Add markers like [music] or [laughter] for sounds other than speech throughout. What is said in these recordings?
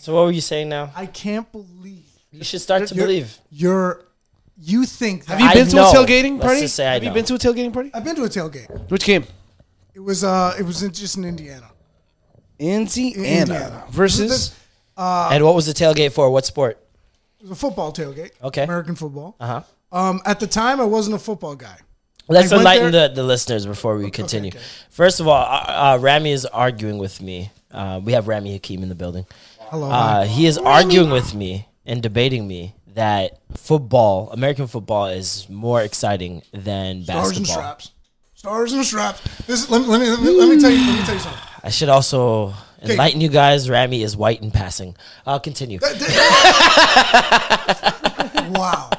So what were you saying now? I can't believe You should start to you're, believe. You're you think that Have you I been to know. a tailgating Let's party? just say I Have you know. been to a tailgating party? I've been to a tailgate. Which game? It was uh it was in, just in Indiana. Indiana, Indiana. versus. and what was the tailgate for? What sport? It was a football tailgate. Okay. American football. Uh huh. Um at the time I wasn't a football guy. Let's I went enlighten the, the listeners before we continue. okay. First of all, uh, uh, Rami is arguing with me. Uh, we have Rami Hakim in the building. Hello. Uh, he is arguing with me and debating me that football, American football, is more exciting than Stars and basketball. straps. Stars and straps. This let, me- let me let me let me tell you let me tell you something. I should also enlighten you guys. Rami is white in passing. I'll continue. [laughs] [laughs] Wow.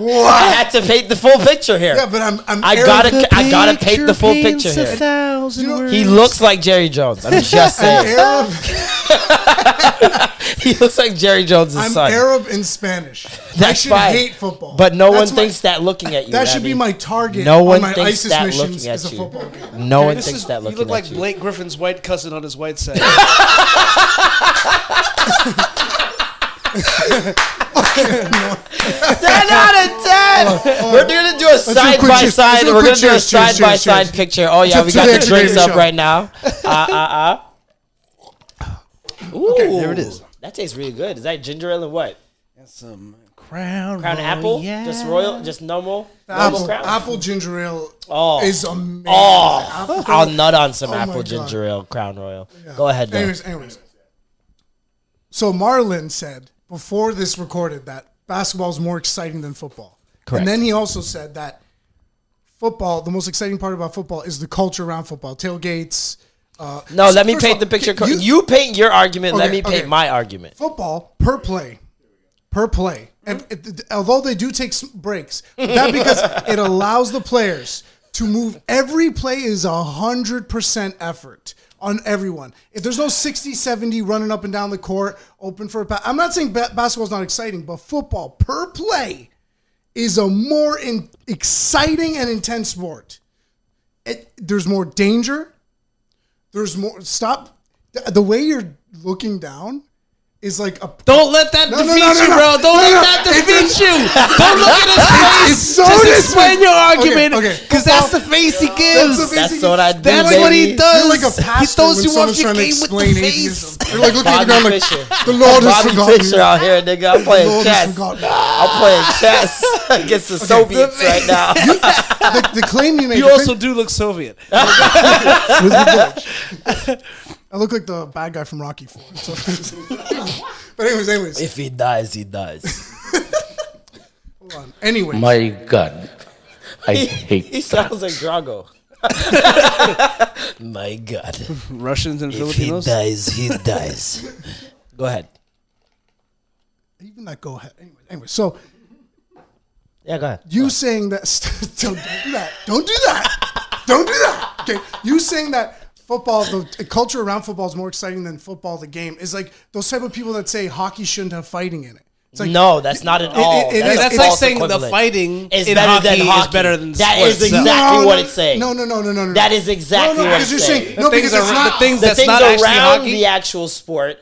I had to paint the full picture here. Yeah, but I'm I'm I gotta, I gotta paint the full picture here. You know- He looks like Jerry Jones. I'm just I'm saying. Arab, [laughs] he looks like Jerry Jones' I'm son. Arab and Spanish. I That's should fine. hate football. But no That's one my- thinks that looking at you. That should be Rami. my target. No on one my thinks ISIS that missions looking at is a you. football game. No one This thinks is, that you looking look like you. Blake Griffin's white cousin on his white side. [laughs] [laughs] [laughs] 10 out of 10. We're gonna do a side quick by cheers. side. Do We're gonna do a cheers, cheers, side by cheers, side picture. Oh yeah, we got the the drinks up right now. Uh uh uh. Ooh, there it is. That tastes really good. Is that ginger ale and what? Some crown, Crown apple? Yeah. Just royal? Just normal? normal Apple, crown? apple ginger ale Oh. is amazing. Oh, Apple- I'll nut on some Oh apple God. ginger ale, Crown Royal. Go ahead, though. Anyways, anyways. So Marlin said before this recorded that basketball is more exciting than football. Correct. And then he also said that football, the most exciting part about football is the culture around football, tailgates. Uh, No, let me paint all, the picture. you- You, paint your argument. let me paint okay. my argument. football per play, per play. And it, it- although they do take s- breaks, that because [laughs] it allows the players to move. Every play is a hundred percent effort on everyone. If there's no 60, 70 running up and down the court, open for a pass. I'm not saying ba- basketball's not exciting, but football per play is a more in, exciting and intense sport. It, there's more danger. There's more. Stop. The, the way you're looking down is like a. Don't let that No, no, defeat no, no, you, bro. Don't No, let that defeat a- you. [laughs] Don't look at his face. It's so Just dis- explain your argument. Okay, okay. Because that's the face he gives. That's the That's face what I do. That's baby. what he does. You're like a he throws when you someone's off your trying game with the face. atheism. You're like looking at the Bobby ground like, Fischer. the Lord has Bobby forgotten. Fischer out here, nigga. I'm The playing Lord has chess. forgotten. I'm playing chess [laughs] against the Soviets right now. The, the claim you made. You also do look Soviet. [laughs] I look like the bad guy from Rocky Four. So- [laughs] but anyways, anyways, if he dies, he dies. [laughs] hold on. Anyways, My God, I hate He sounds like Drago. [laughs] My God. Russians and If he Filipinos. dies, he dies. Go ahead. even that go ahead. Anyway, anyway, so Yeah, go ahead. you saying that? don't, don't do that. Don't do that. Don't do that. Okay, you saying that football, the culture around football is more exciting than football, the game, is like those type of people that say hockey shouldn't have fighting in it. It's like no, that's not at all. it- it that's That's it's like false saying the fighting is in better hockey, than hockey. is better than the That sports is exactly No, what it's saying. No, no, no, no, no, no. That is exactly no, no, what it's you're saying. saying no, things because it's not the things the that's things not around hockey. the actual sport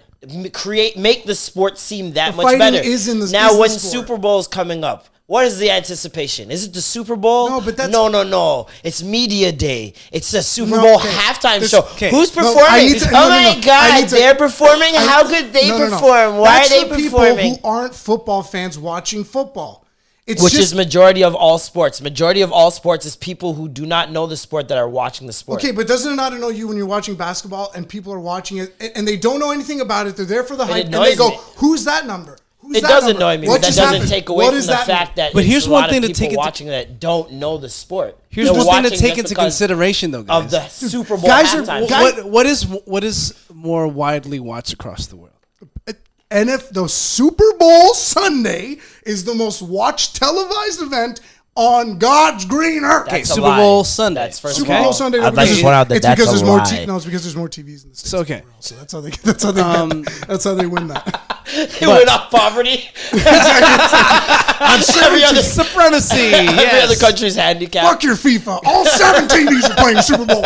create make the sport seem that The much better. is in the- now, is the when sport. Super Bowl is coming up, what is the anticipation? Is it the Super Bowl? No, but that's- no, no, no. It's media day. It's the Super No, Bowl okay. halftime show. okay. Who's performing? Need to- oh no, no, my no. God, to- they're performing. I- How could they no, no, no. perform? Why That's are they people performing? who aren't football fans watching football. It's Which just, is majority of all sports. Majority of all sports is people who do not know the sport that are watching the sport. Okay, but doesn't it not know you when you're watching basketball and people are watching it and- and they don't know anything about it? They're there for the hype and they go, me. "Who's that number? Who's It does number? annoy me, What but that doesn't happened? take away What from does the that fact that But here's a one lot thing of to take into- watching that don't know the sport. Here's They're one thing to take into consideration, though, guys. of the Super Bowl Guys are- guys- what what is what is more widely watched across the world? And if the Super Bowl Sunday is the most watched televised event on God's green earth. That's a Super lie. Bowl Sunday. That's first Super of all. Bowl Sunday. I'd like because to point out that it's that's because a there's more. lie. T- no, it's because there's more TVs in the states. So, okay. everywhere. So that's how they. That's how they. Um, that's how they win that. [laughs] It went off poverty. [laughs] [laughs] I'm sure every other Supremacy. every yes. other country's handicapped. Fuck your FIFA. All seven TVs are playing Super Bowl.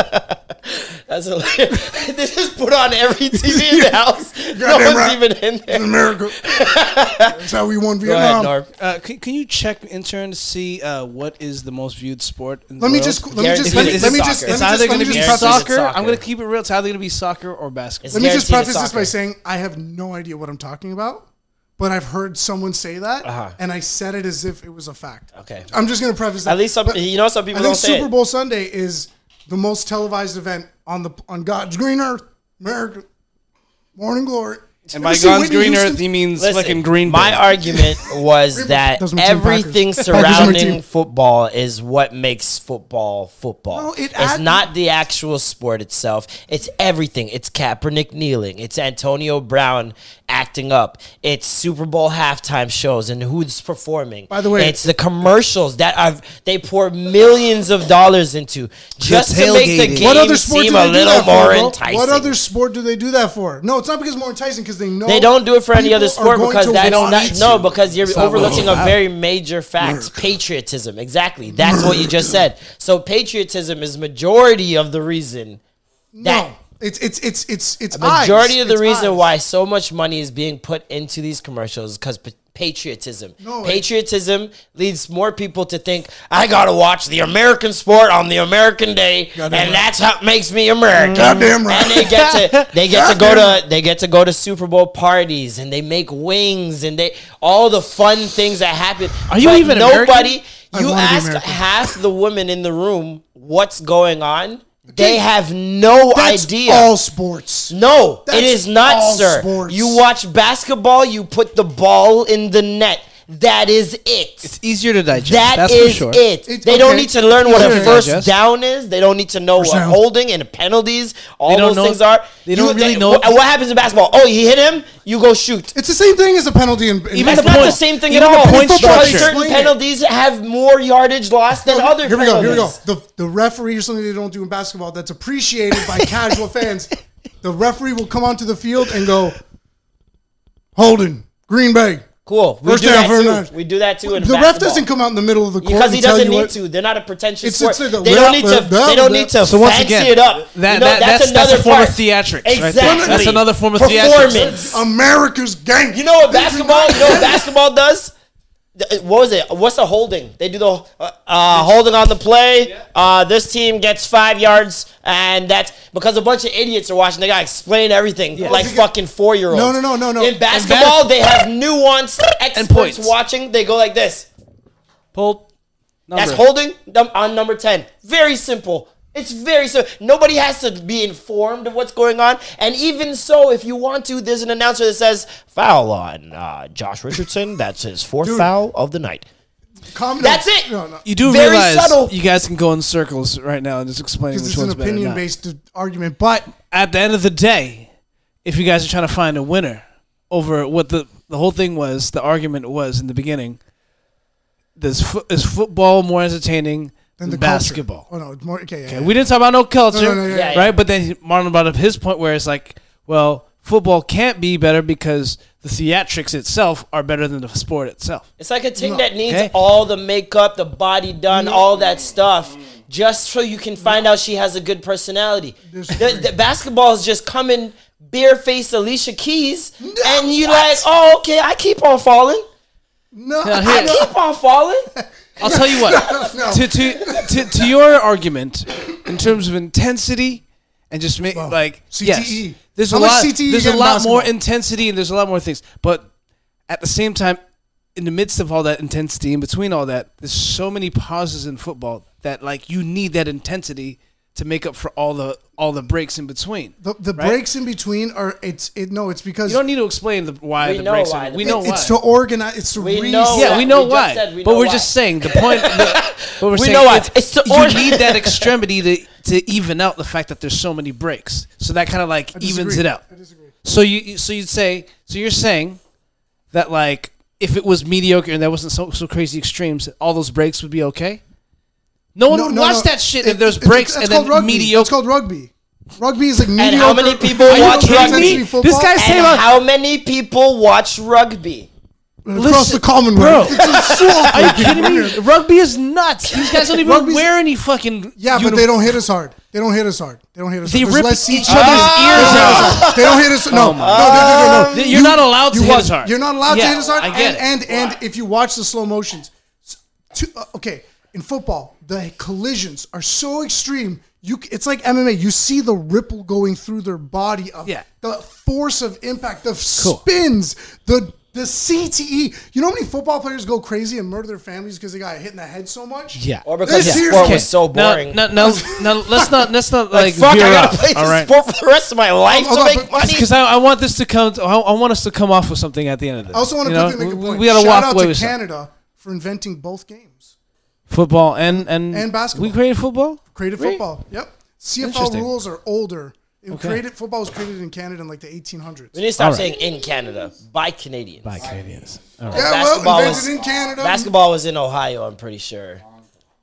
That's hilarious. this is put on every TV in the house. no Goddamn one's right. even in In there. America. That's how we won Go ahead, Vietnam. Norm. Uh, can, can you check intern to see uh, what is the most viewed sport? In the Let me world? just let me just let me, it's let me just let It's me either just, let going me to be just preface soccer. soccer. I'm going to keep it real. It's either going to be soccer or basketball. It's let me just guaranteed preface it's this by soccer. saying I have no idea what I'm talking about, but I've heard someone say that, Uh-huh. and I said it as if it was a fact. Okay. I'm just gonna preface that. At least some, But you know, some people I don't think say Super it. Bowl Sunday is the most televised event on the on God's green earth, America. Morning glory. And by Ever see God's green earth, he means Listen, fucking Green Bay. My argument [laughs] was that Doesn't mean everything Packers. Packers are surrounding team. football is what makes football football. No, it it's add- not the actual sport itself. It's everything. It's Kaepernick kneeling. It's Antonio Brown acting up. It's Super Bowl halftime shows and who's performing. By the way- it's the commercials that are they pour millions of dollars into just to make the game What other sport seem do a they do little that for? more bro? enticing. What other sport do they do that for? No, it's not because more enticing because they know They don't do it for any other sport because to that's watch not, no because you're not overlooking a very major fact patriotism exactly that's what you just said so patriotism is majority of the reason that No, it's it's it's it's it's majority eyes. of the It's reason eyes. why so much money is being put into these commercials because patriotism No, it- patriotism leads more people to think i gotta watch the american sport on the american day and right. that's how makes me american Goddamn right. and they get to [laughs] they get to go to they get to go to Super Bowl parties and they make wings and they all the fun things that happen. Are you But even nobody? I You ask half the women in the room what's going on. They have no That's idea. all sports. No, That's it is not, sir. sports. You watch basketball, you put the ball in the net. That is it. It's easier to digest. That that's is for sure. it. It's- they don't need to learn what a first digest. down is. They don't need to know what holding and penalties. All those know- things are. they don't really know- What, what happens in basketball? Oh, he hit him. You go shoot. It's the same thing as a penalty in, in Even That's the not the same thing even at the all. point because structure. certain Explain it. penalties have more yardage lost than other Here we go. Here we go. The the referee or something they don't do in basketball that's appreciated by [laughs] casual fans. The referee will come onto the field and go, Holden, Green Bay. Cool. We First do down that too. nine. We do that too in The ref doesn't come out in the middle of the court because he and doesn't you need what- to. They're not a pretentious It's- sport. it's like a they don't need to. They don't need to So once fancy again, it up. that- You know, that- that's, that's- another that's a form of part. theatrics right. Exactly. That's another form of theatrics. America's gang. You know what basketball? You know what basketball does? Th- What was it? What's the holding? They do the uh, uh, holding on the play. Uh, this team gets five yards, and that's because a bunch of idiots are watching. They gotta explain everything like fucking four year olds. No, no, no, no, no. In In basketball, they have nuanced experts points. watching. They go like this. Pulled. Number. That's holding num- on number 10. Very simple. It's very so Nobody has to be informed of what's going on. And even so, if you want to, there's an announcer that says, foul on uh, Josh Richardson. That's his fourth Dude. foul of the night. Calm down. That's it. No, no. You do Very realize subtle. you guys can go in circles right now and just explain which it's an one's better. or not. opinion based argument, but At the end of the day, if you guys are trying to find a winner over what the the whole thing was, the argument was in the beginning. Does fo- is football more entertaining then than the basketball? Culture. Oh no, it's more. Okay, yeah, Okay, yeah. we didn't talk about no culture, No, no, no, yeah, yeah. right? But then Marlon brought up his point where it's like, well, football can't be better because the theatrics itself are better than the sport itself. It's like a team No. that needs Okay. all the makeup, the body done, all that stuff, just so you can find out she has a good personality. The, the basketball is just coming bare-faced Alicia Keys, and you're like, oh, okay, I keep on falling. no, Now, I keep on falling. [laughs] I'll tell you what. [laughs] No. to, to, to, to your argument, in terms of intensity, and just make like CTE. yes, there's How a lot. CTE there's a lot more intensity, and there's a lot more things. But at the same time, in the midst of all that intensity, in between all that, there's so many pauses in football that like you need that intensity to make up for all the all the breaks in between. The, the Right? breaks in between are it's it no it's because You don't need to explain the, why the know breaks. why are, the we breaks- know why. it's to organize it's to We reason. know yeah, we know We just why. said we but know we're why. just saying the point. The, [laughs] but we're We saying know why. It's, It's to you organ- need that extremity to to even out the fact that there's so many breaks. So that kind of like evens it out. I disagree. So you you- so you'd say so you're saying that like if it was mediocre and there wasn't so so crazy extremes, all those breaks would be okay. No one No, would no, watch no. that shit It- if there's it- breaks that's and then rugby. mediocre. It's called rugby. Rugby is like mediocre. And how many people watch rugby? This Football? guy's saying And about how many people watch rugby? across Listen, the Commonwealth. bro. It's so Are you kidding me? [laughs] Rugby is nuts. These guys don't even Rugby's- wear any fucking. Yeah, but they don't hit us hard. They don't hit us hard. They don't hit us. They hard. There's rip less each seats. other's They ears don't hit out. They don't hit us. No, no, no, no, no, no. You're not allowed to you hit us hard. You're not allowed Yeah, to hit us hard. I get and, it. and and if you watch the slow motions, to, uh, okay, in football, the collisions are so extreme. You, it's like MMA. You see the ripple going through their body of Yeah. the force of impact, the spins, the the CTE. You know how many football players go crazy and murder their families because they got hit in the head so much? Yeah. Or because This the year's- sport Okay. was so Now, boring. now, now, now, let's not let's not like, like, fuck, veer I gotta off. play all this right. sport for the rest of my life Hold to on, make but- money. Because I, I want this to come. To, I, I want us to come off with something at the end of this. I also want to You know, make a point. We, gotta Shout walk out away to with something. Canada for inventing both games. Football and and And basketball. We created football. Created Really? football. Yep. CFL Interesting. rules are older. It Okay. created football was created in Canada in like the 1800s. we need to stop All right. saying in Canada by Canadians. By Canadians. All right. Yeah, basketball well, was- in Canada. Basketball was in Ohio, I'm pretty sure.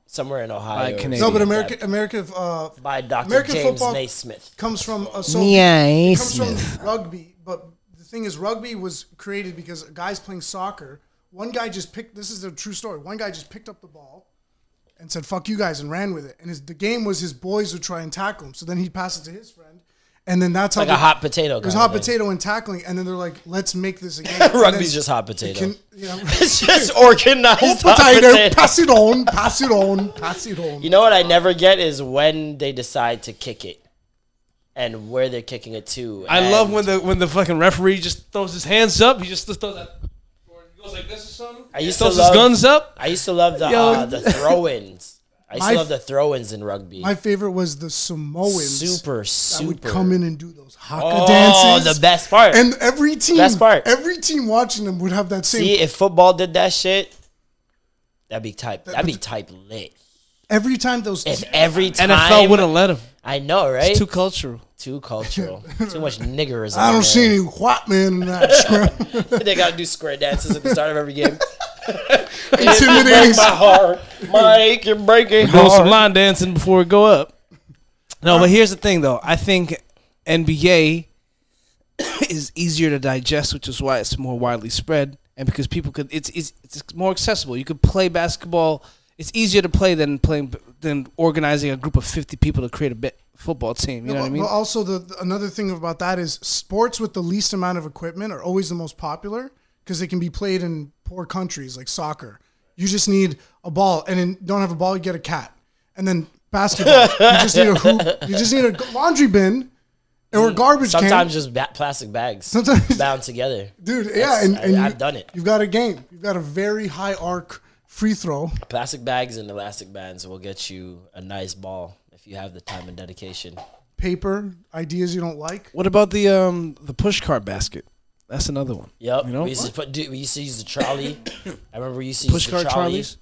Somewhere in Ohio. By or Canadians. No, but like America. America, uh, By Dr. American James football- Naismith. comes from a so Yeah, it comes from rugby. But the thing is, rugby was created because guys playing soccer. One guy just picked. This is a true story. One guy just picked up the ball and said "fuck you guys" and ran with it. And his, the game was his boys would try and tackle him. So then he'd pass it to his friend, and then that's how Like a hot potato. It was hot potato and tackling, and then they're like, "Let's make this again." [laughs] Rugby's just hot potato. can- you know, [laughs] it's just organized hot [laughs] hot potato, potato. pass it on, pass it on, pass it on. You know what I never get is when they decide to kick it and where they're kicking it to. I And love when the when the fucking referee just throws his hands up. He just throws that. Or like this or something. I used throws to his love- guns up. I used to love the Yo. uh, the throw-ins. I used My to love the throw-ins in rugby. My favorite was the Samoans super, that super. would come in and do those haka dances. oh, dances. the best part. And every team, Best part. every team watching them would have that same. See, if football did that shit, that'd be type. That'd be type lit. every time those, If every time NFL wouldn't let him. I know, right? It's too cultural. Too cultural. [laughs] Too much niggerism. I don't there. see any white men in that scrum. [laughs] they gotta do square dances at the start of every game. [laughs] Intimidating. My heart, Mike, you're breaking Do some line dancing before we go up. No, but here's the thing, though. I think NBA [coughs] is easier to digest, which is why it's more widely spread, and because people could, it's it's, it's more accessible. You could play basketball. It's easier to play than playing than organizing a group of fifty people to create a bit football team. You know what I mean? But also, the, the- another thing about that is sports with the least amount of equipment are always the most popular because they can be played in poor countries like soccer. You just need a ball, and then don't have a ball, you get a cat, and then basketball, you just need a hoop, you just need a laundry bin or a garbage Mm. Sometimes can. just ba- plastic bags Sometimes- [laughs] bound together. Dude, yeah, That's- and, I- and I've you, done it. You've got a game. You've got a very high arc free throw. Plastic bags and elastic bands will get you a nice ball if you have the time and dedication. paper ideas you don't like. What about the um the push cart basket? That's another one. Yep. You know? we used to put. Do, we used to use the trolley. [coughs] I remember we used to use Push the cart trolley trolleys.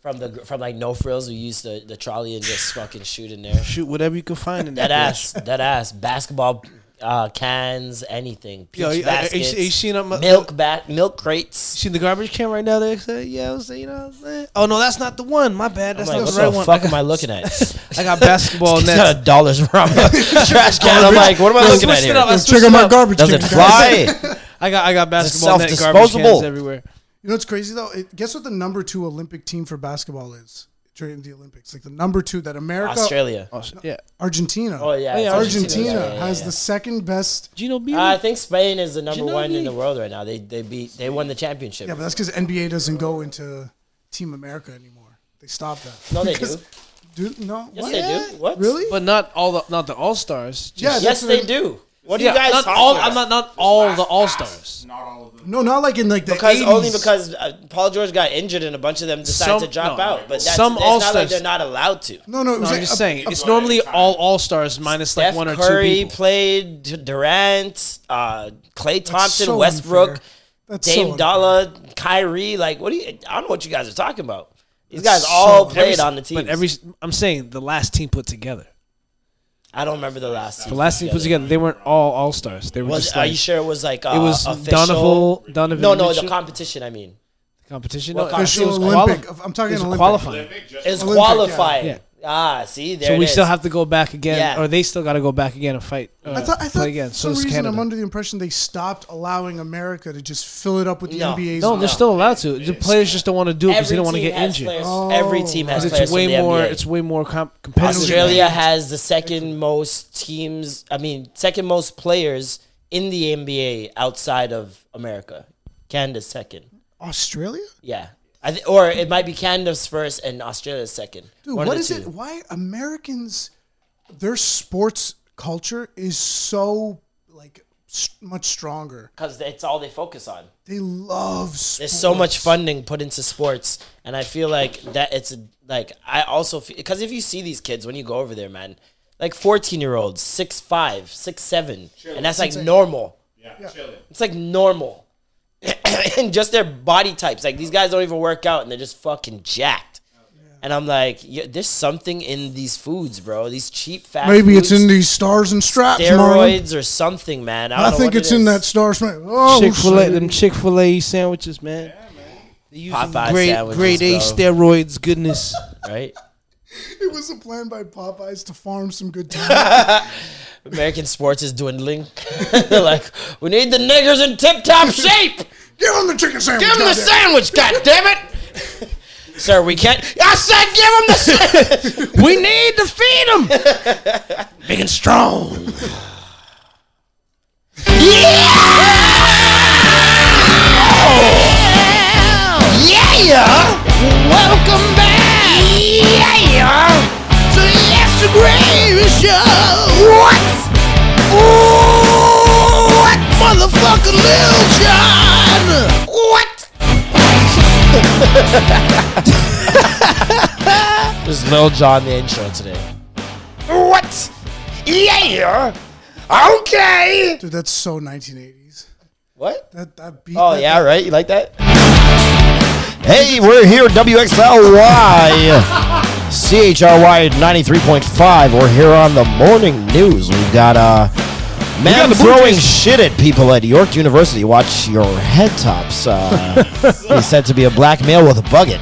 from the from like no frills. We used the, the trolley and just fucking shoot in there. Shoot whatever you can find in [laughs] That that ass, that ass, basketball uh, cans, anything. Peach Yo, you- I- I- you baskets, see- you seen 'em, uh, milk bat, milk crates. See the garbage can right now? They say, yeah, I was, you know. Oh no, that's not the one. My bad. I'm That's like, not what the right the one. fuck am I looking at? [laughs] [laughs] I got basketball It's nets. got a dollar's from [laughs] trash can. I'm like, what am I I looking at here? it up. I Yo, switched check it out my up. garbage Does it fly? I got I got basketball net garbage cans everywhere. You know what's crazy though? It, guess what the number two Olympic team for basketball is during the Olympics? Like the number two that America, Australia. Oh, yeah. Argentina. Oh yeah, Oh, yeah, it's Argentina Yeah, yeah, has yeah. the second best. Gino Beer. I think Spain is the number Ginobili. one in the world right now. They they beat they won the championship. Yeah, but that's because NBA doesn't go into Team America anymore. They stopped that. No, they do. Do no? Yes, What? they do. What? Really? but not all the not the all stars. Yeah, Yes, they do. What do Yeah, you guys not talking all. about? I'm not not all the all stars. Not all of them. No, not like in like the because 80s. only because uh, Paul George got injured and a bunch of them decided Some- to drop no, out. But that's, some it's not like All-Stars- they're not allowed to. No, no, it No, was I'm just a- saying. a- It's normally all all stars minus like Steph one or Curry two people. played D- Durant, uh, Klay Thompson, so Westbrook, unfair. That's so Dame unfair. Dollar, Kyrie. Like, what do you? I don't know what you guys are talking about. These guys so all unfair. played on the team. But every I'm saying the last team put together. I don't remember the last. The last team put together, they weren't all all stars. They were Was just are like you sure it was like uh, it was official? Donovan Donovan No, no, Mitchell? the competition. I mean, competition. What No, competition? it was Official quali- Olympic. I'm talking it was Olympic. qualifying. it's Olympic, qualifying. yeah. Ah, see, there So it we still have to go back again, Yeah. or they still got to go back again and fight. Uh, I thought, I play thought again. for So some does reason Canada. I'm under the impression they stopped allowing America to just fill it up with the No. NBA's. no, they're still allowed to. The players just don't want to do it because they don't want to team get has injured. players- Oh. Every team has It's players way from the more. NBA. It's way more comp- competitive. Australia has the second most teams. I mean, second most players in the NBA outside of America. Canada's second. Australia? Yeah, I th- or it might be Canada's first and Australia's second. Dude, One of what the is two. it? Why Americans, their sports culture is so like s- much stronger. Because it's all they focus on. They love sports. There's so much funding put into sports, and I feel like that it's like I also because if you see these kids when you go over there, man, like 14 year olds, six five, six seven, and that's like normal. Yeah, chilling. It's like normal. [coughs] and just their body types. Like these guys don't even work out and they're just fucking jacked. And I'm like, yeah, there's something in these foods, bro. These cheap fast Maybe it's in these stars and straps, Marlon. steroids or something, man. I, I don't know think what it's it in is. that stars. Oh, Chick Fil A, shit. them Chick Fil A sandwiches, man. They using Popeye great, sandwiches, grade A bro. steroids. Goodness. right? [laughs] It was a plan by Popeyes to farm some good [laughs] time. American sports is dwindling. [laughs] They're like, we need the niggers in tip top shape. Give them the chicken sandwich. Give them the sandwich, god damn it. Sir, we can't. I said, give them the sandwich. we need to feed them. Big and strong. Yeah! Yeah! Welcome back! Yeah! To the Extra Gravy Show! What? Ooh, what? Motherfucker Lil Jon! What? this Lil Jon, the intro today. What? Yeah! Okay! Dude, that's so 1980s. What? That that beat. Oh, that- yeah, right? You like that? Hey, we're here at WXLY, CHRY 93.5. We're here on the morning news. We've got uh, man throwing shit at people at York University. Watch your head tops. Uh, he's said to be a black male with a bucket.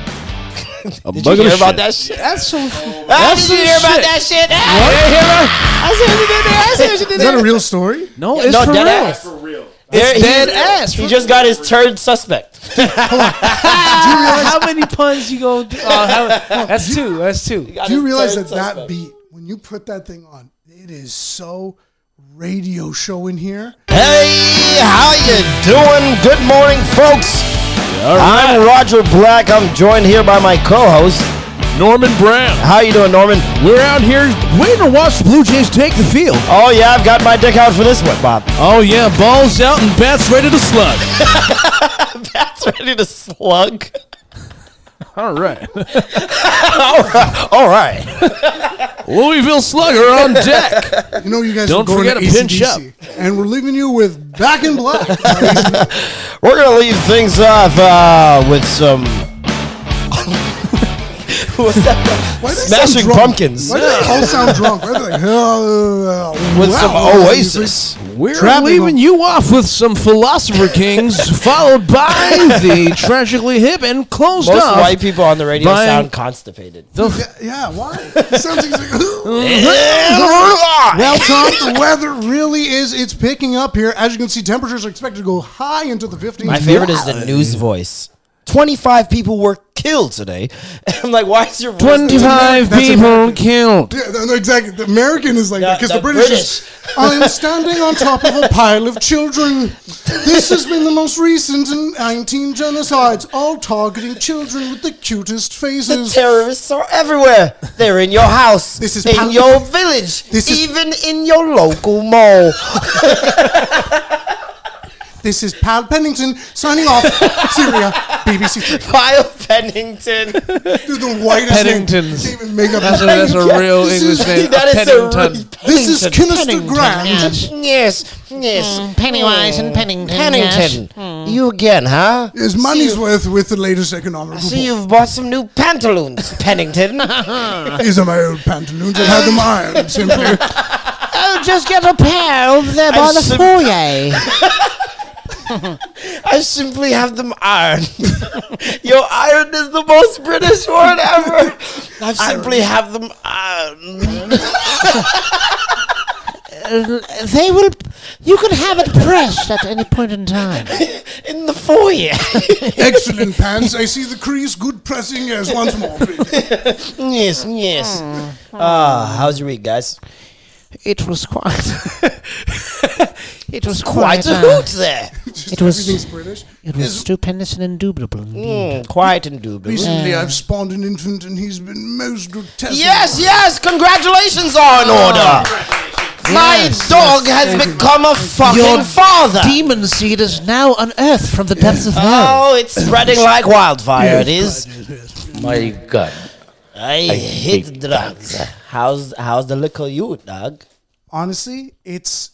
Did you hear about that shit? That's so. Ah, did you hear about that shit? Ah, I see what you did there. I see what you did Is that a real story? No, it's no, for real. ass. For real. There- It's he- dead ass. He just got his turd suspect. [laughs] [laughs] how many puns you gonna do? Oh, how, that's two. That's two. Do you realize turd that that beat, when you put that thing on, it is so radio show in here? Hey, how you doing? Good morning, folks. I'm Roger Black. I'm joined here by my co-host. Norman Brown. How you doing, Norman? We're out here waiting to watch the Blue Jays take the field. Oh yeah, I've got my dick out for this one, Bob. Oh yeah, balls out and bats ready to slug. [laughs] bats ready to slug. All right, [laughs] All right, all right. Louisville Slugger on deck. You know, you guys Don't are going forget to to pinch AC/DC, and we're leaving you with Back in Black. [laughs] We're gonna leave things off uh, with some. [laughs] What's that? Why do they Smashing drunk? Pumpkins. Why do they all sound drunk? Why are they like, [laughs] uh, With wow. some Oasis. We're Trapping leaving them. you off with some Philosopher Kings, [laughs] followed by the tragically hip and closed Most off. white people on the radio sound constipated. Yeah, yeah, why? It sounds like, Well, Tom, the weather really is, it's picking up here. As you can see, temperatures are expected to go high into the 50s. My favorite is the news voice. 25 people were killed today. [laughs] I'm like, why is your voice- 25 That's people American. killed. Yeah, no, no, exactly. The American is like The- that because the, the British, British. [laughs] is. I'm standing on top of a pile of children. This has been the most recent in 19 genocides, all targeting children with the cutest faces. The terrorists are everywhere. They're in your house. This is in pal- your village. This is- even in your local mall. [laughs] This is Pal Pennington signing off. Syria, BBC Three. Kyle Pennington. Dude, the whitest name. Penningtons. Can't even make up That's a, that's a real This English is- name. that a is a Pennington. This is Pennington. Kinister Grand. Yes, yes. Mm, Pennywise and Pennington. Pennington. yes. You again, huh? His money's worth with the latest economic See, you've bought some new pantaloons, [laughs] Pennington. These are my old pantaloons. I've had them ironed simply. [laughs] Oh, just get a pair over there by I the sim- foyer. [laughs] [laughs] I simply have them ironed. [laughs] Yo, iron is the most British word ever. I simply have them ironed. [laughs] they will. You can have it pressed at any point in time. In the foyer. Excellent pants. I see the crease. Good pressing. Yes, once more, please. yes, yes. Ah, how's your week, guys? It was quite. It was Quite quite. a uh, hoot there. [laughs] Just was- everything's British. It was stupendous and indubitable. Mm, quite indubitable. Recently, I've spawned an infant, and he's been most grotesque. Yes, yes, congratulations are in order. My Yes, dog has become a fucking Your father. Demon seed is now unearthed from the depths of hell. Oh, it's spreading like wildfire. It is. My God. I, hate hate drugs. How's how's the little you, dog? Honestly, it's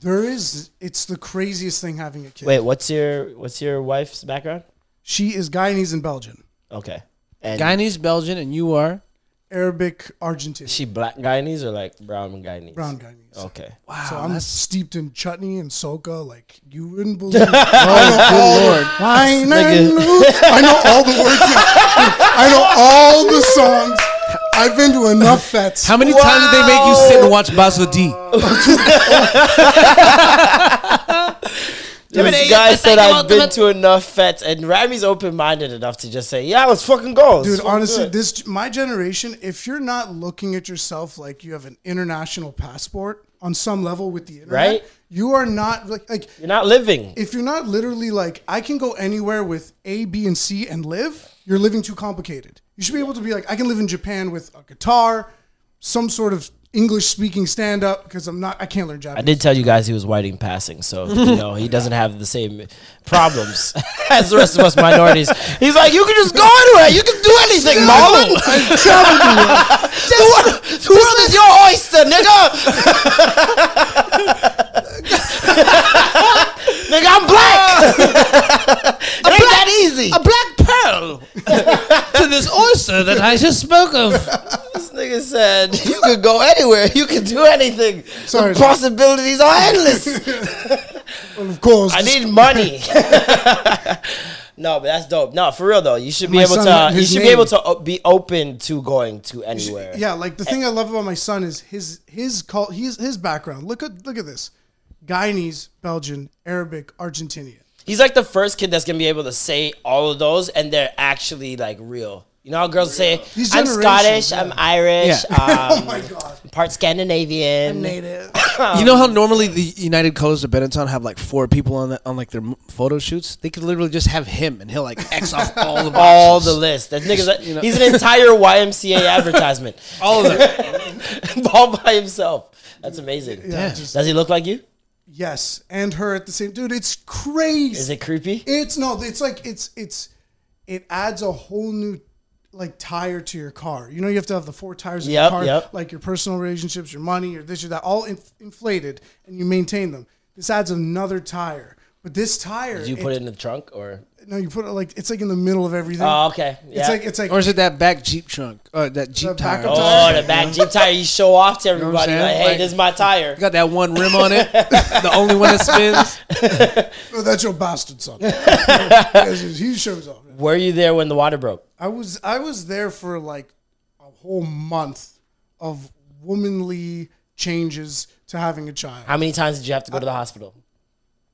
there is. It's the craziest thing having a kid. Wait, what's your what's your wife's background? She is Guyanese and Belgian, Okay, and Guyanese, Belgian, and you are. Arabic, Argentine, is she black Guyanese or like brown Guyanese? brown Guyanese. Okay. Wow. so I'm steeped in chutney and soca like you wouldn't [laughs] believe. oh, good lord! [laughs] Wine and. [laughs] I know all the words. I know all the songs. I've been to enough fests. How many times did they make you sit and watch Basel D? [laughs] This guy said I've been to enough fets, and Rami's open-minded enough to just say, "Yeah, let's fucking go." It's Dude, fucking honestly, good." this my generation. If you're not looking at yourself like you have an international passport on some level with the internet, Right. You are not like like you're not living. if you're not literally like I can go anywhere with A, B, and C and live. You're living too complicated. You should be able to be like I can live in Japan with a guitar, some sort of English speaking stand up because I'm not I can't learn Japanese. I did tell you guys he was white in passing, so you [laughs] know he doesn't have the same problems [laughs] as the rest of us minorities. He's like, you can just go anywhere, you can do anything, Marlon. the, world, is your oyster, nigga. [laughs] nigga, I'm black. it ain't that easy. A black pearl to this oyster that I just spoke of. This nigga said you could go anywhere, you can do anything. Sorry, the possibilities are endless. [laughs] of course. I need [laughs] money. no, but that's dope. No, for real though, you should be My able son, to. You his should be able to o- be open to going to anywhere. Yeah, like the thing I love about my son is his his call his his background. Look at look at this. Guyanese, Belgian, Arabic, Argentinian. He's like the first kid that's gonna be able to say all of those, and they're actually like real. You know how girls say, These "I'm Scottish, yeah. I'm Irish, [laughs] Oh um, my god. part Scandinavian." Native. [laughs] you know how normally the United Colors of Benetton have like four people on the, on like their photo shoots? They could literally just have him and he'll like X off [laughs] all the All the list. That nigga's he's an entire YMCA advertisement, all of them. all by himself. That's amazing. Yeah, just- Does he look like you? Yes, and her at the same. Dude, it's crazy. Is it creepy? It's no. It's like it's it's it adds a whole new like tire to your car. You know, you have to have the four tires in Yep, your car, yep. like your personal relationships, your money, your this, your that, all in, inflated, and you maintain them. This adds another tire, but this tire, Did you put it in the trunk or? No, you put it like it's like in the middle of everything. Oh, okay. Yeah. It's like it's like Or is it that back Jeep trunk? Or that Jeep The tire? backup Oh, tire? the back Jeep tire. You show off to what I'm everybody. saying? like, hey, Like- this is my tire. Got that one rim on it. [laughs] the only one that spins. [laughs] oh, that's your bastard son. [laughs] Yes, he shows off. Were you there when the water broke? I was I was there for like a whole month of womanly changes to having a child. How many times did you have to go to the hospital?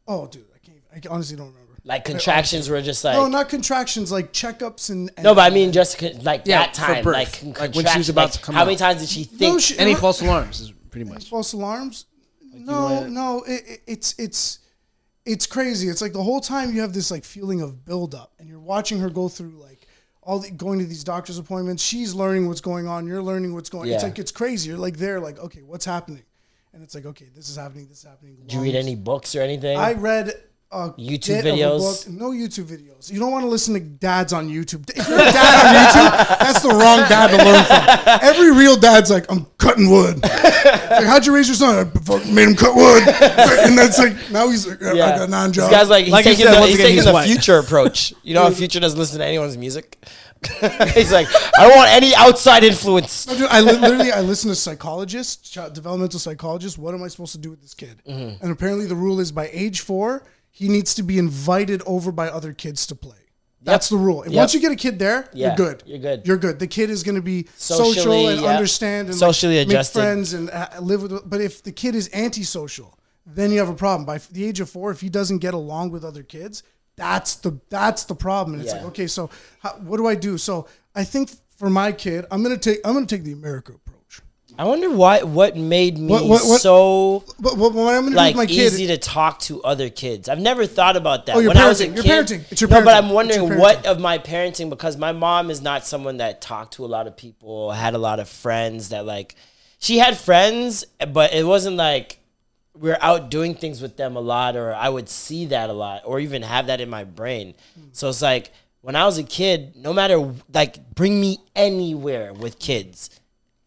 Oh, dude, I can't. I honestly don't remember. Like contractions were just like no, not contractions, like checkups and, and No, but I mean just con- like Yeah, that for time, birth. like, Like when she contract- was about like, to come How many times did she think? No, she- Any false alarms is pretty much. false alarms. no, wanna- no, it, it- it's it's it's crazy. It's like the whole time you have this like feeling of buildup, and you're watching her go through like all the, going to these doctor's appointments. She's learning what's going on. You're learning what's going. It's Yeah. like it's crazy. You're like there, like okay, what's happening? And it's like okay, this is happening. This is happening. Did you read any books or anything? I read a YouTube bit of a videos? book. No YouTube videos. You don't want to listen to dads on YouTube. If you're a dad on YouTube, that's the wrong dad to learn from. Every real dad's like, I'm cutting wood. Like, how'd you raise your son? I made him cut wood. And that's like, now he's like, I got nine This jobs. guy's like he's Like taking said, the, he's again, taking he's the white. future approach. You know, how future doesn't listen to anyone's music. [laughs] he's like, I don't want any outside influence. No, dude, I li- literally I listen to psychologists, developmental psychologists. What am I supposed to do with this kid? Mm-hmm. And apparently the rule is by age four, he needs to be invited over by other kids to play. That's the rule. And Yep. Once you get a kid there, Yeah, you're good. you're good. You're good. The kid is going to be social and yeah. understand and Socially like, adjusted. make friends and uh, live with. But if the kid is antisocial, then you have a problem. By the age of four, if he doesn't get along with other kids, that's the that's the problem. And it's Yeah. like, okay, so how, what do I do? So I think for my kid, I'm gonna take I'm gonna take the America approach. I wonder why what made me What- what- what- so But what, what I'm like my easy to talk to other kids. I've never thought about that. Oh, when I was a parenting. You're kid, parenting. It's your no, but. I'm wondering what of my parenting because my mom is not someone that talked to a lot of people, had a lot of friends that like she had friends, but it wasn't like we are out doing things with them a lot, or I would see that a lot, or even have that in my brain. Hmm. So it's like when I was a kid, no matter like bring me anywhere with kids,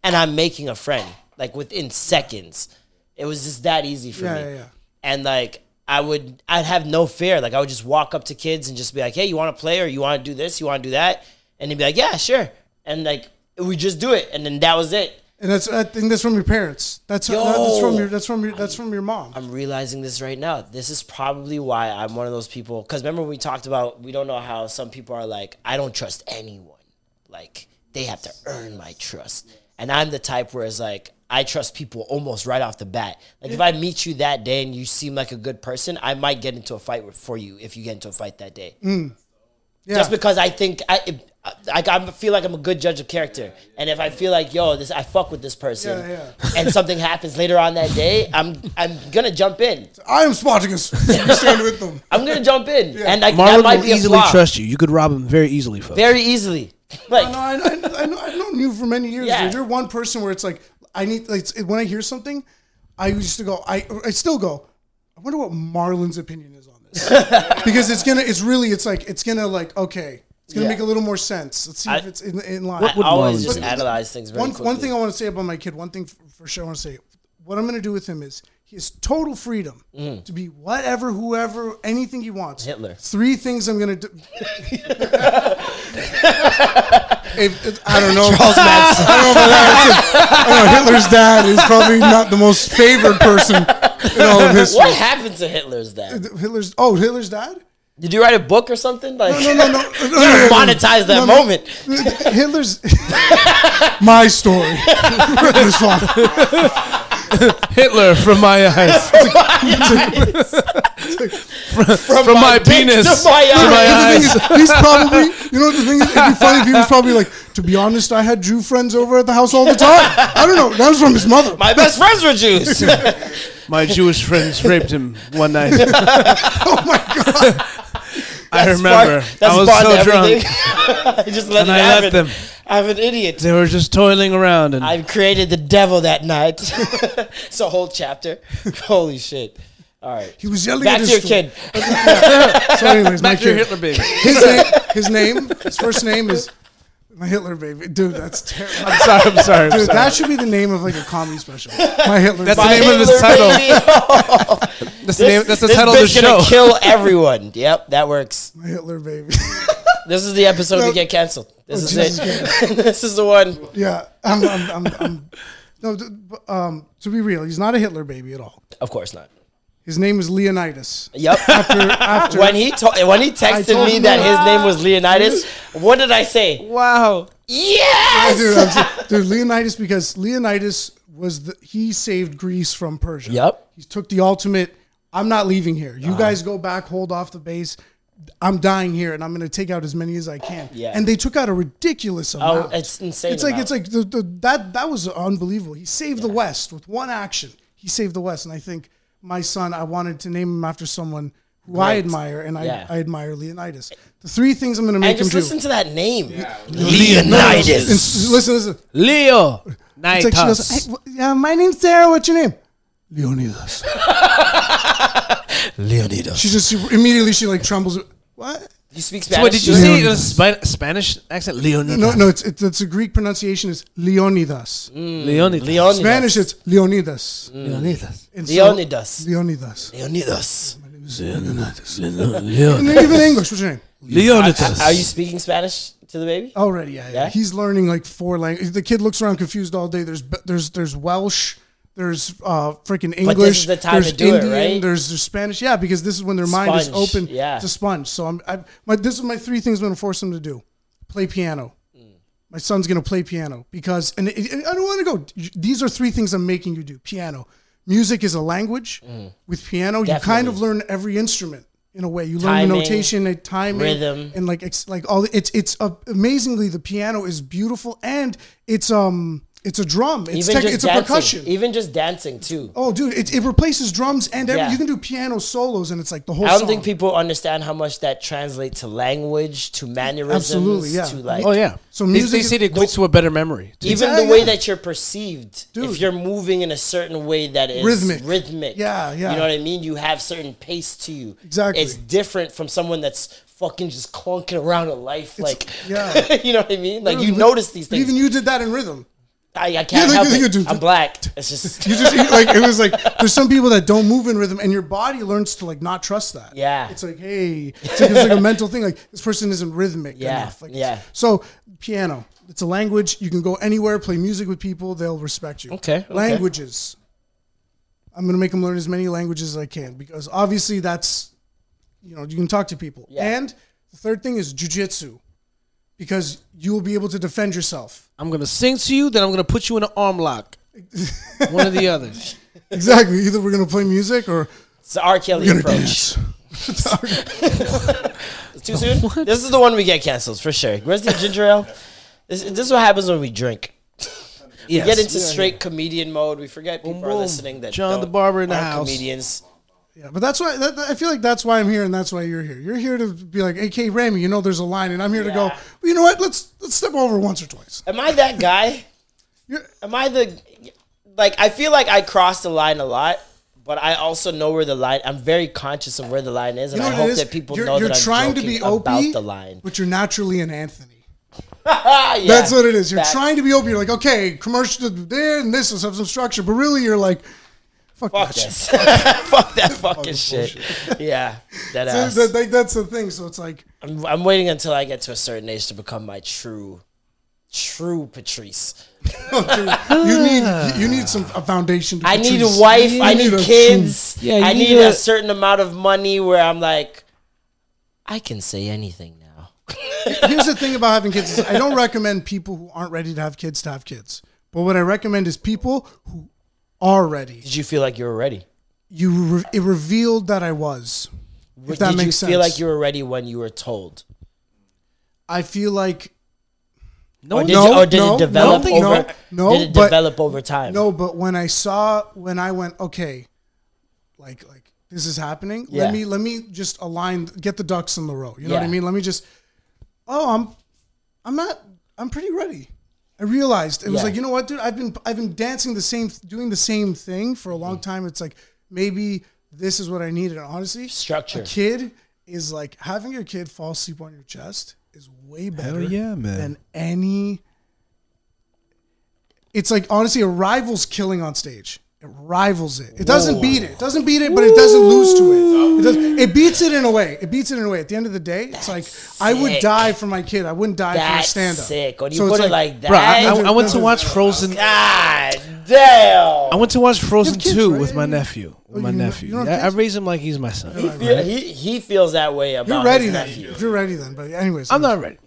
and I'm making a friend like within seconds. It was just that easy for Yeah, me. yeah, yeah. And like I would, I'd have no fear. Like I would just walk up to kids and just be like, "Hey, you want to play or you want to do this? You want to do that?" And they'd be like, "Yeah, sure." And like we just do it, and then that was it. and that's I think that's from your parents. That's uh, Yo. that's from your that's from your that's from your mom. I'm realizing this right now. This is probably why I'm one of those people. Because remember we talked about we don't know how some people are like, I don't trust anyone. Like they have to earn my trust, and I'm the type where it's like I trust people almost right off the bat. Like if I meet you that day and you seem like a good person, I might get into a fight with, for you if you get into a fight that day. Mm. Yeah. Just because I think I, it, I, I feel like I'm a good judge of character, and if I feel like yo, this I fuck with this person, Yeah, and something happens later on that day, [laughs] I'm I'm gonna jump in. I am Spartacus. Stand with them. [laughs] I'm gonna jump in, and like that might will be a easily flaw. trust you. You could rob him very easily, folks. very easily. [laughs] Like No, I, I, I know, I've known you for many years, Yeah. dude. You're one person where it's like I need like it's- when I hear something, I used to go. I I still go. I wonder what Marlon's opinion is on this [laughs] because it's gonna. It's really. It's like it's gonna like okay. It's gonna Yeah. make a little more sense. Let's see I- if it's in, in line. I always Marlon just do? analyze things very one quickly. one thing I want to say about my kid. One thing for, for sure I want to say. What I'm gonna do with him is he has total freedom to be whatever, whoever, anything he wants. Mm. Hitler. Three things I'm gonna do. [laughs] If- if- I don't know. Charles Manson. I don't know about that. I don't know. Hitler's dad is probably not the most favored person in all of history. what happened to Hitler's dad? Hitler's oh Hitler's dad? Did you write a book or something? Like No, no, no, no. [laughs] no, you no, no, no. monetize that No, no. moment. Hitler's [laughs] my story. Hitler's father. Hitler from my eyes. from, [laughs] my, dick penis. to my to my eye. The thing eyes. is, he's probably, you know what the thing is? It'd be funny if he was probably like, to be honest, I had Jew friends over at the house all the time. I don't know. That was from his mother. My best friends were Jews. [laughs] My Jewish friends raped him one night. [laughs] oh my God. I remember. part- that's I was so of drunk. [laughs] I just let And it I happen. let them. I'm an idiot. They were just toiling around, and I created the devil that night. [laughs] it's a whole chapter. [laughs] Holy shit. All right. He was yelling Back at to his your kid. So, anyways, my back to your kid. Hitler baby. His name, his name, his first name is my Hitler baby. Dude, that's terrible. [laughs] I'm sorry. I'm sorry. I'm Dude, sorry. that should be the name of like a comedy special. My Hitler. That's baby. the name of his title. baby. [laughs] That's the, name, that's the this title of the bitch gonna kill [laughs] everyone. Yep, that works. My Hitler baby. This is the episode No. to get canceled. This Oh, is Jesus it. this is the one. yeah, I'm, I'm, I'm, I'm no, um, to be real, he's not a Hitler baby at all. Of course not. His name is Leonidas. Yep. [laughs] After, after when he to- when he texted told me him that that. his name was Leonidas, what did I say? Wow. Yes. dude, I'm dude, Leonidas because Leonidas was the he saved Greece from Persia. Yep. He took the ultimate. I'm not leaving here. You uh-huh. guys go back, hold off the base. I'm dying here and I'm going to take out as many as I can. Yeah. And they took out a ridiculous amount. Oh, amount. it's insane. It's like amount. it's like the, the that that was unbelievable. He saved the West with one action. He saved the West, and I think my son. I wanted to name him after someone who I admire, and Yeah. I, I admire Leonidas. The three things I'm going to make and just him listen do. to that name, And Leonidas. s- listen, listen. Leo. It's like goes, hey, yeah, my name's Sarah. What's your name? Leonidas. [laughs] Leonidas. She just she, immediately she like trembles. What? You speak So Spanish? what did you too? say? it was Spa- Spanish accent? Leonidas. No, no, it's it's, it's a Greek pronunciation is Leonidas. Mm. Leonidas. Leonidas. Spanish it's Leonidas. Mm. Leonidas. And so- Leonidas. Leonidas. Leonidas. And then even English. What's your name? Leonidas. Are you speaking Spanish to the baby? Already, yeah, yeah. Yeah? He's learning like four languages. The kid looks around confused all day. There's there's there's Welsh. There's uh freaking English. the time there's to do it, Indian, right? There's, there's Spanish. Yeah, because this is when their mind is open yeah. to sponge. So I'm I, my this is my three things I'm gonna force him to do: play piano. Mm. My son's gonna play piano because, and, it- and I don't want to go. These are three things I'm making you do: piano. Music is a language. With piano, you kind of Mm. Learn every instrument in a way. You learn the notation, and timing, rhythm. and like it's like all it's it's uh, amazingly the piano is beautiful and it's um it's a drum. It's tech, just it's a percussion. Even just dancing too. Oh, dude, it, it replaces drums and every, Yeah. you can do piano solos and it's like the whole. I don't song. think people understand how much that translates to language, to mannerisms, Absolutely, yeah. to like Oh yeah. So They- music They, is- say it equates to a better memory. too. even Exactly, the way that you're perceived. Dude. If you're moving in a certain way that is Rhythmic. rhythmic, Yeah, yeah. You know what I mean? You have certain pace to you. Exactly. It's different from someone that's fucking just clunking around in life, like yeah. [laughs] you know what I mean? Like you But notice these things. Even you did that in rhythm. I, I can't Yeah, help like, you it. do- I'm black. It's just [laughs] You just like it was like [laughs] there's some people that don't move in rhythm and your body learns to like not trust that. Yeah. It's like hey, it's like, it's like a mental thing. Like this person isn't rhythmic Yeah, enough. Like, yeah. So piano, it's a language. You can go anywhere, play music with people. They'll respect you. Okay, okay. Languages. I'm gonna make them learn as many languages as I can because obviously that's, you know, you can talk to people. Yeah. And the third thing is jujitsu, because you will be able to defend yourself. I'm gonna sing to you, then I'm gonna put you in an arm lock. [laughs] One or the other. Exactly. Either we're gonna play music or it's the R. Kelly we're gonna approach. dance. It's [laughs] too soon. [laughs] This is the one we get canceled for sure. Where's the ginger ale? This, this is what happens when we drink. We Yes. get into straight comedian mode. We forget people are boom. listening that John the don't- Barber in the aren't house. Comedians. Yeah, but that's why that, I feel like that's why I'm here, and that's why you're here. You're here to be like, "Hey, Ramy, you know there's a line," and I'm here to go. Well, you know what? Let's let's step over once or twice. Am I that guy? [laughs] You're, Am I the like? I feel like I cross the line a lot, but I also know where the line. I'm very conscious of where the line is, and you know I hope that people you're, know you're that I'm trying to joking be OP, about the line. but you're naturally an Anthony. Ah, [laughs] yeah. That's what it is. You're trying to be open. You're like, okay, commercial there and this have some structure, but really you're like, fuck, Fuck that shit. this. [laughs] Fuck that fucking shit. Yeah, that So ass. that- that- that's the thing. So it's like, I'm, I'm waiting until I get to a certain age to become my true, true Patrice. [laughs] you need you need some a foundation. To I need a wife. You I need a kids. Yeah, you I need need a- a certain amount of money where I'm like, I can say anything now. [laughs] Here's the thing about having kids: is I don't recommend people who aren't ready to have kids to have kids. But what I recommend is people who are ready. Did you feel like you were ready? You re- it revealed that I was. If that Did you sense. feel like you were ready when you were told? I feel like No, Or did, No, you, or did no, it develop no, over? no, did it but- develop over time? no, but when I saw when I went okay, like like this is happening. Yeah. Let me let me just align, get the ducks in the row. You know what I mean? Let me just. Oh, I'm, I'm not. I'm pretty ready. I realized it was Yeah. like you know what, dude. I've been I've been dancing the same, doing the same thing for a long mm. time. It's like maybe this is what I needed. And honestly, Structure. A kid is like having your kid fall asleep on your chest is way better. Hell yeah, man. Than any. It's like honestly, a rival's killing on stage. It rivals it. It doesn't beat it. It doesn't beat it, but it doesn't lose to it. It, does, it beats it in a way. It beats it in a way. At the end of the day, it's like I would sick. die for my kid. I wouldn't die That's for a stand up. sick. When you put it like that, bro, I, I, I went to watch oh, Frozen. God damn. I went to watch Frozen kids, two right? with my nephew. Oh, with my you- nephew. don't I, have I kids? raised him like he's my son. Feel- he, he feels that way about You're ready his then. nephew. You're ready then. But anyways, I'm not ready,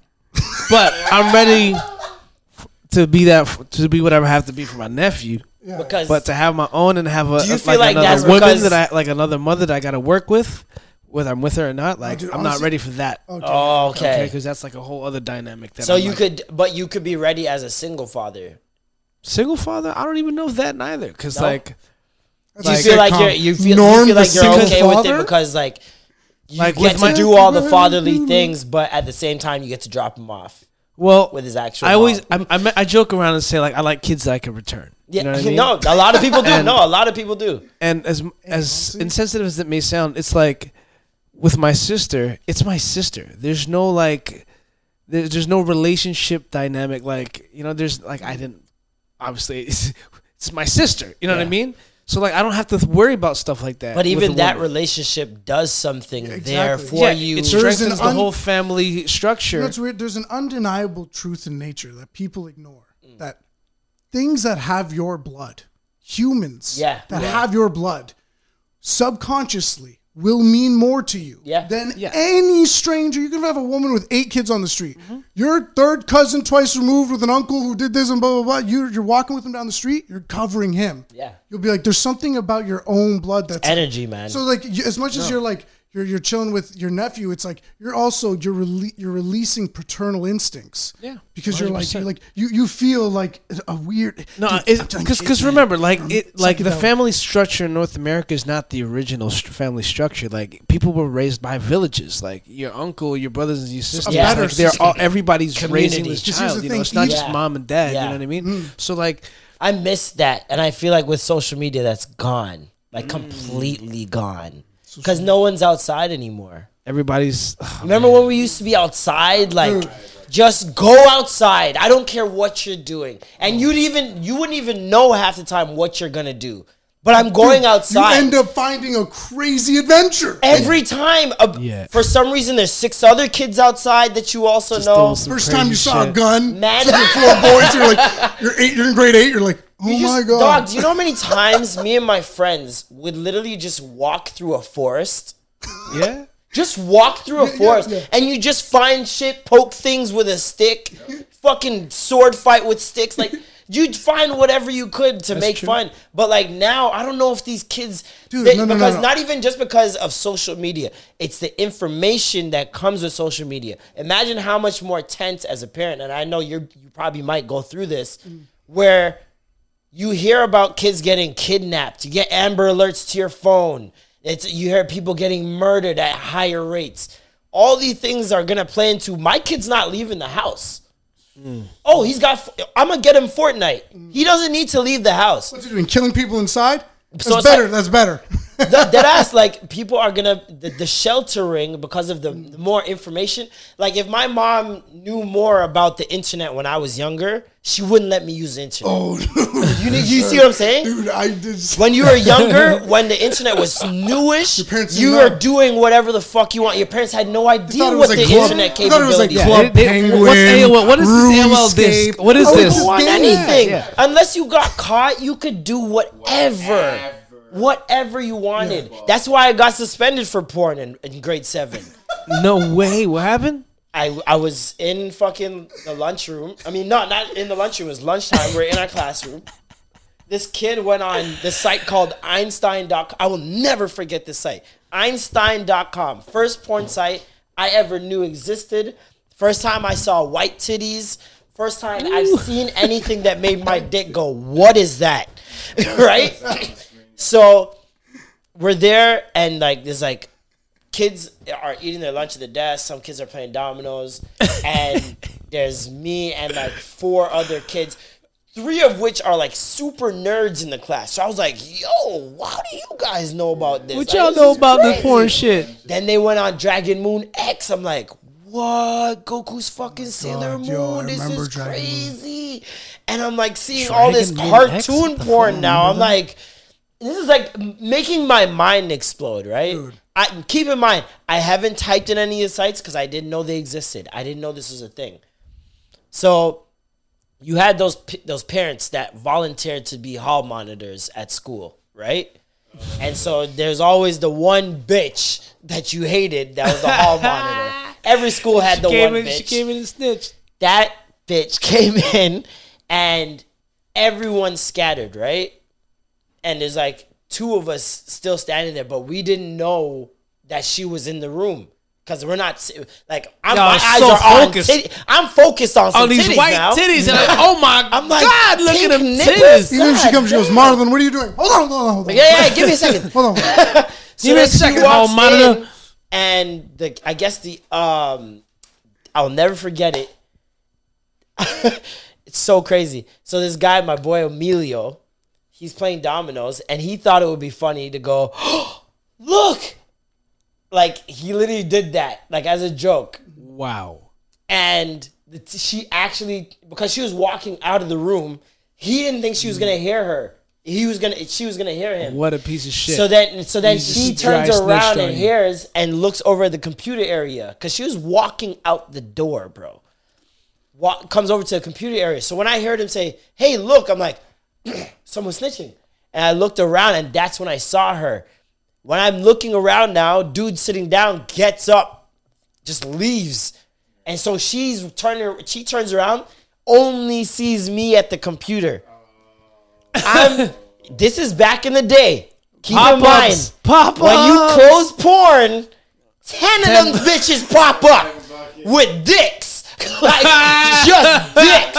but I'm ready f- [laughs] to be that f- to be whatever I have to be for my nephew. Because But to have my own and have a Do you a- feel like, like that's another woman that I like another mother that I got to work with whether I'm with her or not. Oh, like dude, I'm not ready for that. Oh, okay. Oh, Okay, okay. because that's like a whole other dynamic. That So I'm you like- could, but you could be ready as a single father. single father. I don't even know that neither. Because No? like That's Do you a feel like you're you feel, Norm you feel like you're single okay with it because like you Like, get to my- do all the [laughs] fatherly things, but at the same time you get to drop them off well, with his actual. I always mom. I, I, I joke around and say like I like kids that I can return. yeah, you know what I [laughs] mean? no, a lot of people do. And- no, a lot of people do. and as as insensitive as it may sound, it's like with my sister, it's my sister. There's no like, there, there's no relationship dynamic. Like you know, there's like I didn't obviously it's, [laughs] it's my sister. You know what I mean? So like I don't have to worry about stuff like that. But even that woman. relationship does something there exactly. for yeah, you. it strengthens an the un- whole family structure. That's weird. There's an undeniable truth in nature that people ignore. Mm. That things that have your blood, humans Yeah. that Yeah. have your blood, subconsciously will mean more to you Yeah. than Yeah. any stranger. You can have a woman with eight kids on the street. Mm-hmm. Your third cousin, twice removed, with an uncle who did this and blah blah blah. You're, you're walking with him down the street. You're covering him. Yeah. You'll be like, there's something about your own blood that's Energy, man. so like as much as you're like you're you're chilling with your nephew, it's like you're also you're rele- you're releasing paternal instincts. Yeah, because you're like you're like you you feel like a weird. No, it's I'm because because remember, like it, like the family structure in North America is not the original st- family structure. Like people were raised by villages. Like your uncle, your brothers and your sisters. Yeah. Like they're all everybody's raising Community. this 'Cause here's child. the You know, it's not each- just mom and dad. Yeah. You know what I mean? Mm. So like, I miss that, and I feel like with social media, that's gone, like completely gone, because no one's outside anymore. everybody's [sighs] Remember when we used to be outside, like just go outside. I don't care what you're doing, and you'd even you wouldn't even know half the time what you're gonna do. But I'm going outside. You end up finding a crazy adventure. Every time, a, Yeah. for some reason, there's six other kids outside that you also Just know. doing some First time you crazy saw a shit. gun, Man, four boys. You're like [laughs] you're eight. You're in grade eight. You're like, oh You my just- god. Dog, do you know how many times me and my friends would literally just walk through a forest? yeah. Just walk through a Yeah, yeah, forest yeah. and you just find shit, poke things with a stick, fucking sword fight with sticks. Like, you'd find whatever you could to make true. fun. But like now, I don't know if these kids, Dude, they- no, no, because no. not even just because of social media, it's the information that comes with social media. Imagine how much more tense as a parent, and I know you're you probably might go through this, mm. where you hear about kids getting kidnapped. You get Amber Alerts to your phone. It's you hear people getting murdered at higher rates. All these things are gonna play into my kid's not leaving the house. Mm. Oh, he's got. I'm gonna get him Fortnite. He doesn't need to leave the house. What's he doing? Killing people inside? That's So better. like- that's better. [laughs] that, that ass like people are gonna the, the sheltering because of the, the more information like if my mom knew more about the internet when i was younger she wouldn't let me use the internet oh, [laughs] you, need- you see what i'm saying dude, I did. when you were younger [laughs] when the internet was newish parents you didn't were know. doing whatever the fuck you want your parents had no idea it what was the club- internet I thought it was like club were. They- they- penguin. what's AOL? What is this AOL RuneScape. disc? What is I this? want game anything yeah. unless you got caught you could do whatever whatever you wanted that's why i got suspended for porn in, in grade seven [laughs] No way. What happened? I, I was in fucking the lunchroom. I mean, no, not in the lunchroom. It was lunchtime. We're in our classroom. This kid went on this site called Einstein.com. I will never forget this site. Einstein.com. First porn site I ever knew existed. First time I saw white titties. First time I've seen anything that made my dick go, what is that? [laughs] right? [laughs] So we're there and like there's like kids are eating their lunch at the desk. Some kids are playing dominoes, [laughs] and there's me and like four other kids. Three of which are like super nerds in the class. So I was like, "Yo, how do you guys know about this? What Like, y'all this know is about the crazy." porn shit? Then they went on Dragon Moon X. I'm like, what? Goku's fucking Sailor God, Moon. yo, this is Dragon Moon. crazy. And I'm like seeing all this Moon cartoon porn now. I'm like, this is like making my mind explode, right? I keep in mind, I haven't typed in any of the sites because I didn't know they existed. I didn't know this was a thing. So you had those those parents that volunteered to be hall monitors at school, right? And so there's always the one bitch that you hated that was the hall [laughs] monitor. Every school had the came one in, bitch She came in and snitched. that bitch [laughs] came in and everyone scattered, right? And there's like two of us still standing there, but we didn't know that she was in the room. Cause we're not like I'm, Y'all my eyes so are focused. on titty. I'm focused on some on these titties white now. titties, and like, [laughs] oh my I'm like, god, look at pink them nipples. titties. Even if she comes, she goes, Marlon, what are you doing? Hold on, hold on, hold on. Yeah, yeah. Give me a [laughs] second. Hold on. So [laughs] Give me a she second, walks hall monitor. in, and the I guess the um, I'll never forget it. it's so crazy. So this guy, my boy Emilio, he's playing dominoes, and he thought it would be funny to go, [gasps] look, like he literally did that, like as a joke, Wow. and the t- she actually because she was walking out of the room, he didn't think she was gonna hear her. He was gonna, she was gonna hear him. What a piece of shit. So then, so then she turns around and hears and looks over at the computer area because she was walking out the door, bro. Walk, comes over to the computer area. So when I heard him say, "Hey, look," I'm like, [clears throat] "Someone's snitching," and I looked around, and that's when I saw her. When I'm looking around now, dude sitting down gets up, just leaves, and so she's turning. She turns around, only sees me at the computer. I'm. [laughs] This is back in the day. Keep in mind. Pop-ups. when you close porn, ten of them bitches pop up [laughs] with dicks, [laughs] like just dicks.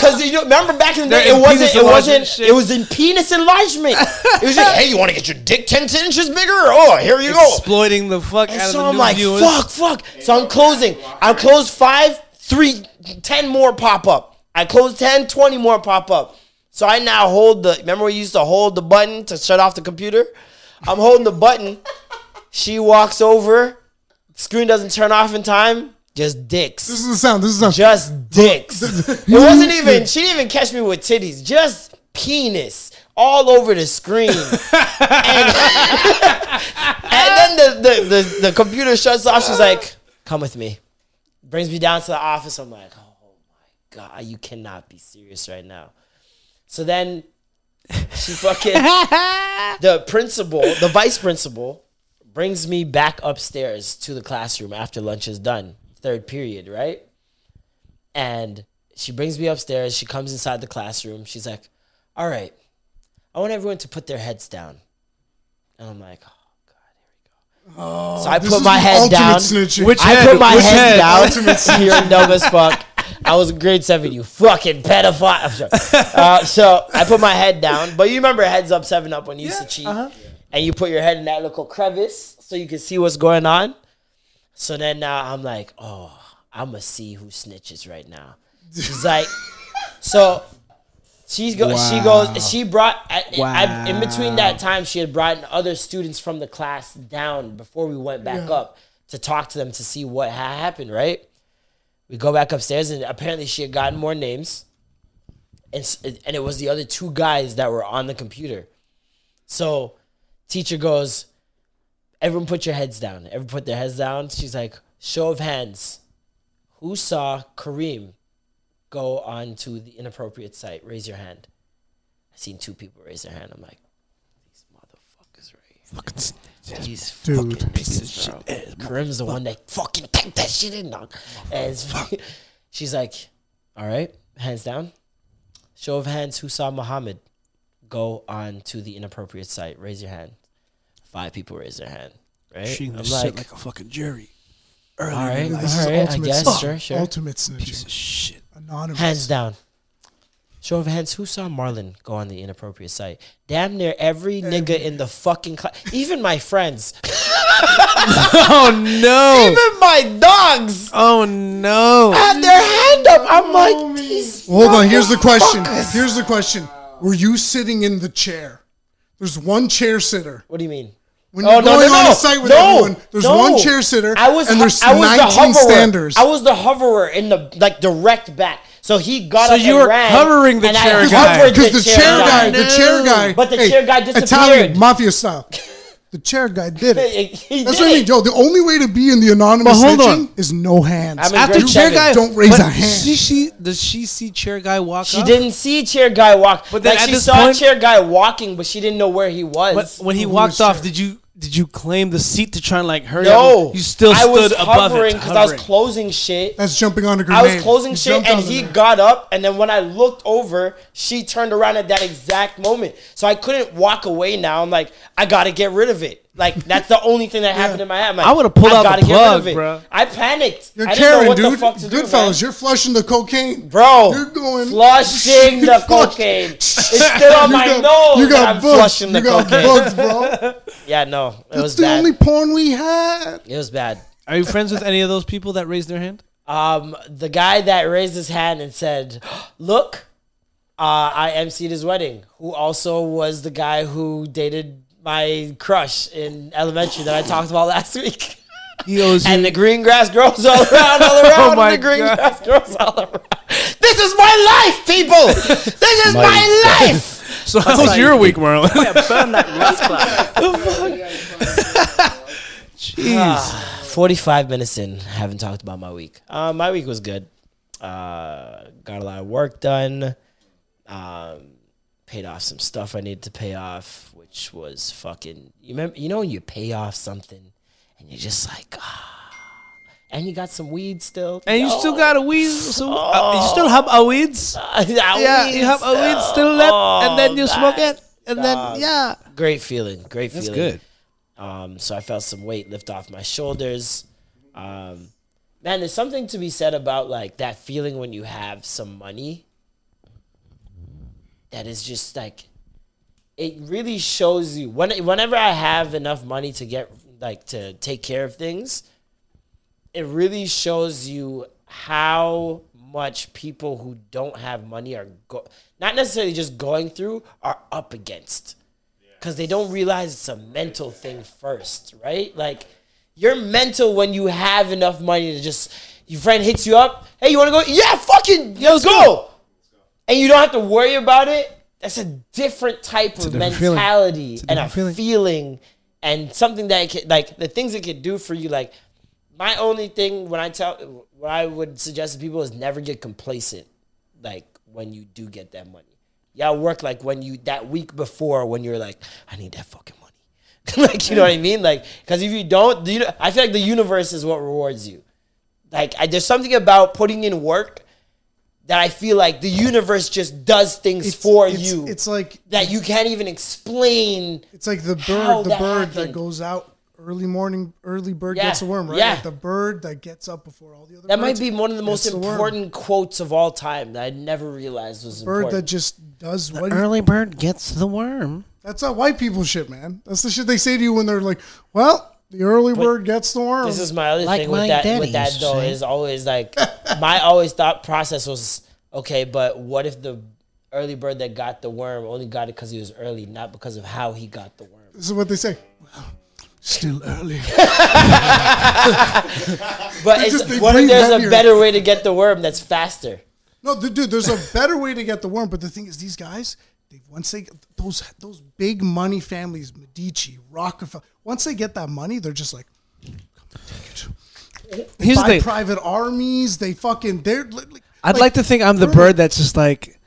Cause you know, remember back in the day, They're it in wasn't. penis It wasn't. enlargement shit. It was in penis enlargement. It was just, [laughs] hey, you want to get your dick ten inches bigger? Oh, here you go. exploiting the fuck And out of so the I'm new like, viewers. fuck, fuck. So I'm closing. I close five, three, ten more pop up. I close 10, 20 more pop up. So I now hold the, remember we used to hold the button to shut off the computer? I'm holding the button. She walks over. Screen doesn't turn off in time. Just dicks. This is the sound. This is the sound. Just dicks. [laughs] It wasn't even, she didn't even catch me with titties. Just penis all over the screen. [laughs] and, and then the, the, the, the computer shuts off. She's like, come with me. Brings me down to the office. I'm like, oh my God, you cannot be serious right now. So then she fucking, [laughs] the principal, the vice principal, brings me back upstairs to the classroom after lunch is done, third period, right? And she brings me upstairs. She comes inside the classroom. She's like, all right, I want everyone to put their heads down. And I'm like, oh, God, here we go. so I put my the head down. snitching. Which I head? put my Which head, head? down. Ultimate [laughs] You're dumb as fuck. I was in grade seven, you fucking pedophile. Uh, so I put my head down, but you remember heads up, seven up when you used to cheat, and you put your head in that little crevice so you can see what's going on. So then now I'm like, oh, I'm gonna see who snitches right now. She's like, so she's go, she goes, she brought I, I, in between that time she had brought other students from the class down before we went back up to talk to them to see what had happened. Right? We go back upstairs and apparently she had gotten more names, and and it was the other two guys that were on the computer. So teacher goes, everyone put your heads down. Everyone put their heads down. She's like, show of hands. Who saw Kareem go on to the inappropriate site? Raise your hand. I seen two people raise their hand. I'm like, these motherfuckers right here. These Dude. fucking niggas, bro. Kareem's the one that fucking typed that shit in. dog. And it's- [laughs] she's like, all right, hands down. Show of hands, who saw Muhammad go on to the inappropriate site? Raise your hand. Five people raise their hand. Right? She I'm was like, like, like a fucking jury. all right, This is right, I ultimate guess, snitching. sure, sure. Ultimate snitching. Piece of shit. Anonymous. Hands down. Show of hands, who saw Marlon go on the inappropriate site? Damn near every nigga in the fucking class, even my friends, [laughs] Oh no! even my dogs Oh no! had their hand up. I'm like, these. Hold on. Here's the question. motherfuckers. Here's the question. Were you sitting in the chair? There's one chair sitter. What do you mean? When Oh you're no, going no, on no, a site with no, everyone, there's no. one chair sitter I was, and there's I was 19 the hoverer. standers. I was the hoverer in the like direct back. So he got So up you and were ran, hovering the chair guy. Because the chair guy, the chair guy, But the chair guy disappeared. Italian mafia style. [laughs] The chair guy did it. He That's did what I mean, it. Joe. The only way to be in the anonymous But hold on. is no hands. I'm After chair seven. guy, Don't raise a hand. She, she does she see chair guy walk? She up? didn't see chair guy walk. But then like at she this saw point- chair guy walking, but she didn't know where he was. But when he Who walked off, chair? did you did you claim the seat to try and like hurry no, up? You still I stood was above hovering because I was closing shit. That's jumping on a I grenade. I was closing You shit, and he the- got up, and then when I looked over, she turned around at that exact moment. So I couldn't walk away. Now I'm like, I gotta get rid of it. Like that's the only thing that happened in my head. I'm like, I would've pulled I out the gotta get rid plug, of it. bro. I panicked. You're I didn't know what dude. the fuck to do, man. Goodfellas, you're flushing the cocaine. Bro, You're going- flushing the [laughs] cocaine. [laughs] It's still on You my got- nose. You got I'm bugs. flushing the you got cocaine. bugs, bro. [laughs] Yeah, no, it That's was the bad. only porn we had. it was bad. Are you friends with any of those people that raised their hand? Um, the guy that raised his hand and said, [gasps] "Look, uh, I emceed his wedding." Who also was the guy who dated my crush in elementary that I talked about [laughs] last week. He owes you. And the green grass grows all around, all around. [laughs] Oh my and the green God. grass grows all around. This is my life, people. This is my, life. so how was your week, Marlon? Burn that [laughs] last clap. Jeez. Forty-five minutes in, haven't talked about my week. Uh, my week was good. Uh, got a lot of work done. Um, paid off some stuff I needed to pay off, which was fucking. You remember? You know when you pay off something, and you're just like, ah. And you got some weed still. And you Yo. still got a weed. So uh, you still have a weeds. [laughs] Yeah, you have a weed still left, and then you smoke it, and then yeah. Great feeling. Great feeling. That's good. Um, so I felt some weight lift off my shoulders. Um, man, there's something to be said about like that feeling when you have some money. That is just like, it really shows you. When whenever I have enough money to get like to take care of things, it really shows you how much people who don't have money are go- not necessarily just going through are up against because they don't realize it's a mental thing first, right? Like you're mental when you have enough money to just your friend hits you up, hey, you want to go? Yeah, fucking let's go. And you don't have to worry about it. That's a different type of different mentality a and a feeling. feeling. and something that it can, like the things it could do for you. Like my only thing when I tell what I would suggest to people is never get complacent. Like when you do get that money, y'all work like when you that week before when you're like, I need that fucking money. [laughs] like you know what I mean? Like because if you don't, the, uni- I feel like the universe is what rewards you. Like I, there's something about putting in work that I feel like the universe just does things It's- for it's- you It's like that you can't even explain. it's like the bird, the that bird that goes out early morning, early bird Yeah, gets a worm, right? yeah. Like the bird that gets up before all the other. That might be one of the most gets worm. important quotes of all time that I never realized was a bird that just does what. Early bird gets the worm. That's not white people shit, man. That's the shit they say to you when they're like, "Well, the early bird gets the worm." This is my other Like thing my with that. daddy With that though is always like [laughs] my always thought process was okay, but what if the early bird that got the worm only got it because he was early, not because of how he got the worm? this is what they say. Well, still early. [laughs] But it's, just- what if there's heavier. a better way to get the worm that's faster? No, dude, there's a better way to get the worm. But the thing is, these guys, they once they those those big money families, Medici, Rockefeller, once they get that money, they're just like, Here's the buy thing. private armies. They fucking they're li- like, I'd like, to think I'm the bird that's just like,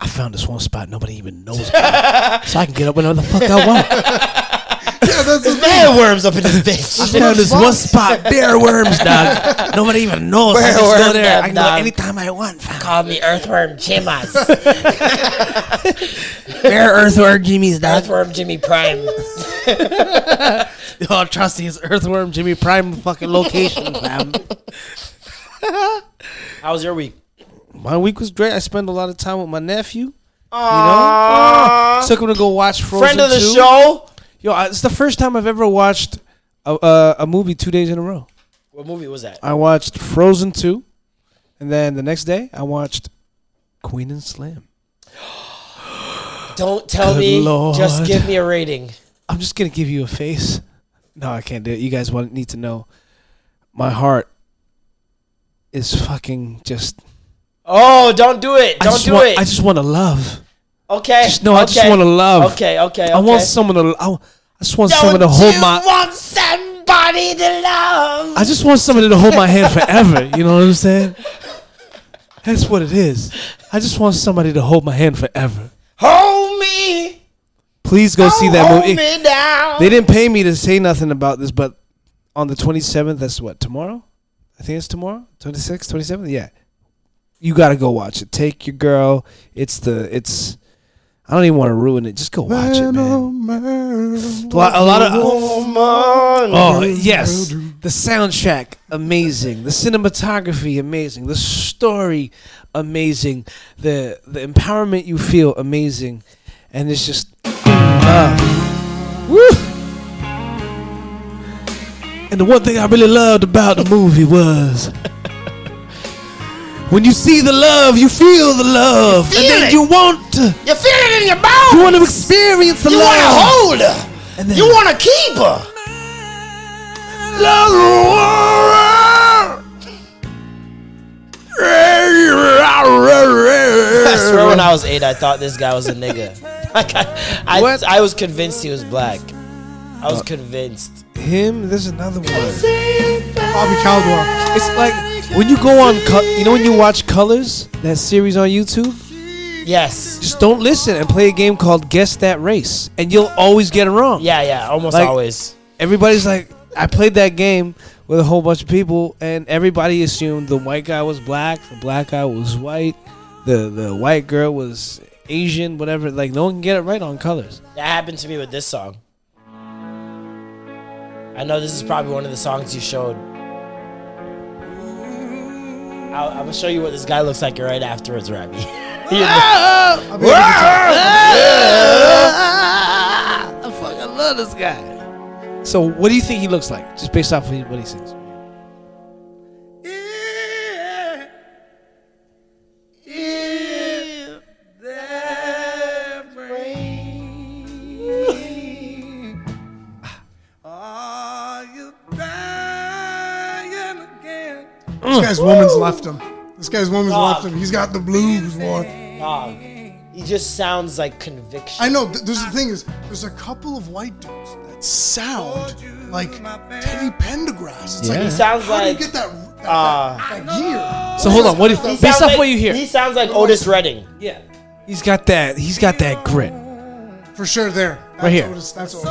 I found this one spot nobody even knows about, so I can get up whenever the fuck I want. [laughs] yeah, that's the thing. Worms up in this bitch. I found this one spot, bare worms, [laughs] dog. Nobody even knows. I Bare just go worms, there. I can go dog. anytime I want. fam. Call me earthworm Chimas. [laughs] Bare earthworm Jimmy's, dog. earthworm Jimmy Prime. [laughs] Oh, trust me, it's earthworm Jimmy Prime fucking location, fam. How was your week? My week was great. I spent a lot of time with my nephew. You know, took him to go watch Frozen Friend of the 2. show. Yo, I- it's the first time I've ever watched a, a, a movie two days in a row. What movie was that? I watched Frozen 2, and then the next day I watched Queen and Slim. [gasps] Don't tell Good me. Lord. Just give me a rating. I'm just gonna give you a face. No, I can't do it. You guys want need to know. My heart is fucking just. Oh, don't do it. I Don't just do want, it. I just want to love. Okay. Just no, I just want to love. Okay, okay, okay. I want someone to. I, I just want someone to Don't hold you my. want somebody to love? I just want somebody to hold my hand forever. You know what I'm saying? That's what it is. I just want somebody to hold my hand forever. Hold me. Please go see that hold movie. me down. They didn't pay me to say nothing about this, but on the 27th, that's what, tomorrow? I think it's tomorrow? 26th, 27th? Yeah. You got to go watch it. Take your girl. It's the, it's, I don't even want to ruin it. Just go watch it, oh, man. man. A lot, a lot of oh yes, the soundtrack amazing, the cinematography amazing, the story amazing, the the empowerment you feel amazing, and it's just love. Woo! And the one thing I really loved about the movie was when you see the love, you feel the love, and then you want to You feel it in your bones. you want to experience the You love. You want to hold her. And then- You want to keep her. I swear when I was eight, I thought this guy was a nigga. [laughs] Like I, I, I was convinced he was black. I was uh, convinced. Him, there's another one. Bobby Caldwell. It's like when you go on, co- you know, when you watch Colors, that series on YouTube. Yes. Just don't listen and play a game called Guess That Race, and you'll always get it wrong. Yeah, yeah, almost Like- always. Everybody's like, I played that game with a whole bunch of people, and everybody assumed the white guy was black, the black guy was white, the the white girl was Asian, whatever. Like no one can get it right on Colors. That happened to me with this song. I know this is probably one of the songs you showed. I'll, I'm gonna show you what this guy looks like right afterwards, Rabbi. [laughs] I'll be able to. Ah! I fucking love this guy. So, what do you think he looks like, just based off of what he sings? This guy's woman's left him. This guy's woman's left him. He's got the blues, boy. Dog. He just sounds like conviction. I know. Th- there's the thing is, there's a couple of white dudes that sound like Teddy Pendergrass. It's Yeah. like, He sounds how do you get that, that, Uh, that, that gear? So hold on, what do He you, based sounds off like- what you hear? He sounds like Otis Redding. Yeah, he's got that. He's got that grit. For sure, there. That's Right here. Otis, that's Otis.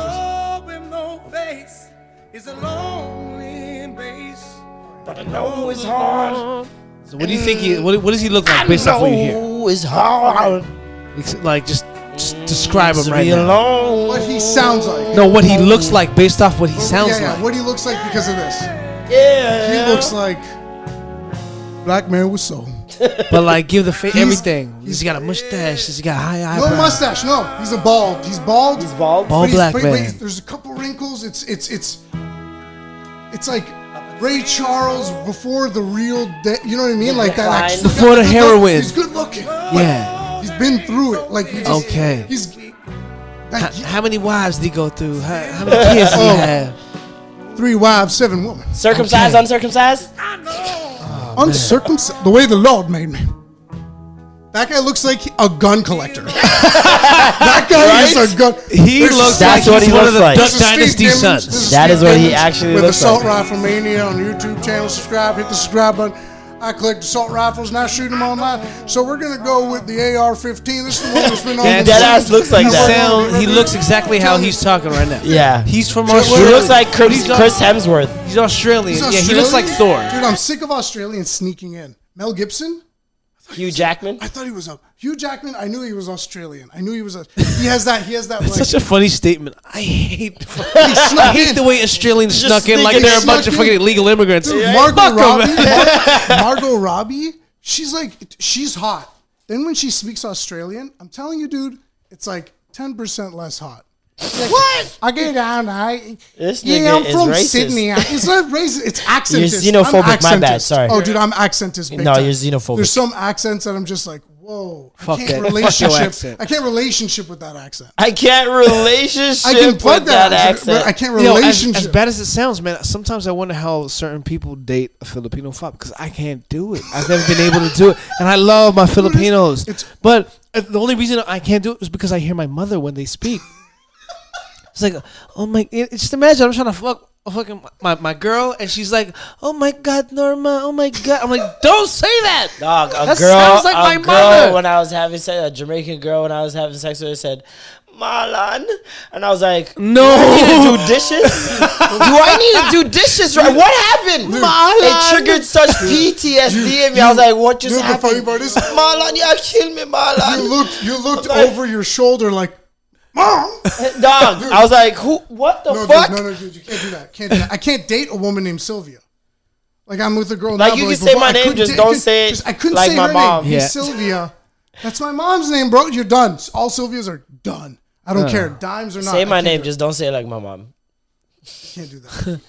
But I know it's hard. So what do you think? He, what, what does he look like based off what you hear? it's hard. Ex- Like just, just describe him right now. alone. What he sounds like. No, what he looks like based off what he sounds yeah, yeah. like. What he looks like because of this. Yeah. He looks like black man with soul. But like, give the face He's- everything. He's got a mustache. He's got high eyebrows. No mustache. No, he's a bald. He's bald. He's bald. Bald But black but- man. but there's a couple wrinkles. It's it's it's it's like Ray Charles before the real. De- you know what I mean? Like that. Like. Before the he's heroin. He's good looking. Yeah. He's been through it. Like he just, Okay. He's How, like, how many wives did he go through? How, how many [laughs] kids did he Oh. have? three wives, seven women. Circumcised, Okay. uncircumcised? Uncircumcised. The way the Lord made me. That guy looks like a gun collector. [laughs] that guy is a gun. He There's looks Steve- like That's what he's he one looks of the like. Duck there's a Steve Dynasty Timmons- sons. there's a That Steve is what he Timmons actually with looks Assault like. Rifle Mania on YouTube channel. Subscribe, hit the subscribe button. I collect assault rifles and I shoot them online. So we're gonna go with the AR-15. This is the one that's been on That the dead ass looks like that. sound, he looks exactly how he's talking right now. Yeah. He's from Australia. He Australia. looks like Chris, He's, Chris Hemsworth. he's Australian. He's Yeah, he looks like Thor. Dude, I'm sick of Australians sneaking in. Mel Gibson? Hugh Jackman. I thought he was a Hugh Jackman. I knew he was Australian. I knew he was a. He has that. He has that. That's like, such a funny statement. I hate. I hate in. the way Australians Just snuck in like they're a bunch of fucking illegal immigrants. Dude, Yeah. Margot Fuck 'em, Robbie. man. Mar- Margot Robbie. She's like, she's hot. Then when she speaks Australian, I'm telling you, dude, it's like 10% less hot. What? I get down. I This yeah, I'm from racist. Sydney. It's not racist. It's accentist. You're xenophobic, I'm my bad, sorry. Oh, dude, I'm accentist. No, time. you're xenophobic. There's some accents that I'm just like, whoa. Fuck I that. can't Fuck your relationship. accent. I can't relationship with that accent. I can't relationship [laughs] I can plug with that, that, accent, accent. but I can't You know, as, relationship. as bad as it sounds, man, sometimes I wonder how certain people date a Filipino fop because I can't do it. I've never been able to do it, and I love my Filipinos. it's- but uh, the only reason I can't do it is because I hear my mother when they speak. It's like, oh my! Just imagine I'm trying to fuck fucking my, my girl, and she's like, "Oh my god, Norma! Oh my god!" I'm like, "Don't say that." Dog, a That girl, sounds like a my girl mother. when I was having sex, a Jamaican girl when I was having sex with her said, Marlon. And I was like, No. Do I need to do dishes? [laughs] do I need to do dishes? Right? What happened? It triggered such PTSD in me. I was like, what just You know the funny happened? part is- Marlon, you killed me, Marlon. You looked, you looked like- over your shoulder like, mom. [laughs] Dog, I was like, who? What the No, fuck? dude, no, no, dude, you can't do that. Can't do that. I can't date a woman named Sylvia. Like I'm with a girl Like, now. you but can say my I name, just date- don't say it just- I couldn't like say my her mom. name. Yeah. Hey, Sylvia. That's my mom's name, bro. You're done. All Sylvias are done. I don't care, dimes or not. Say my name, just don't say it like my mom. Can't do that. [laughs]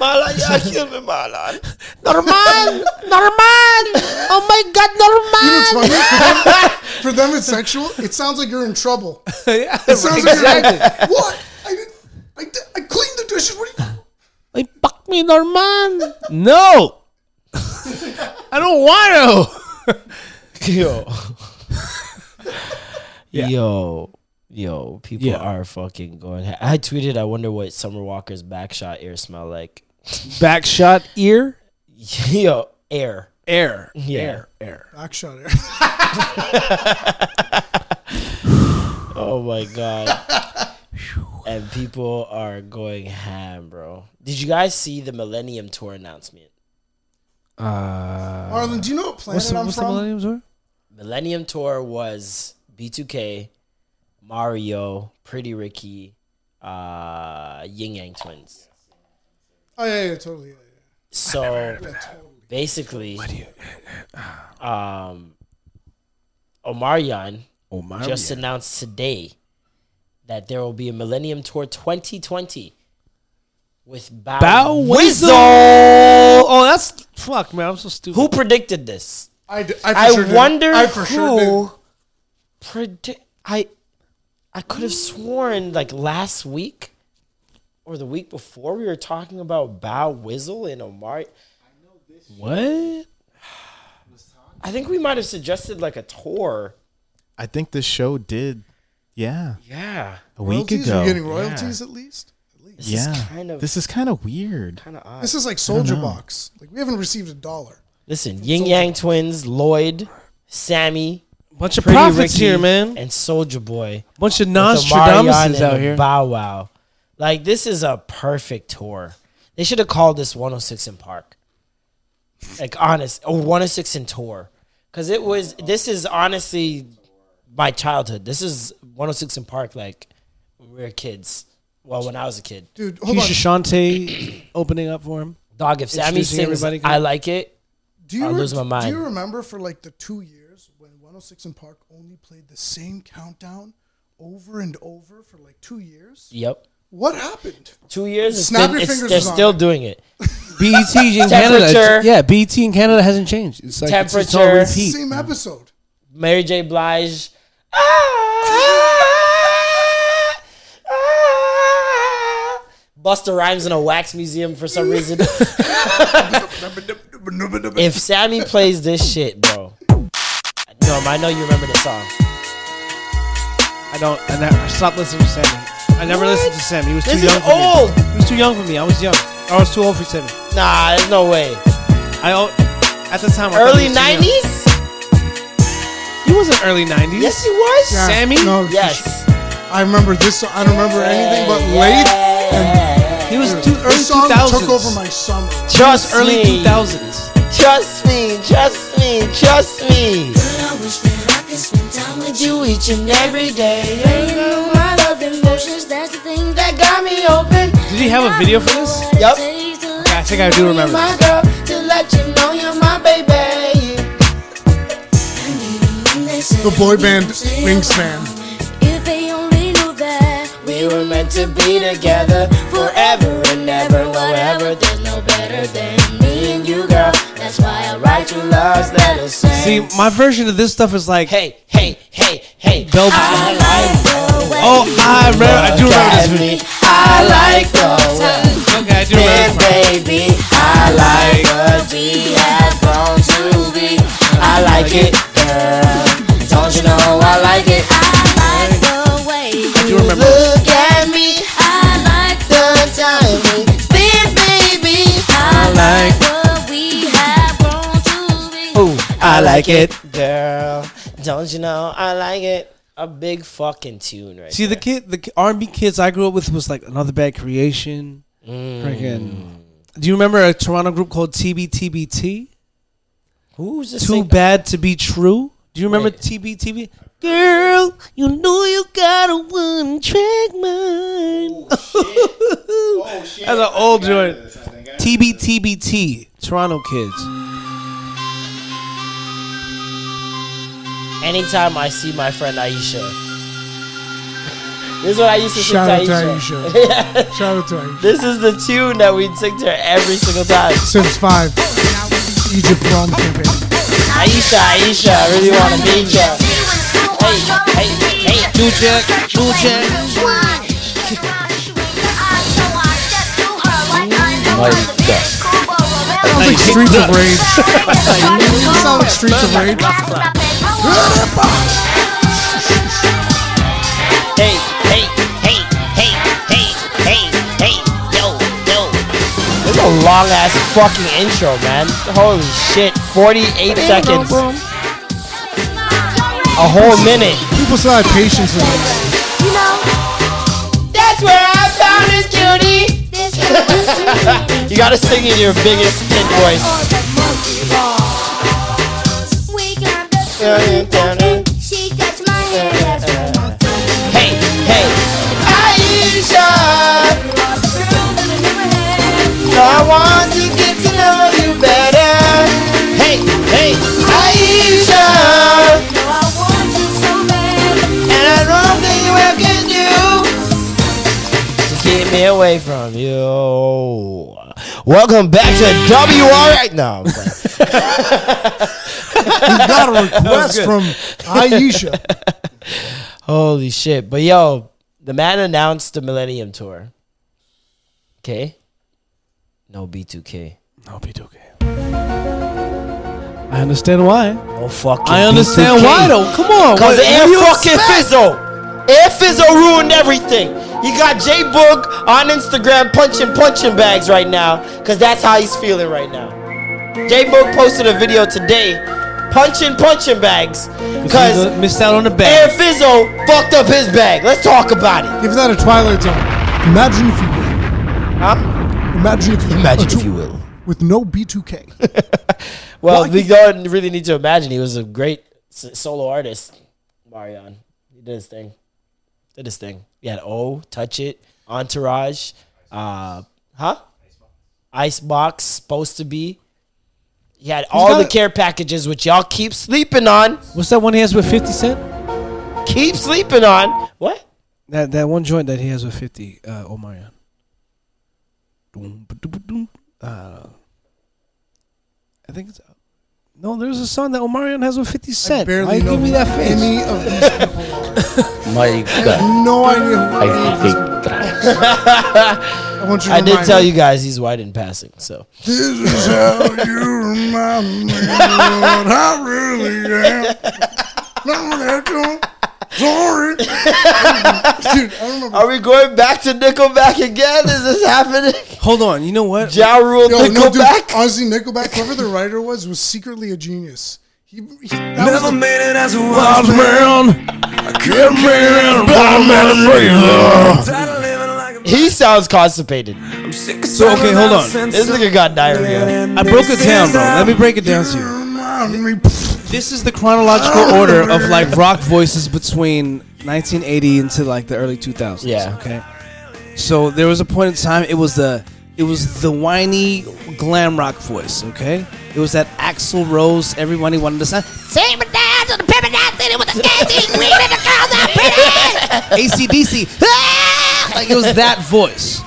Marlon, you killed me, Marlon. Norman! Norman! Oh my god, You know what's funny? For them, for them, it's sexual. It sounds like you're in trouble. [laughs] yeah, It sounds like you're like, what? I didn't. I, did- I cleaned the dishes. What are you? Hey, fuck me, Norman! No, I don't want to. [laughs] Yo. Yo. Yo, people Yeah. are fucking going. I tweeted, I wonder what Summer Walker's backshot ear smell like. [laughs] Backshot ear, [laughs] Yo, air. air, Yeah. air, air. Back shot there. [laughs] Oh my god. and people are going ham, bro. Did you guys see the Millennium Tour announcement? Uh, Arlen, do you know what planet the, I'm what's the from? Millennium Tour? Millennium Tour was B2K, Mario, Pretty Ricky, uh, Yin Yang Twins. Oh yeah, yeah, totally. Yeah, yeah. So [laughs] basically, um, Omarion Oh my! just announced today that there will be a Millennium Tour 2020 with Bow, Bow Wizzle. Wizzle. Oh, that's fuck, man. I'm so stupid. Who predicted this? I, d- I, for I sure did. wonder I for who sure did. predict. I I could have sworn like last week or the week before we were talking about Bow Wizzle and Omari. What? I think we might have suggested like a tour. I think the show did, yeah, Yeah, a week Royalties? ago. You're getting royalties at least. this yeah, is kind of this is kind of weird. kind of odd. This is like Soldier Box. Like we haven't received a dollar. Listen, Yin Yang Twins, Lloyd, Sammy, Bunch of Pretty prophets Ricky, here, man. and Soulja Boy. Bunch of with Nostradamuses Omarion out and here. Bow Wow. Like this is a perfect tour. They should have called this 106 & Park. Like honest, or 106 in tour, because it was. This is honestly my childhood. This is 106 & Park. Like when we were kids. Well, when I was a kid, Dude, hold on. Keisha Shante [coughs] opening up for him. dog. If Sammy Introducing sings, everybody. I like it. Do you, I'll re- lose my mind. do you remember for like the two years when 106 & Park only played the same countdown over and over for like two years? Yep. What happened? Two years. Snap been, your it's, fingers they're is on still it. doing it. [laughs] BT in Canada, yeah, BET in Canada hasn't changed. It's like it's, it's Temperature. repeat. Same episode. Mary J. Blige. Ah, ah. Busta Rhymes in a wax museum for some reason. [laughs] [laughs] if Sammy plays this shit, bro. No, I know you remember the song. I don't. I, never, I stopped listening to Sammy. I never What? listened to Sammy. He was too This young is for old. me. He was too young for me. I was young. I was too old for Sammy. Nah, there's no way. I o- at the time I thought Early he was too young. '90s? He wasn't early nineties. Yes, he was. Yeah, Sammy? No, Yes. I remember this. Song. I don't remember anything but late. He was too early This song two thousands. took over my summer. Trust early me. two thousands. Trust me. Trust me. Trust me. I wish that I could spend time with you each and every day. You know my love emotions. That's the thing that got me open. Did he have a video for this? Yep. I think I do remember. My girl, to let you know you're my baby. The boy band Wingspan. If they only knew that We were meant to be together forever and ever, whatever. There's no better than me and you, girl. That's why I write you loves letters. See, my version of this stuff is like hey, hey, hey, hey. Bell. I like the way Oh, I remember. I do you remember this look video. me. I like the way. Okay, I do Yeah, remember. this baby, I like what we have grown to be. I like it, girl. Don't you know I like it? I like the way I do you remember. Look at me, I like the time I like it, girl. Don't you know I like it? A big fucking tune, right? See the kid, the R&B kids I grew up with was like another bad creation. Mm. Freaking. Do you remember a Toronto group called TBTBT? Who's the Too bad to be true. Do you remember Wait. TBTB? Girl, you know you got a one track mind. [laughs] Oh, shit. That's an old joint. TBTBT, Toronto kids. Anytime I see my friend Aisha, [laughs] this is what I used to sing Shout to out to Aisha. Aisha. [laughs] Shout out to Aisha. This is the tune that we'd sing to her every single time. Sims 5. Egypt prom campaign. Aisha, Aisha, I really want to meet ya. Hey, hey, hey. New check, new check. My God. [laughs] Sounds like Streets of Rage. sounds like Streets of Rage. Hey, hey, hey, hey, hey, hey, hey, yo, yo. This is a long ass fucking intro, man. Holy shit, 48 seconds. A whole minute. People still have patience with it. You know, that's where I found this cutie. [laughs] You gotta sing in your biggest kid voice. Oh, Hey, hey, Aisha. I want to get to know you better. Hey, hey, Aisha. And I don't think you can do to me away from you. Welcome back to WR right [laughs] We got a [laughs] request from Aisha. [laughs] Holy shit. But yo, the man announced the Millennium Tour. Okay? No B2K. No, B2K. I understand why. No fucking I understand B2K. why though. Come on. Cause what- Air fucking expect? Fizzo. Air Fizzo ruined everything. He got J Boog on Instagram punching punching bags right now. Cause that's how he's feeling right now. J Boog posted a video today punching punching bags. Cause He missed out on the Air bag. Fizzo fucked up his bag. Let's talk about it. Give that a Twilight Zone. Imagine if you will. Huh? Imagine if you will. Imagine a if tour you will. With no B2K. [laughs] Well, we don't really need to imagine. He was a great s- solo artist, Marion. He did his thing. Did his thing. He had O, Touch It, Entourage, uh, huh? Icebox, supposed to be. He had all the a- care packages, which y'all keep sleeping on. What's that one he has with 50 Cent? Keep sleeping on. What? That that one joint that he has with 50, uh, Omarion. Doom, ba-doom, ba-doom. Uh, I think it's. No, there's a song that Omarion has with 50 I Cent. barely Why you know give me that face? any of these people are. [laughs] My I God. have no idea who I any I want you to I did tell me. you guys he's white in passing, so. This is how you remind me what I really am. Now that you're sorry. Dude, I don't know. Are we going back to Nickelback again? Is this happening? Hold on, you know what? Ja Rule Yo, no, dude, Nickelback? honestly, Nickelback, whoever the writer was, was secretly a genius. He, he that was made it as a wise man. I couldn't make it blind man He sounds constipated. So okay, hold on. This nigga got diarrhea. I broke it down, bro. Let me break it down to you. This is the chronological order of like rock voices between 1980 into like the early 2000s. Yeah. Okay. So there was a point in time it was the it was the whiny glam rock voice. Okay. It was that Axl Rose. Everybody wanted to sound. Sing me down to the pimp down city with the skanky green and the girls are pretty. ACDC. Ah! Like it was that voice.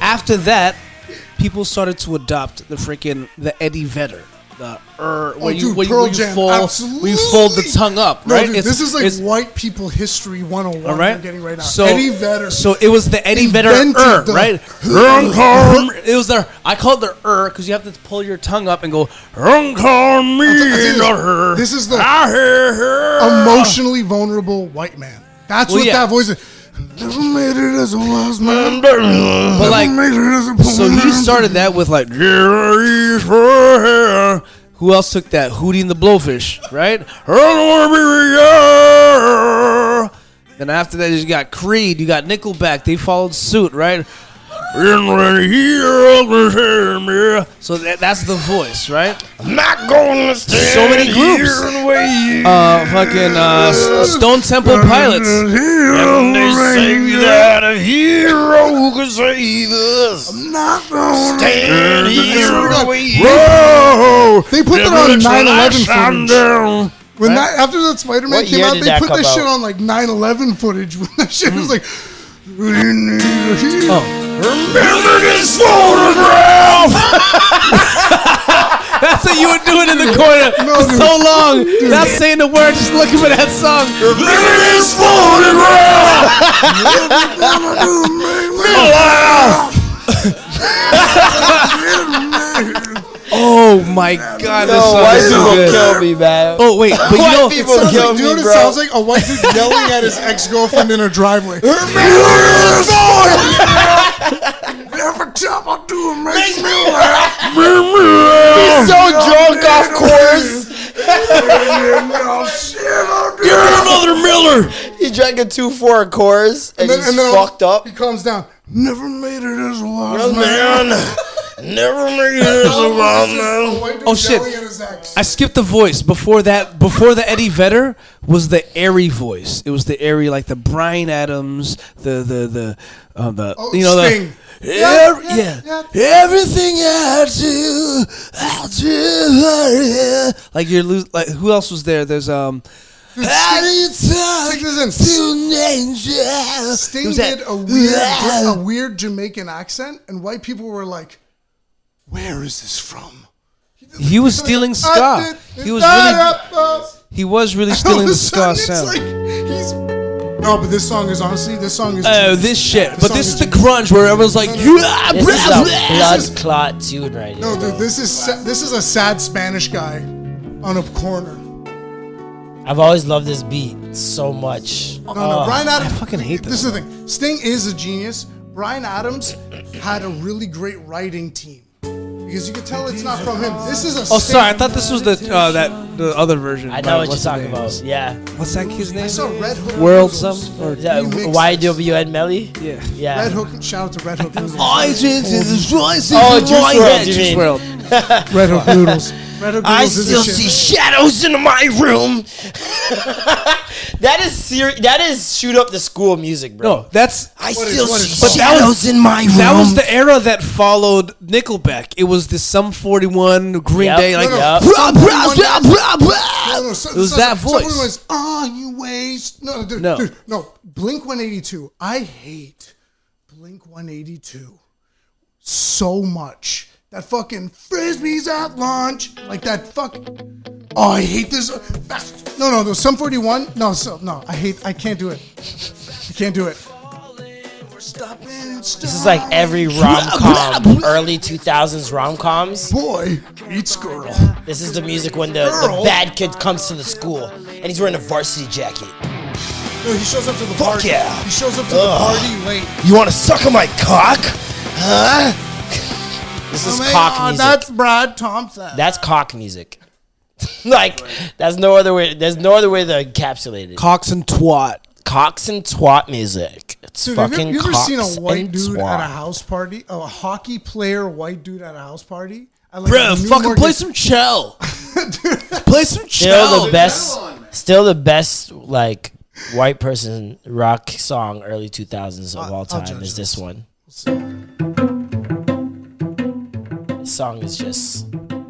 After that, people started to adopt the freaking the Eddie Vedder. The er, where, Oh, you, dude, where, you, Pearl where you fold, where you fold the tongue up, No, right? dude, this is like white people history 101 all right. we're getting right now. So Eddie Vedder. So it was the Eddie Vedder er, right? it was the I call it the er because you have to pull your tongue up and go. "Run, call me this, the er." this is the her. emotionally vulnerable white man. That's Well, what yeah. that voice is. Never made it as a wise man. But like, Never made it as a poor so he started that with like, "Here is her hair," Who else took that? Hootie and the Blowfish, right? I don't wanna be your- Then after that, you got Creed, you got Nickelback. They followed suit, right? So that, that's the voice, right? I'm not going to stand So many groups. here and wait. Uh, fucking uh, S- Stone Temple Pilots. And they say that a hero could save us. I'm not going to stand here and wait. They put that on 9/11 footage. down. When that after that Spider Man What came out, they put come that shit on like 9/11 footage. [laughs] When that shit was like, Oh. Remember this photograph. That's what you were doing in the corner for dude. so long. Not saying the word, just looking for that song. Remember this photograph. Oh my god, this No, song white is so people good. kill me, man. Oh wait, but you White know, people sounds kill like, do you know me, what it bro. sounds like? A white dude yelling at his ex girlfriend in her driveway. Remember this photograph. Every time I do it, makes me He's so drunk off course. [laughs] You're another Miller. He drank a two four Coors and, he's fucked up. He calms down. Never made it as long, Well, man. Man, never made it [laughs] as a wild man. Oh shit! Yelling at his ex. I skipped the voice before that. Before the Eddie Vedder was the airy voice. It was the airy, like the Bryan Adams, the the the uh, the Oh, you know Sting. the yeah, yeah, yeah. everything I do, I do. Like you're lose. Like who else was there? There's um. How do you talk Stick this in. to an angel? Sting did a weird, [laughs] a weird Jamaican accent, and white people were like, "Where is this from?" He was stealing ska. He was really, [laughs] he was really stealing the ska It's sound. like. No, but this song is honestly, this song is. Oh, this shit. This But this is the genius. grunge where everyone's like, yeah, This is a blood clot tune right here. No, dude, this is sa- this is a sad Spanish guy on a corner. I've always loved this beat so much. No, no, oh, Bryan Adams. I fucking hate this. This is the thing. Sting is a genius. Bryan Adams had a really great writing team because you can tell it's not from him. This is a. Oh, sorry. I thought this was the uh, that the other version. I know what you're What's talking name? about. Yeah. What's that kid's name? I saw Red Hook. World Noodles. some or Is that Remixes. YNW Melly? yeah. Yeah. Red Hook. Shout out to Red Hook Noodles. [laughs] I just destroy Oh, Juice WRLD, you Juice. World. [laughs] Red Hook Noodles. Red Hook Noodles I still see shadows in my room. [laughs] that is seri- That is shoot up the school music, bro. No, that's I What is- still what see is- But that shadows in my room. that was the era that followed Nickelback. It was the Sum 41, Green Yep. Day, like No, no. Yup. blah, blah, blah, blah, blah. No, no, so- It was so- that someone voice. Was, ah, you waste. No, dude, No. dude, no. Blink 182. I hate Blink 182 so much. That fucking frisbees at lunch, like that fuck. Oh, I hate this. No, no, no. Sum 41. No, so no. I hate. I can't do it. I can't do it. This is like every rom com, early 2000s rom coms. boy eats girl. This is the music when the, the Girl. bad kid comes to the school and he's wearing a varsity jacket. No, he shows up to the Fuck party. yeah. He shows up to the party late. You want to suck on my cock? Huh? [laughs] This is oh, cock oh, music. Oh, That's Brad Thompson. That's cock music. [laughs] like that's no other way. There's no other way to encapsulate it. Cox and twat. Cocks and twat music. It's Dude, have fucking you, you ever seen a white dude twat. at a house party? A hockey player white dude at a house party? I like Bro, New fucking play Morgan- some Chell. [laughs] play some Still the best. Still the best. Like white person rock song early 2000s of all I'll time is this this. one. This song is just, it's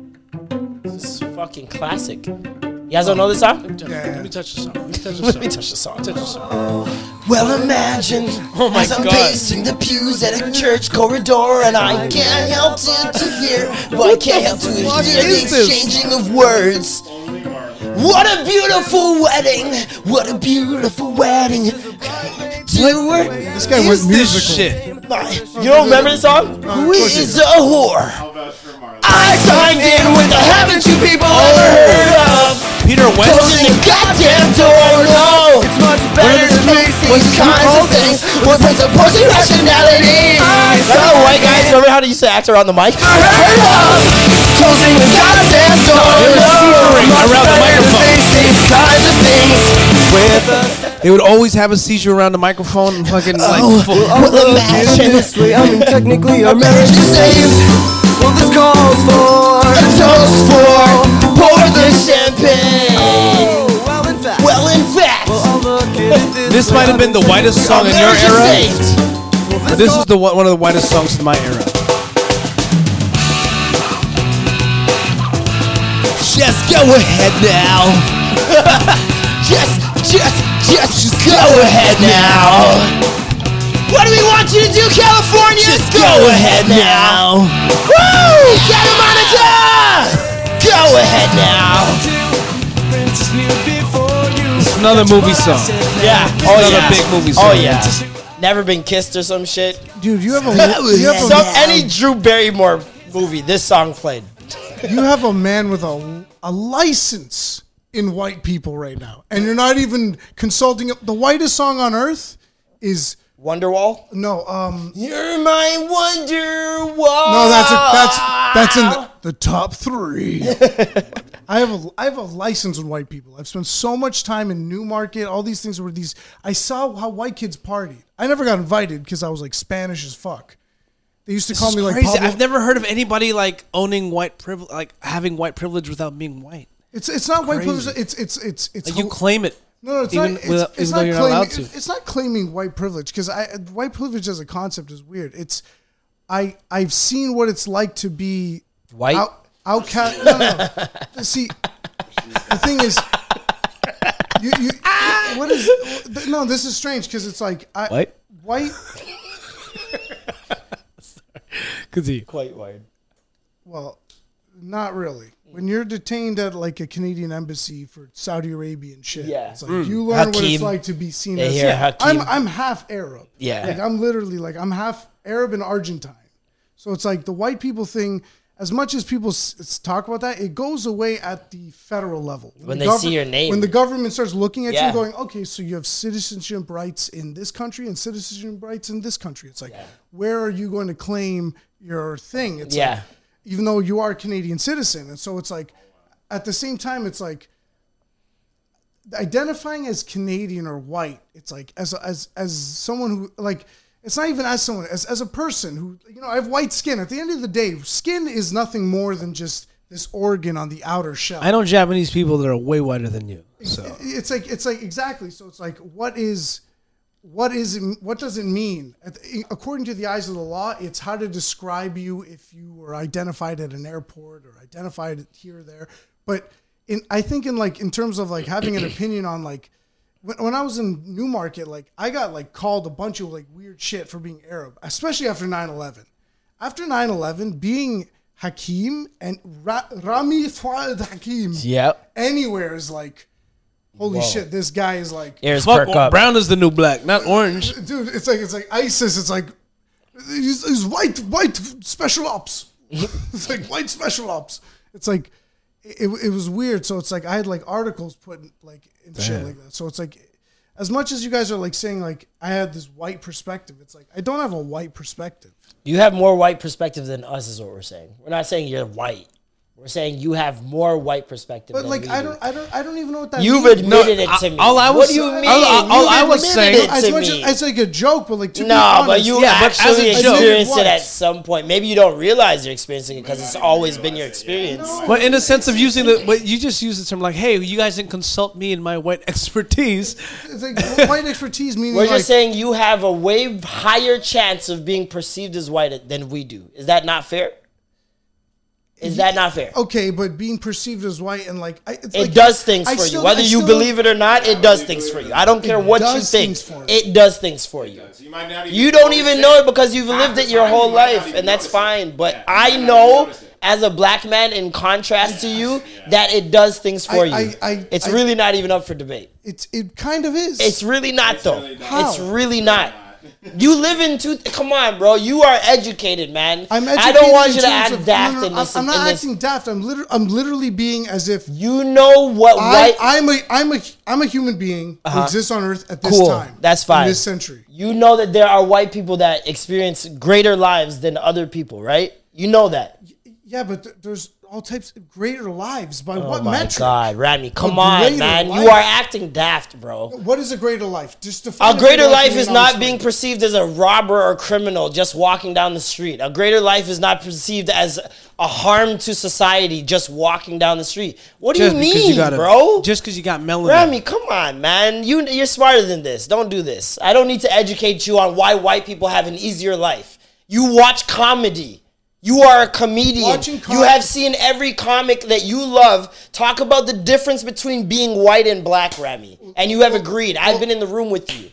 fucking classic. You guys don't know this song? Yeah. touch the song. Let me touch the song. [laughs] Let me touch the song. Touch the song. Well, imagine Oh my as I'm God. pacing the pews at a church corridor, and I can't help to, to hear. Well, I can't help to hear the exchanging of words. What a beautiful wedding! What a beautiful wedding! To This guy went Is this musical. shit? You don't remember the song? Who is a whore? I signed in with the haven't you people oh. ever heard of? Peter Wentz. Closing the goddamn door, no. It's much better to face these kinds of things with a supposing rationality. Remember white guys? Remember how they used to act around the mic? Heard of? Closing the goddamn door, no. around the microphone. Face these kinds of things with a They would always have a seizure around the microphone and fucking like. Oh, full- Honestly, I mean, technically, our marriage is saved. Well, this calls for a toast for pour the champagne. Oh, Well, in fact, This might have been the whitest song in your era, saved. but this is the one one of the whitest songs in my era. Just go ahead now. [laughs] just, just, just, just go ahead now. What do we want you to do, California? Just go ahead now. Woo! Santa Monica! Go ahead now. It's another movie song. Yeah. Oh another yeah. big movie song. Oh yeah. Never been kissed or some shit. Dude, you have a you have So a, any Drew Barrymore movie, this song played. you have a man with a a license in white people right now, and you're not even consulting. The whitest song on earth is Wonderwall. no, um, You're my Wonderwall. no, that's a, that's that's in the, the top three. [laughs] I have a I have a license with white people. I've spent so much time in Newmarket, all these things were these. I saw how white kids partied. I never got invited because I was like Spanish as fuck. They used to call me is like crazy. Pablo. I've never heard of anybody like owning white privilege, like having white privilege without being white. It's it's not white privilege. It's it's it's it's Like you claim it. No, no, it's even not. It's, without- it's even not though you're not claiming. to. It's not claiming white privilege because I white privilege as a concept is weird. It's I I've seen what it's like to be White? out, outcast. No, no, no. [laughs] See, the thing is, you you what is no? This is strange because it's like I, White? white. [laughs] Continue. quite wide. Well, not really. When you're detained at like a Canadian embassy for Saudi Arabian shit, Yeah. it's like mm. you learn what it's like to be seen Yeah, as. here, Yeah, I'm I'm half Arab. Yeah. like I'm literally like I'm half Arab and Argentine. So it's like the white people thing. As much as people s- s- talk about that, it goes away at the federal level When the they see your name. When the government starts looking at you Yeah. and going, okay, so you have citizenship rights in this country and citizenship rights in this country. It's like, where are you going to claim your thing? It's Yeah. like, even though you are a Canadian citizen. And so it's like, at the same time, it's like identifying as Canadian or white. It's like as as as someone who like it's not even as someone as as a person who you know I have white skin. At the end of the day, skin is nothing more than just this organ on the outer shell. I know Japanese people that are way whiter than you. So It's like it's like exactly. So it's like what is what is it, what does it mean? According to the eyes of the law, it's how to describe you if you were identified at an airport or identified here or there. But in I think in like in terms of like having an opinion on like when, when I was in Newmarket, like I got like called a bunch of like weird shit for being Arab, especially after 9-11. After 9-11, being Hakim and Ra- Rami Fuad Hakim Yep. anywhere is like, holy shit, this guy is like, Ears fuck, perk up. brown is the new black, not orange. dude. It's like it's like ISIS. It's like he's, he's white white special ops. [laughs] [laughs] it's like white special ops. It's like it, it was weird. So it's like I had like articles put in, like and shit like that. So it's like as much as you guys are like saying like I had this white perspective, it's like I don't have a white perspective. You have more white perspective than us, is what we're saying. We're not saying you're white. We're saying you have more white perspective. But than like I do. don't I don't I don't even know what that You've means. admitted it to me. all I was, what was- do you mean? all- all You've I was saying- it as to much me. as it's like a joke, but like to be No, honest, but you Yeah, actually a experienced it at some point. Maybe you don't realize you're experiencing it because it's always been your experience. But in the sense of using the, but you just use the term like, "Hey, you guys didn't consult me in my white [laughs] expertise." it's like white expertise meaning We're like, just saying you have a way higher chance of being perceived as white than we do. Is that not fair? Is that not fair? okay, but being perceived as white and like I, it's It like- does things I for still- you. Whether I you believe it or not, it does things for you. I don't care what you think. things for me. It does things for you. You don't even know it because you've lived it your whole life, and that's fine. But I know, as a black man, in contrast to you, that it does things for I- you. I- I- It's I- really not even up for debate. It's it kind of is. It's really not though. How? It's really not. You live in two. Come on, bro. You are educated, man. I'm educated. I don't want you to act of- daft no, no, in this. I'm, not this. acting daft. I'm literally, I'm literally being as if You know what I? I'm a, I'm a, I'm a human being who uh-huh. exists on Earth at this cool. time. That's fine. In this century. You know that there are white people that experience greater lives than other people, right? You know that. Yeah, but th- there's all types of greater lives. By Oh what my metric? God, Rami, come A on, man. life? You are acting daft, bro. What is a greater life? Just define A greater life for me is not explain. being perceived as a robber or criminal just walking down the street. A greater life is not perceived as a harm to society just walking down the street. What do Just you mean, you got a- bro? Just because you got melanin. Rami, come on, man. You you're smarter than this. Don't do this. I don't need to educate you on why white people have an easier life. You watch comedy. You are a comedian. Com- you have seen every comic that you love talk about the difference between being white and black, Rami. And you have agreed. I've been in the room with you.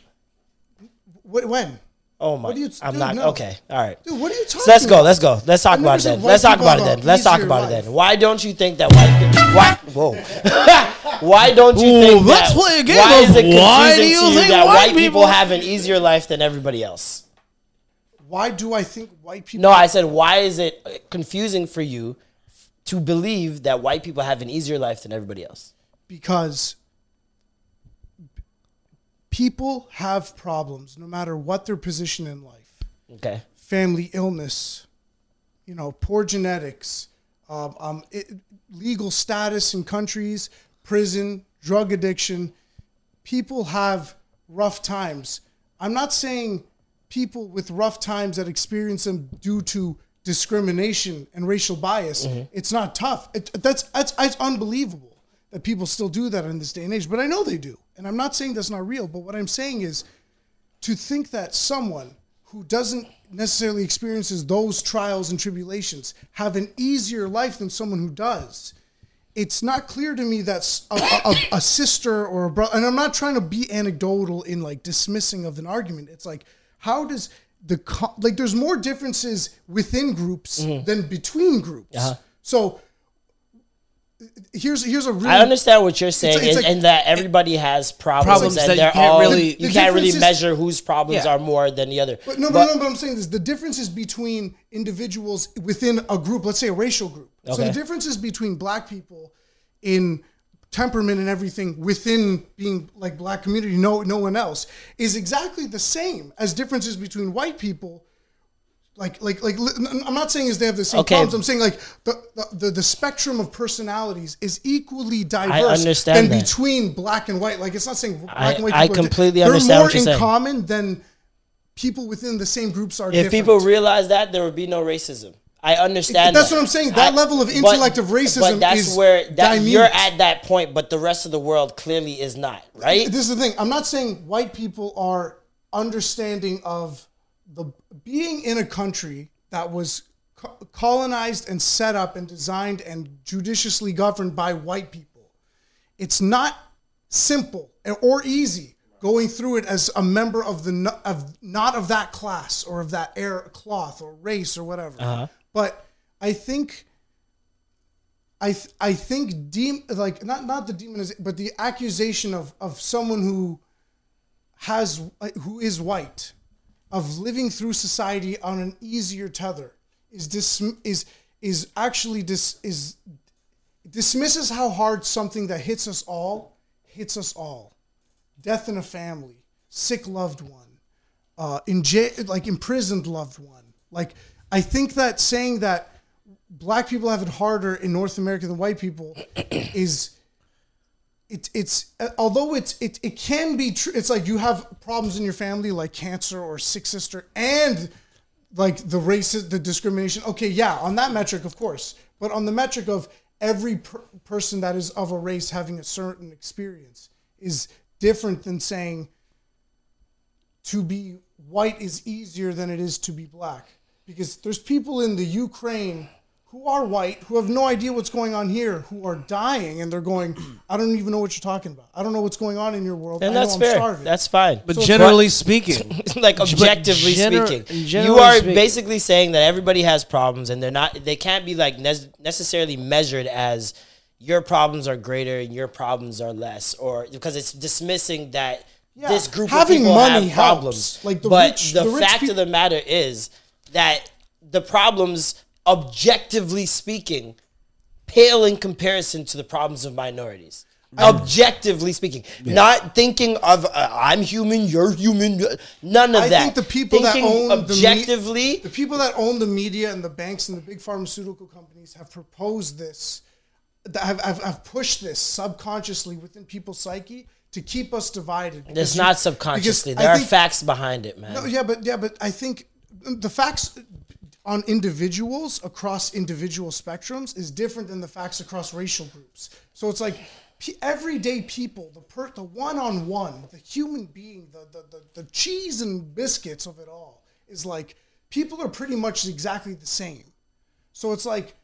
Wh- When? Oh my! What do you- I'm dude, not no. okay. All right. Dude, what are you talking So let's go. Let's go. Let's talk about it then. Let's talk about it then. Let's talk about it then. Why don't you think that white people? Why? Whoa. [laughs] why don't you Ooh, think let's that? play a game why is it confusing why do to you you think that white white people people- have an easier life than everybody else? Why do I think white people? No, I said why is it confusing for you to believe that white people have an easier life than everybody else? because people have problems no matter what their position in life. Okay. Family illness, you know, poor genetics, um, um, it, legal status in countries, prison, drug addiction. People have rough times. I'm not saying people with rough times that experience them due to discrimination and racial bias. Mm-hmm. It's not tough. It, that's, that's it's unbelievable that people still do that in this day and age. But I know they do, and I'm not saying that's not real. But what I'm saying is to think that someone who doesn't necessarily experiences those trials and tribulations have an easier life than someone who does it's not clear to me that a, a- a sister or a brother and i'm not trying to be anecdotal in like dismissing of an argument it's like how does the co- like there's more differences within groups than between groups Uh-huh. so here's here's a really I understand what you're saying, it's and, like- and that everybody has problems, Problems and that they're can't all really- you The can't really measure whose problems Yeah. are more than the other. But no, but, no, but I'm saying this: the differences between individuals within a group, let's say a racial group. So the differences between black people in temperament and everything within being like black community, no, no one else, is exactly the same as differences between white people. Like, like, like, I'm not saying is they have the same Okay. problems. I'm saying like the, the, the, spectrum of personalities is equally diverse understand than that. between black and white. Like, it's not saying black I- and white. I people are completely they're understand more what you're in common than people within the same groups are. If different. people realize that, there would be no racism. I understand. That's that. what I'm saying. That level of intellect of racism But that's is where that you're at that point, but the rest of the world clearly is not. Right? This is the thing. I'm not saying white people are understanding of the being in a country that was co- colonized and set up and designed and judiciously governed by white people. It's not simple or easy going through it as a member of the of not of that class or of that air cloth or race or whatever. Uh-huh. But I think I th- I think dem- like not not the demonization, but the accusation of of someone who has who is white of living through society on an easier tether is dis- is is actually dis- is dismisses how hard something that hits us all hits us all. Death in a family, sick loved one, uh, in jail, like imprisoned loved one. Like I think that saying that black people have it harder in North America than white people [coughs] is it, it's uh, although it's it, it can be true it's like you have problems in your family like cancer or sick sister and like the racist the discrimination. Okay yeah on that metric of course. But on the metric of every per- person that is of a race having a certain experience is different than saying to be white is easier than it is to be black because there's people in the Ukraine who are white who have no idea what's going on here who are dying and they're going I don't even know what you're talking about I don't know what's going on in your world and I that's know I'm fair. starving That's fine. But So it's generally speaking, [laughs] like objectively gener- speaking, you are speaking- basically saying that everybody has problems, and they're not. They can't be like nes- necessarily measured as your problems are greater and your problems are less, or because it's dismissing that this group having of people money have helps. problems. Like, the but rich- the, the rich fact peop- of the matter is that the problems, objectively speaking, pale in comparison to the problems of minorities. Objectively speaking, not thinking of uh, I'm human, you're human, none of I that. think the people that own objectively, the, me- the people that own the media and the banks and the big pharmaceutical companies have proposed this, that have, have, have pushed this subconsciously within people's psyche to keep us divided. it's not subconsciously. There I are think- facts behind it, man. No, yeah, but yeah, but I think the facts on individuals across individual spectrums is different than the facts across racial groups. So it's like p- everyday people, the per, the one-on-one, the human being, the, the the the cheese and biscuits of it all is like people are pretty much exactly the same. So it's like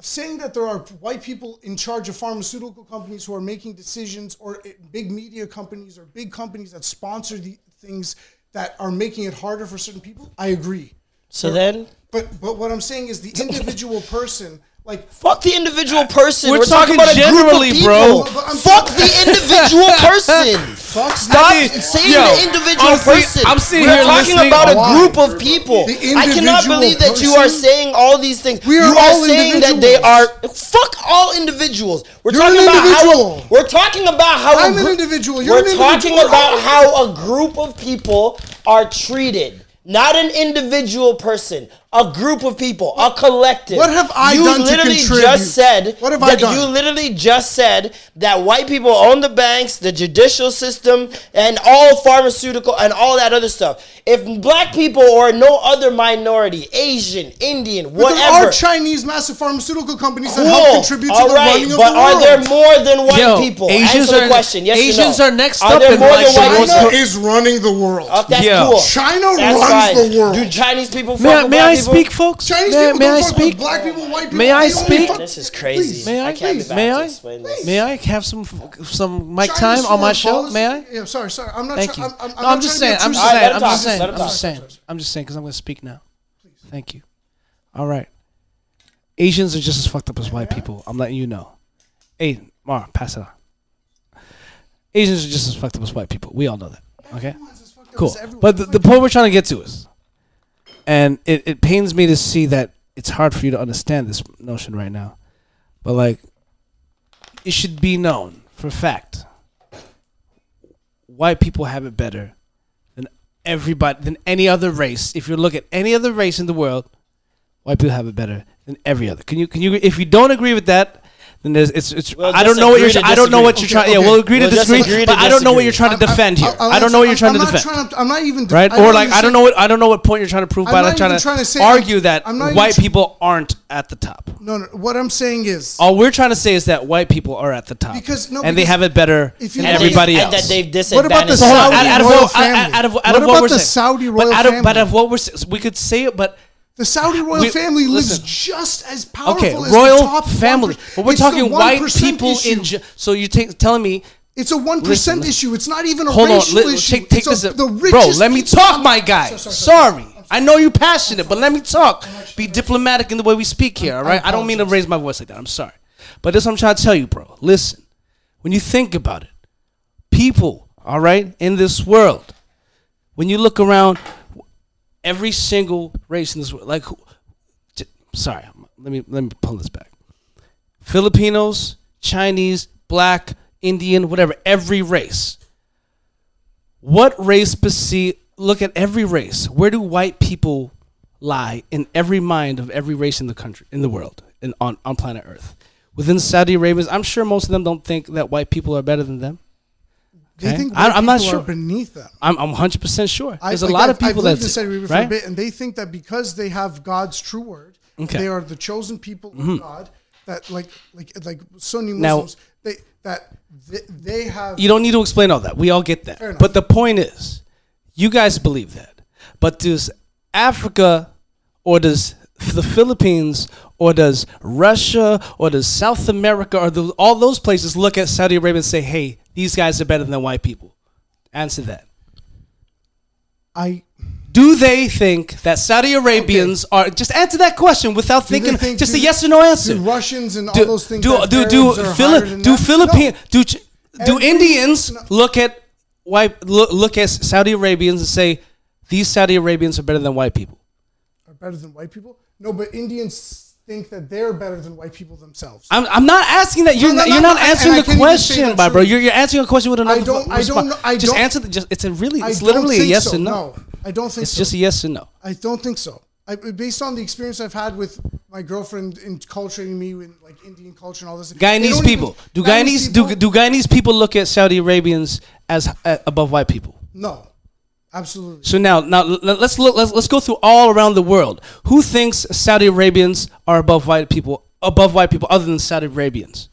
saying that there are white people in charge of pharmaceutical companies who are making decisions or uh, big media companies or big companies that sponsor the things that are making it harder for certain people i agree. So then, but but what i'm saying is the [coughs] individual person like fuck the individual uh, person. We're We're, talking, talking about a generally, group of bro. people. But I'm [laughs] Fuck the individual person. fuck Stop I mean, saying yo, the individual honestly, person. I'm sitting We're here talking listening- about a group of people. The I cannot believe that you are saying all these things. We are you are all saying that they are fuck all individuals. We're You're talking an about individual. how we're talking about how a I'm an group- individual. You're we're an talking individual. about how a group of people are treated. Not an individual person, a group of people, a collective. What have I you done to literally contribute? just said What have I that done? you literally just said that white people own the banks, the judicial system, and all pharmaceutical and all that other stuff. If black people or no other minority, Asian, Indian, but there whatever, are chinese massive pharmaceutical companies that cool, help contribute to all the right, running of the world. but are there more than white Yo, people? Asians Answer the are- question. Yes Asians or no. are next are up there in more than white most- china people? is running the world Oh, that's Yeah. cool. China That's runs fine. the world. Do Chinese people fuck May may I people? speak, folks? Chinese may, people may don't I fuck speak? with black people, white people. May I speak? fuck- This is crazy. Please. May I? I can't be Please. May I? this. May I have some some mic China's time on my show? policy- May I? Yeah, sorry, sorry. I'm not. Thank try- you. I'm, I'm, No, I'm, I'm just saying. I'm just saying. I'm just saying. I'm just saying. I'm just saying because I'm going to speak now. Thank you. All right. Asians are just as fucked up as white people. I'm letting you know. Hey, Mar, pass it on. Asians are just as fucked up as white people. We all know that. Okay. Cool. But the, the point we're trying to get to is, and it, it pains me to see that it's hard for you to understand this notion right now, but like, it should be known for fact. White people have it better than everybody than any other race. If you look at any other race in the world, white people have it better than every other. Can you can you if you don't agree with that, then there's it's it's We'll I don't know what you're I don't know what disagree. you're trying. Okay, Yeah, we'll agree We'll to just disagree, agree to but I don't know what you're trying to defend here. I'll I don't know what you're trying to I'm not defend. trying to- I'm not even. Right? I Or like I don't know what I don't know what point you're trying to prove, I'm but I'm not trying to, trying to say- argue that I'm white tr- people aren't at the top. No, no. What I'm saying is All we're trying to say is that white people are at the top Because- no, and they have it better than everybody else. that they've What about the disadvantaged. So hold on, Saudi out, out of royal family? out, out of, What about the. Saudi but royal out of, But family? of what we're we could say it, but The Saudi [sighs] royal We- family lives listen. just as powerful okay, as royal the top family. 1%. But we're It's talking white people issue. in. Ge- so you're telling me It's a one issue. It's not even a Hold on, racial let, issue. take, take it's this. a, the bro, let me talk, my guy. Sorry, sorry, sorry. Sorry, I know you're passionate, but let me talk. Be diplomatic in the way we speak here, all right? I don't mean to raise my voice like that. I'm sorry, but this I'm trying to tell you, bro. Listen, when you think about it, people, all right, in this world, when you look around, every single race in this world, like, sorry, let me let me pull this back. Filipinos, Chinese, black, Indian, whatever, every race. What race look at every race. Where do white people lie in every mind of every race in the country in the world and on, on planet Earth? Within Saudi Arabians, I'm sure most of them don't think that white people are better than them. They Okay? think I- I'm not sure. beneath them. I'm I'm 100 percent sure. I- There's a lot I've- of people that Saudi a right. bit, and they think that because they have God's true word, Okay. Mm-hmm. they are the chosen people of God. That like like like Sunni Now- Muslims, they that they, they have. You don't need to explain all that. We all get that. But the point is, you guys believe that. But does Africa or does the Philippines or does Russia or does South America or the, all those places look at Saudi Arabia and say, hey, these guys are better than white people? Answer that. I Do they think that Saudi Arabians are just answer that question without do thinking think- just do- a yes or no answer? Do Russians and all those things. do do do Phili- do? Philippine No. do do Indians no. look at white look, look at Saudi Arabians and say these Saudi Arabians are better than white people. Are better than white people? No, but Indians think that they're better than white people themselves. I'm, I'm not asking that. You're No, no, not, you're no, not answering the can't even say question, my bro. You're, you're answering a question with another. I don't- I don't know- I just don't- answer. The, just it's a really. It's literally a yes so. and no. I don't think It's so. just a yes and no. I don't think so. I, based on the experience I've had with my girlfriend in culturing me in like Indian culture and all this. Guyanese people. even- do Guyanese do, people- do Guyanese people look at Saudi Arabians as uh, above white people? No, absolutely. So now, now l- l- let's look. Let's let's go through all around the world. Who thinks Saudi Arabians are above white people? Above white people, other than Saudi Arabians,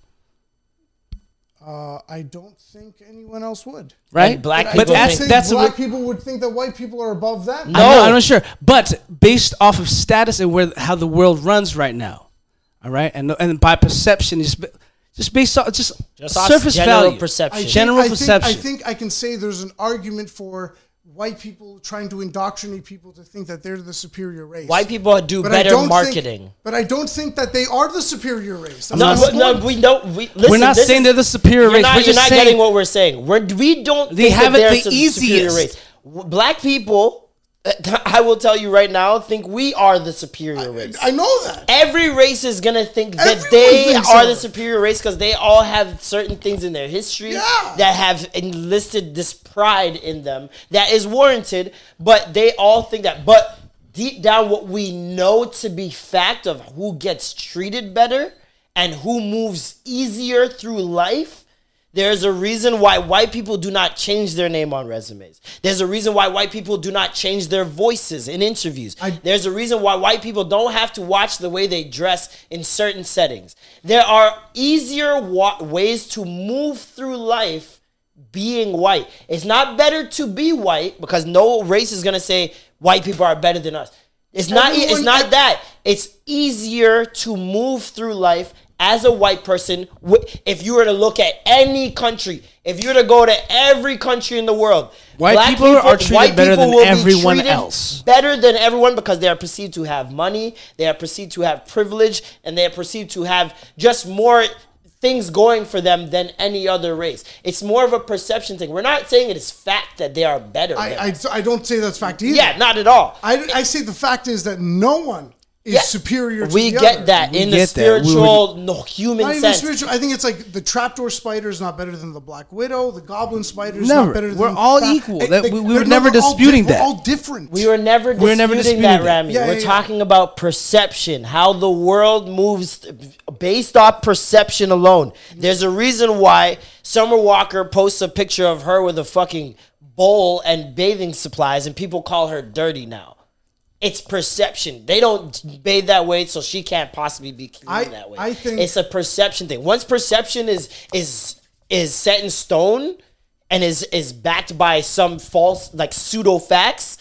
Uh, I don't think anyone else would. right? And black I but people don't that's think that's black re- people would think that white people are above them. I'm not, I'm not sure, but based off of status and where how the world runs right now, all right, and and by perception, just just based on just, Just surface general value, perception. I think- general I think- perception. I think I can say there's an argument for white people trying to indoctrinate people to think that they're the superior race. White people do But better don't think- marketing. but I don't think that they are the superior race. That's No, no, we don't. We, listen, We're not saying is- they're the superior race. Not, We're you're just not saying- getting what we're saying. We're, we don't. They think have that it they're the some superior easiest. race. Black people, [laughs] I will tell you right now, think we are the superior race. I know that. Every race is gonna think that Everyone they are so. the superior race because they all have certain things in their history Yeah. that have enlisted this pride in them that is warranted. But they all think that. But deep down, what we know to be fact of who gets treated better and who moves easier through life. There's a reason why white people do not change their name on resumes. There's a reason why white people do not change their voices in interviews. There's a reason why white people don't have to watch the way they dress in certain settings. There are easier wa- ways to move through life being white. It's not better to be white because no race is going to say white people are better than us. It's not e, it's Everyone- not that. It's easier to move through life as a white person if you were to look at any country, if you were to go to every country in the world, White black people are treated better than will be everyone treated else. Better than everyone because they are perceived to have money, they are perceived to have privilege, and they are perceived to have just more things going for them than any other race. It's more of a perception thing. We're not saying it is fact that they are better. I, I, I don't say that's fact either. yeah, not at all. I, I say the fact is that no one is Yeah, superior to we the get other. that in the get. We spiritual, no human Not sense. spiritual. I think it's like the trapdoor spider is not better than the black widow. The goblin spider is Never. not better We're all that. equal. Eh, That- they- we- we were no, never they're all disputing di- that. We're all different. We were never We're never disputing disputing that, that. Rami. Yeah, We're yeah, yeah. talking about perception, how the world moves based off perception alone. There's a reason why Summer Walker posts a picture of her with a fucking bowl and bathing supplies, and people call her dirty now. It's perception. They don't bathe that way, so she can't possibly be clean I- that way. I think- it's a perception thing. Once perception is is is set in stone and is is backed by some false like pseudo facts,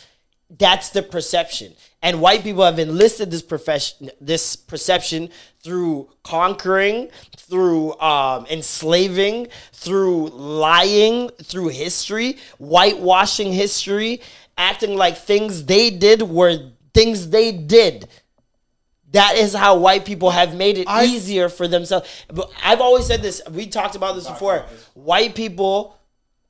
that's the perception. And white people have enlisted this profession, this perception through conquering, through um, enslaving, through lying, through history, whitewashing history, acting like things they did were things they did. That is how white people have made it I- easier for themselves. But I've always said this. We talked about this before. White people,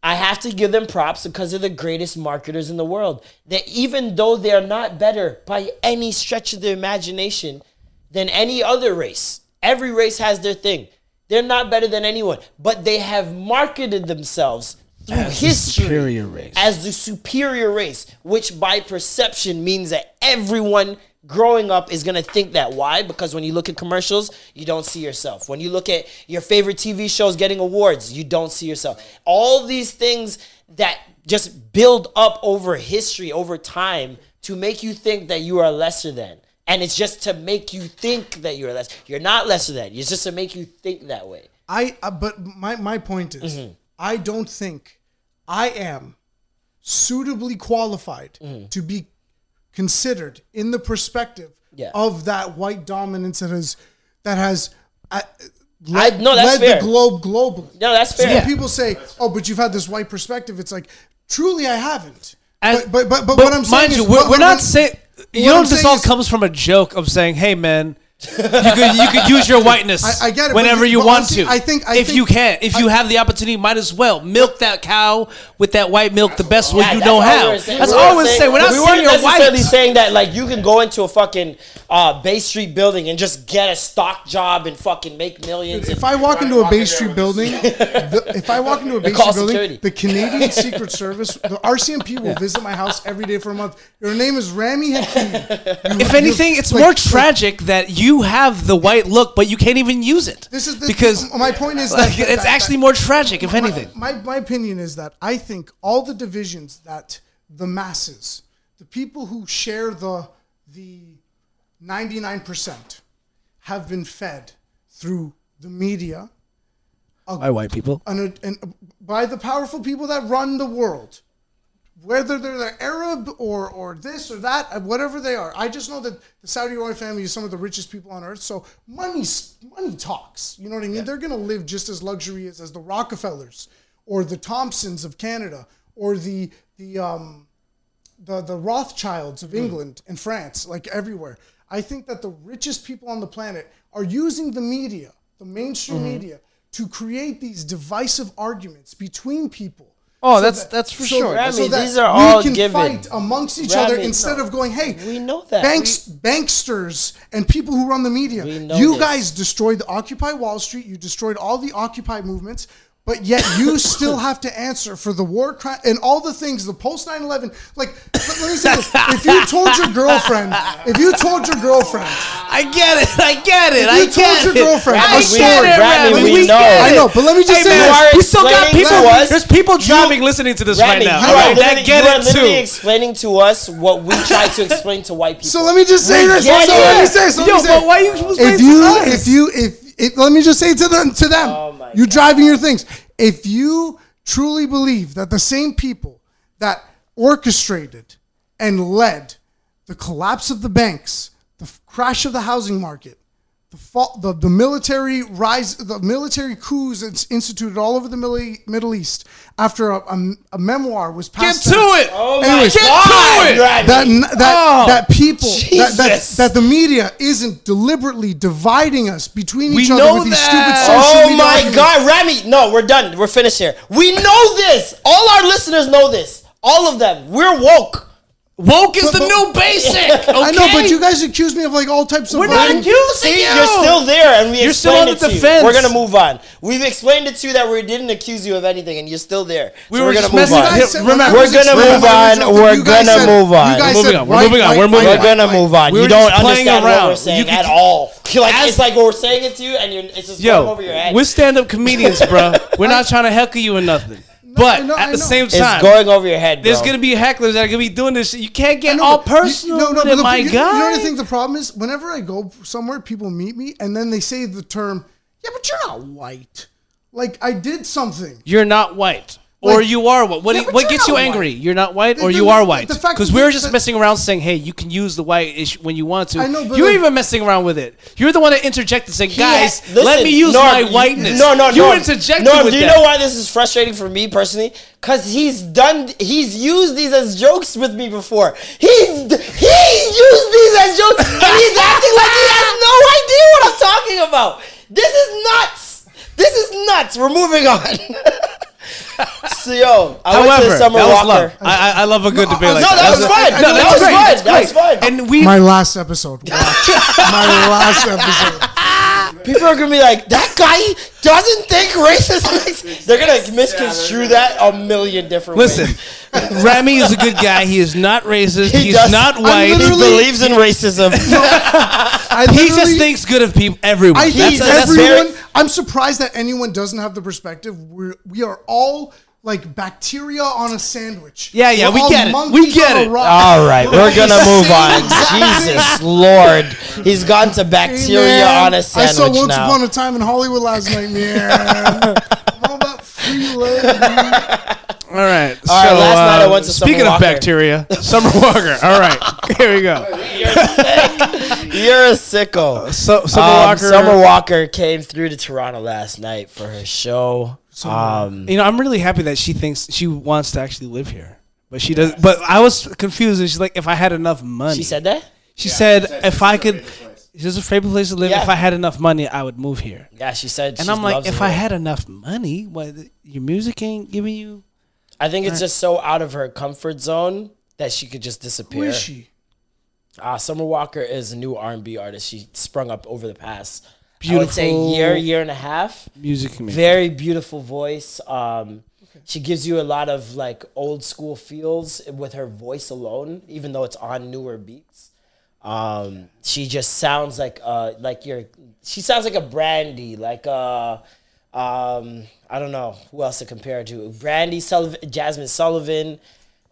I have to give them props because they're the greatest marketers in the world. That even though they're not better by any stretch of the imagination than any other race, every race has their thing. They're not better than anyone, but they have marketed themselves through As the history superior race. as the superior race, which by perception means that everyone growing up is gonna think that. Why? Because when you look at commercials, you don't see yourself. When you look at your favorite TV shows getting awards, you don't see yourself. All these things that just build up over history, over time, to make you think that you are lesser than. And it's just to make you think that you're less. You're not lesser than. It's just to make you think that way. I uh, but my my point is Mm-hmm. I don't think I am suitably qualified to be considered in the perspective. Yeah. of that white dominance that has that has uh, I- led, no, that's led fair. the globe globally. No, that's So fair. when people say, "Oh, but you've had this white perspective," it's like, truly, I haven't. As- but, but but but what I'm saying mind is, you, we're, what- we're not saying. You know, this all is- comes from a joke of saying, "Hey, man, you could you could use your whiteness I- I get it, whenever you- you but want honestly, to. I think- I if think- you can, if you have the opportunity, might as well milk that cow with that white milk the best way Yeah, you that's know all we how. saying. That's We all weren't we're saying- saying. We're not we saying weren't you're necessarily white. saying that like you can go into a fucking uh, Bay Street building and just get a stock job and fucking make millions. If I walk into a Bay Street building, [laughs] the, if I walk into a Bay Street building, security. the Canadian [laughs] Secret Service, the RCMP will visit my house every day for a month. Your name is Rami Hakim. [laughs] If anything, it's like- more like, tragic that you have the white look, but you can't even use it. This is the, because my point is like, that it's that- actually that- more tragic, if my- anything. My, my opinion is that I think all the divisions that the masses, the people who share the the ninety nine percent, have been fed through the media By white people. and, and by the powerful people that run the world, whether they're the Arab or or this or that, uh, whatever they are. I just know that the Saudi royal family is some of the richest people on earth. So money money talks. You know what I mean? They're gonna live just as luxurious as the Rockefellers or the Thomsons of Canada or the the um the the Rothschilds of England and France, like everywhere. I think that the richest people on the planet are using the media, the mainstream mm-hmm. media, to create these divisive arguments between people. Oh, that's- that's for sure. Rami, that these are we can given. fight amongst each Rami, other instead no. of going, "Hey, We know that. banks, banksters, and people who run the media. You this. guys destroyed the Occupy Wall Street. You destroyed all the Occupy movements." But yet [laughs] you still have to answer for the war crime and all the things, the post 9-11. Like, let, let me say this. If you told your girlfriend, if you told your girlfriend, I get it. I get it. If I you told get your it. girlfriend I a get story- it, Rami, Rami. we We know. get I know, but let me just Hey, say man, this. we still got people. to us- There's people driving listening to this Randy, right now. you are right, literally, that get you are it literally too. explaining to us what we try to explain to white people. So let me just say We this. get So let me say. So let Yo, me say. but why you supposed to if say you, if you, if it, let me just say to them, to them, Oh my you driving your things. If you truly believe that the same people that orchestrated and led the collapse of the banks, the crash of the housing market, the the, the military rise, the military coups that's instituted all over the Middle, Middle East after a, a, a memoir was passed. Get passed. to down- it. oh my Anyways, Get to God, it. Randy. that that Oh, that people that, that that the media isn't deliberately dividing us between We each other know with these that. stupid social Oh media my arguments. God, Rami! No, we're done. We're finished here. We know this. All our listeners know this. All of them. We're woke. Woke is But- the but- new basic. Okay? [laughs] I know, but you guys accuse me of like all types of. We're not lying. accusing See, you. you're still there, and we You're still explained on it the to defense. you. We're gonna move on. We've explained it to you that we didn't accuse you of anything, and you're still there. We so were we're just gonna move on. Said- Remember- We're gonna move on. We're thing, you guys gonna said- move on. We're moving said on. We're moving on. We're moving white, We're gonna move on. You don't understand what we're saying at all. Like it's like we're saying it to you, and you're, it's just going over your Yo, head. we're stand-up comedians, bro. We're not trying to heckle you or nothing. But know, at the know. same it's going over your head, bro. there's gonna be hecklers that are gonna be doing this. shit. You can't get know, all but you- personal no, no, but it, the- my you, guy. You know what I think the problem is? Whenever I go somewhere, people meet me and then they say the term, "Yeah, but you're not white." Like I did something. You're not white. Or Like- you are white. What, Yeah, you- what gets you angry? white. You're not white, or The- you are white? Because were just the- messing around saying, "Hey, you can use the white ish when you want to." I know, but You're like- even messing around with it. You're the one that interjected, saying, "Guys, ha- let me use Norm, my whiteness." No, no, you Norm. interjected Norm, with do you that. know why this is frustrating for me personally? Because he's done, he's used these as jokes with me before. He's he used these as jokes, and he's [laughs] acting like he has no idea what I'm talking about. This is nuts. This is nuts. We're moving on. [laughs] [laughs] so yo, I went to However, the Summer that was Walker. love. I, I I love a good debate I- like No, that. that was I- fun. No, I- that that's was great, fun. That was great. fun. And we My last episode. Watch. [laughs] My last episode. People are gonna be like, that guy doesn't think racism. They're gonna misconstrue that a million different ways. listen. ways. Rami is a good guy. He is not racist. He He's does- not white. He believes in racism. [laughs] I He just thinks good of people. Everyone. I think He's- that's everyone. very- I'm surprised that anyone doesn't have the perspective. We're we are all like bacteria on a sandwich. Yeah, yeah, We're we get it. We get it. All right, we're gonna move on. Jesus Lord, he's gone to bacteria man, on a I sandwich I saw Once now. Upon a Time in Hollywood last night, man. I'm all about free love. dude. All right. All right, so, last night I uh, went to Summer Speaking of Walker. bacteria, Summer Walker. All right, [laughs] here we go. You're a sicko. So, Summer Um, Walker. Summer Walker came through to Toronto last night for her show. Um, You know, I'm really happy that she thinks she wants to actually live here, but she does. But I was confused. And she's like, if I had enough money, she said that. She said if I could. It's just a favorite place to live. Yeah. If I had enough money, I would move here. Yeah, she said. And she I'm like, if I had enough money, what your music ain't giving you? I think it's just so out of her comfort zone that she could just disappear. Who is she? Uh, Summer Walker is a new R&B artist. She sprung up over the past, I would say, year, year and a half. Music maker. Very beautiful voice. Um, She gives you a lot of like old school feels with her voice alone, even though it's on newer beats. Um, she just sounds like uh like your she sounds like a Brandy, like uh um I don't know who else to compare her to. Brandy Sullivan, Jazmine Sullivan,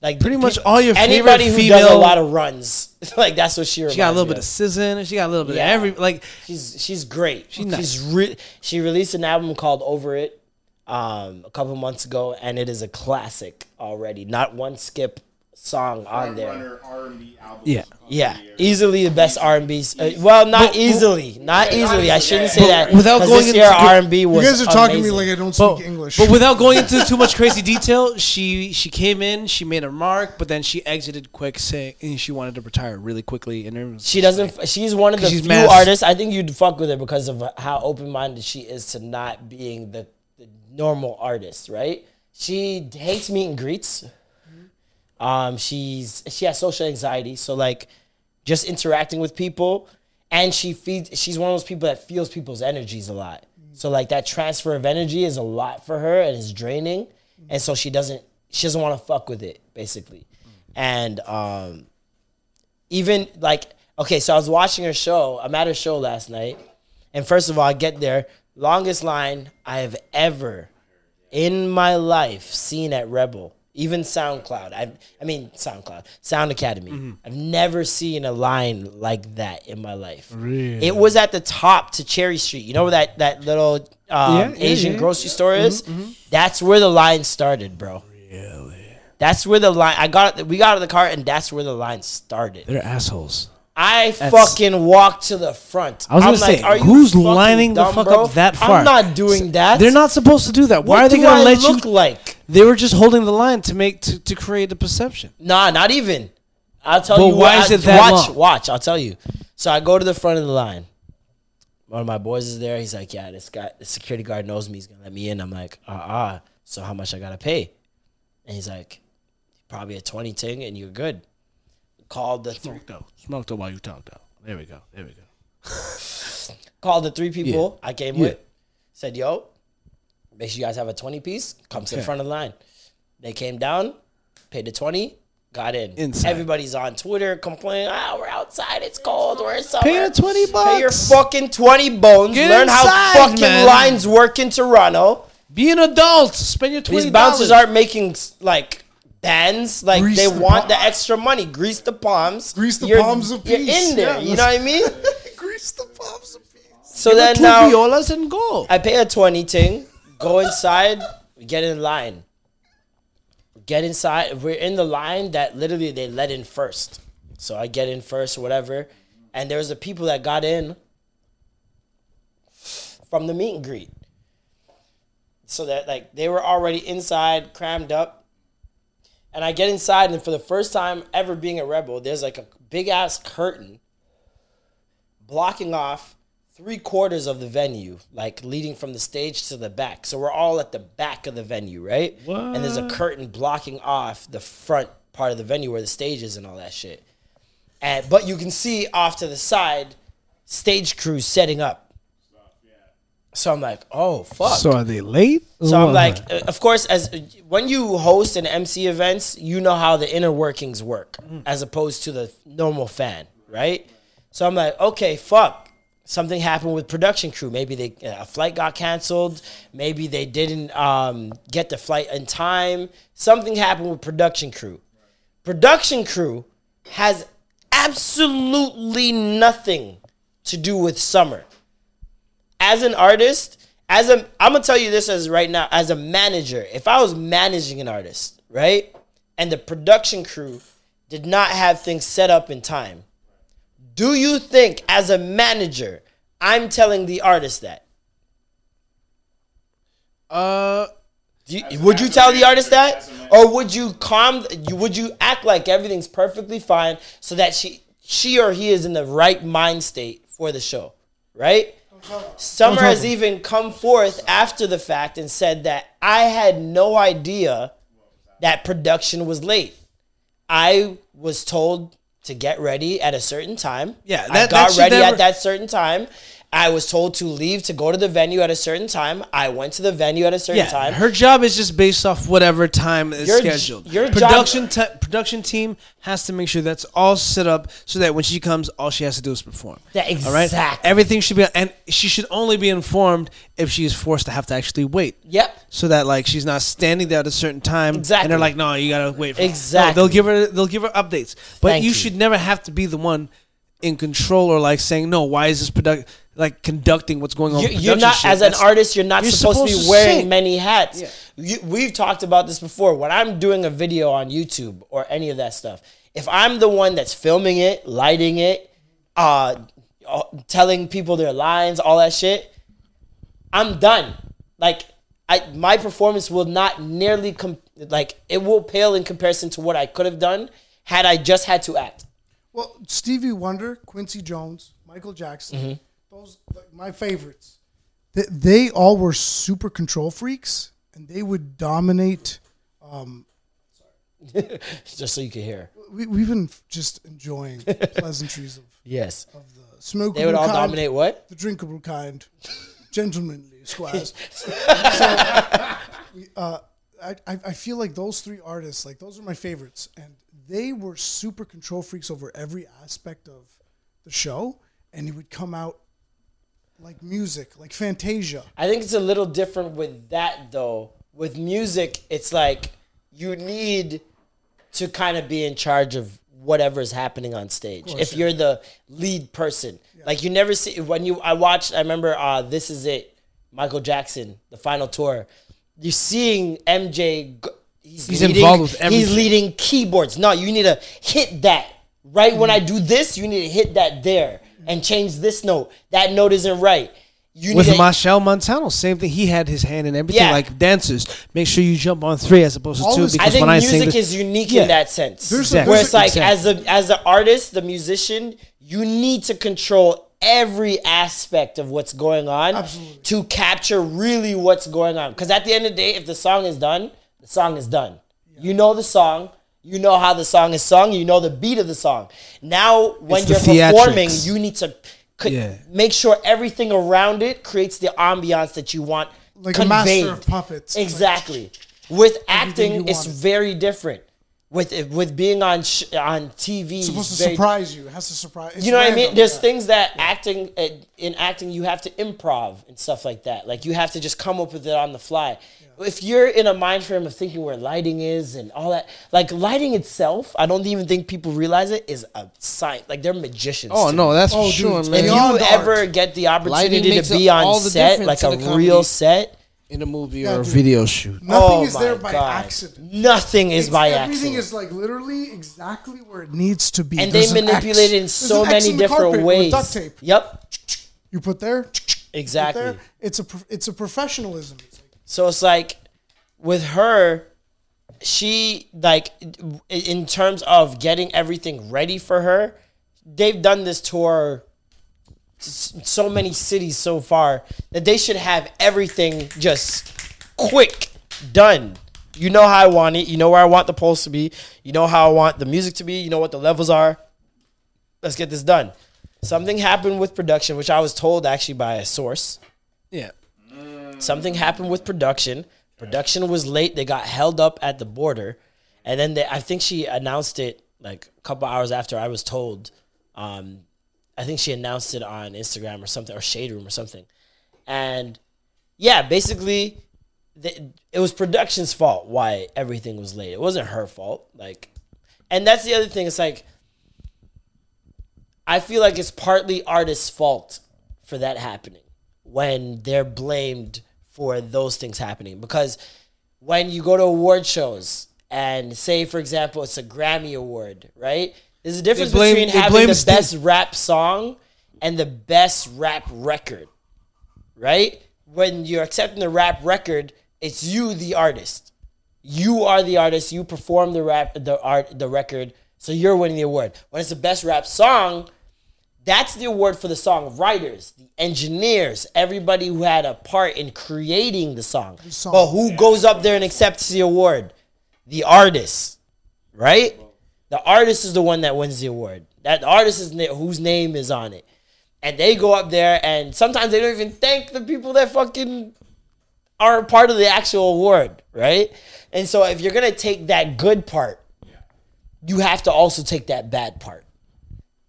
like Pretty much all your anybody favorite who does a lot of runs. [laughs] like that's what she She got a little bit of sizzing. She got a little bit Yeah. of every like. She's she's great. She's nice. re- she released an album called Over It um, a couple months ago, and it is a classic already. Not one skip song on there. Yeah. Yeah, easily the best R and B. Uh, well, not easily, not easily. I shouldn't say that. without 'cause going this year into- R and B You guys are talking to me like I don't But, speak English. but without going [laughs] into too much crazy detail, she she came in, she made a mark, but then she exited quick, saying and she wanted to retire really quickly. And everyone was She doesn't. She's one of the She's few mass- artists. I think you'd fuck with her because of how open minded she is to not being the, the normal artist. Right? She hates meet and greets. Um, she's she has social anxiety, so like just interacting with people, and she feeds. She's one of those people that feels people's energies a lot. So like that transfer of energy is a lot for her and is draining, and so she doesn't she doesn't want to fuck with it basically, and um, even like okay, so I was watching her show. I'm at her show last night, and first of all, I get there, longest line I have ever in my life seen at Rebel, even SoundCloud. I I mean SoundCloud, Sound Academy. Mm-hmm. I've never seen a line like that in my life. Really? It was at the top to Cherry Street. You know where that that little um, Yeah, yeah, Asian yeah. grocery store is? Mm-hmm, mm-hmm. That's where the line started, bro. Really? That's where the line. I got we got out of the car, and that's where the line started. they're assholes. I That's- fucking walked to the front. I was I'm gonna say, who's lining the fuck up that far? I'm not doing that. They're not supposed to do that. Why What are they do gonna I let look you? like? They were just holding the line to make to, to create a perception. Nah, not even. I'll tell But you. why what, is it that watch, long? watch. I'll tell you. So I go to the front of the line. One of my boys is there. He's like, "Yeah, this guy, the security guard knows me. He's gonna let me in." I'm like, "Uh, uh So how much I gotta pay?" And he's like, "Probably a twenty ting, and you're good." Called the th- Smoked out. Smoked out while you talked out. There we go. There we go. [laughs] called the three people I came Yeah. with. Said, "Yo, make sure you guys have a twenty piece. Come to the front of the line." They came down, paid the twenty, got in. Inside. Everybody's on Twitter complaining, "Ah, we're outside. It's cold. We're in summer." Pay the 20 bucks. Pay your bucks. fucking twenty bones. Get Learn how fucking man. lines work in Toronto. Be an adult. Spend your twenty These bouncers aren't making like bands. Like Grease they the want the extra money. Grease the palms. Grease the You're- palms of You're peace. in there. Yeah, you know what I mean? [laughs] Grease the palms of peace. So then two now violas and go. I pay a 20 ting, go inside, we get in line. Get inside. We're in the line that literally they let in first. So I get in first or whatever. And there was the people that got in from the meet and greet. So that like they were already inside, crammed up. And I get inside, and for the first time ever being a rebel, there's like a big ass curtain blocking off three quarters of the venue, like leading from the stage to the back. So we're all at the back of the venue, right? And there's a curtain blocking off the front part of the venue where the stage is and all that shit. And but you can see off to the side, stage crews setting up. So I'm like, oh fuck. So are they late? So I'm like, uh, of course, as when you host and MC events, you know how the inner workings work, as opposed to the normal fan, right? So I'm like, okay, fuck. Something happened with production crew. Maybe they uh, a flight got canceled. Maybe they didn't um, get the flight in time. Something happened with production crew. Production crew has absolutely nothing to do with summer as an artist, as a I'm gonna tell you this as right now, as a manager, if I was managing an artist, right, and the production crew did not have things set up in time, do you think as a manager I'm telling the artist that? uh, Do you- would you tell the artist that, or would you calm? You would you act like everything's perfectly fine so that she she or he is in the right mind state for the show, right? Summer has even come forth after the fact and said that I had no idea that production was late. I was told to get ready at a certain time. Yeah, I that- that got ready never- at that certain time. I was told to leave to go to the venue at a certain time. I went to the venue at a certain Yeah, time. her job is just based off whatever time is Your- scheduled. your job- production te- production team has to make sure that's all set up so that when she comes, all she has to do is perform. Yeah, All right, exactly. everything should be, and she should only be informed if she is forced to have to actually wait. Yep. So that like she's not standing there at a certain time, Exactly. and they're like, "No, you gotta wait." For No, Exactly. they'll give her they'll give her updates, but you, you. should never have to be the one in control or like saying, "No, why is this product like conducting what's going on?" You're, you're not shit?" as an artist. You're not you're supposed, to be to wearing sing. many hats. Yeah. You, we've talked about this before. When I'm doing a video on YouTube or any of that stuff, if I'm the one that's filming it, lighting it, uh, uh, telling people their lines, all that shit, I'm done. Like I, my performance will not nearly com- like it will pale in comparison to what I could have done had I just had to act. Well, Stevie Wonder, Quincy Jones, Michael Jackson, Mm-hmm. Those like, my favorites. They, they all were super control freaks, and they would dominate. Sorry. [laughs] Just so you can hear. We, we've been just enjoying [laughs] pleasantries of, Yes. of the smokable They would all kind, dominate what? the drinkable kind, gentlemanly squads. [laughs] so, we, uh, I, I I feel like those three artists, like those are my favorites, and they were super control freaks over every aspect of the show, and it would come out like music, like Fantasia. I think it's a little different with that though. With music, it's like you need to kind of be in charge of whatever is happening on stage. if you're the lead person, like you never see when you I watched. I remember uh, this is it, Michael Jackson, the final tour. You're seeing MJ. He's, He's leading, involved with He's leading keyboards. No, you need to hit that right when I Mm. do this. You need to hit that there and change this note. That note isn't right. You With need to, Marshall Montano, same thing. He had his hand in everything. Yeah. Like dancers, make sure you jump on three as opposed to All two. this- Because I think when I sing, music the- is unique Yeah. in that sense. There's Exactly. Where it's like Exactly. as the as the artist, the musician, you need to control every aspect of what's going on Absolutely. to capture really what's going on. Because at the end of the day, if the song is done, the song is done. You know the song. You know how the song is sung. You know the beat of the song. Now, when It's you're performing, you need to co- Yeah. make sure everything around it creates the ambiance that you want Like a master conveyed. of puppets. Exactly. With acting, it's wanted. very different. With with being on sh- on TV, It's supposed to very- surprise you. It has to surprise. You know what I mean? There's yeah. things that acting uh, in acting you have to improv and stuff like that. Like you have to just come up with it on the fly. If you're in a mind frame of thinking where lighting is and all that, like lighting itself, I don't even think people realize it is a science. Like they're magicians. oh to no, that's Oh, for dude, sure, it's man. if beyond you art. ever get the opportunity to be on the set, like a real set, in a movie Yeah, or a video shoot. Nothing oh is there by God. accident. Nothing is It's- by everything accident. Everything is like literally exactly where it needs to be. and There's they manipulate it in so an many in different ways. With duct tape. Yep, You put there. you put exactly. there. It's a it's a professionalism. So it's like with her, she like in terms of getting everything ready for her, they've done this tour so many cities so far that they should have everything just quick done. You know how I want it. You know where I want the pulse to be. You know how I want the music to be. You know what the levels are. Let's get this done. Something happened with production, which I was told actually by a source Yeah. Something happened with production. Production was late. They got held up at the border, and then they, I think she announced it like a couple hours after I was told. Um, I think she announced it on Instagram or something or Shade Room or something, and yeah, basically, the, it was production's fault why everything was late. It wasn't her fault. Like, and that's the other thing. It's like I feel like it's partly artists' fault for that happening when they're blamed for those things happening. Because when you go to award shows and say, for example, it's a Grammy Award, right? There's a difference blame- between having the Steve- best rap song and the best rap record, right? When you're accepting the rap record, it's you, the artist. You are the artist. You perform the rap, the art, the record. So you're winning the award. When it's the best rap song, That's the award for the song writers, the engineers, everybody who had a part in creating the song. song. But who goes up there and accepts the award? The artist, right? The artist is the one that wins the award. That artist is na- whose name is on it. And they go up there and sometimes they don't even thank the people that fucking are part of the actual award, right? And so if you're gonna take that good part, you have to also take that bad part.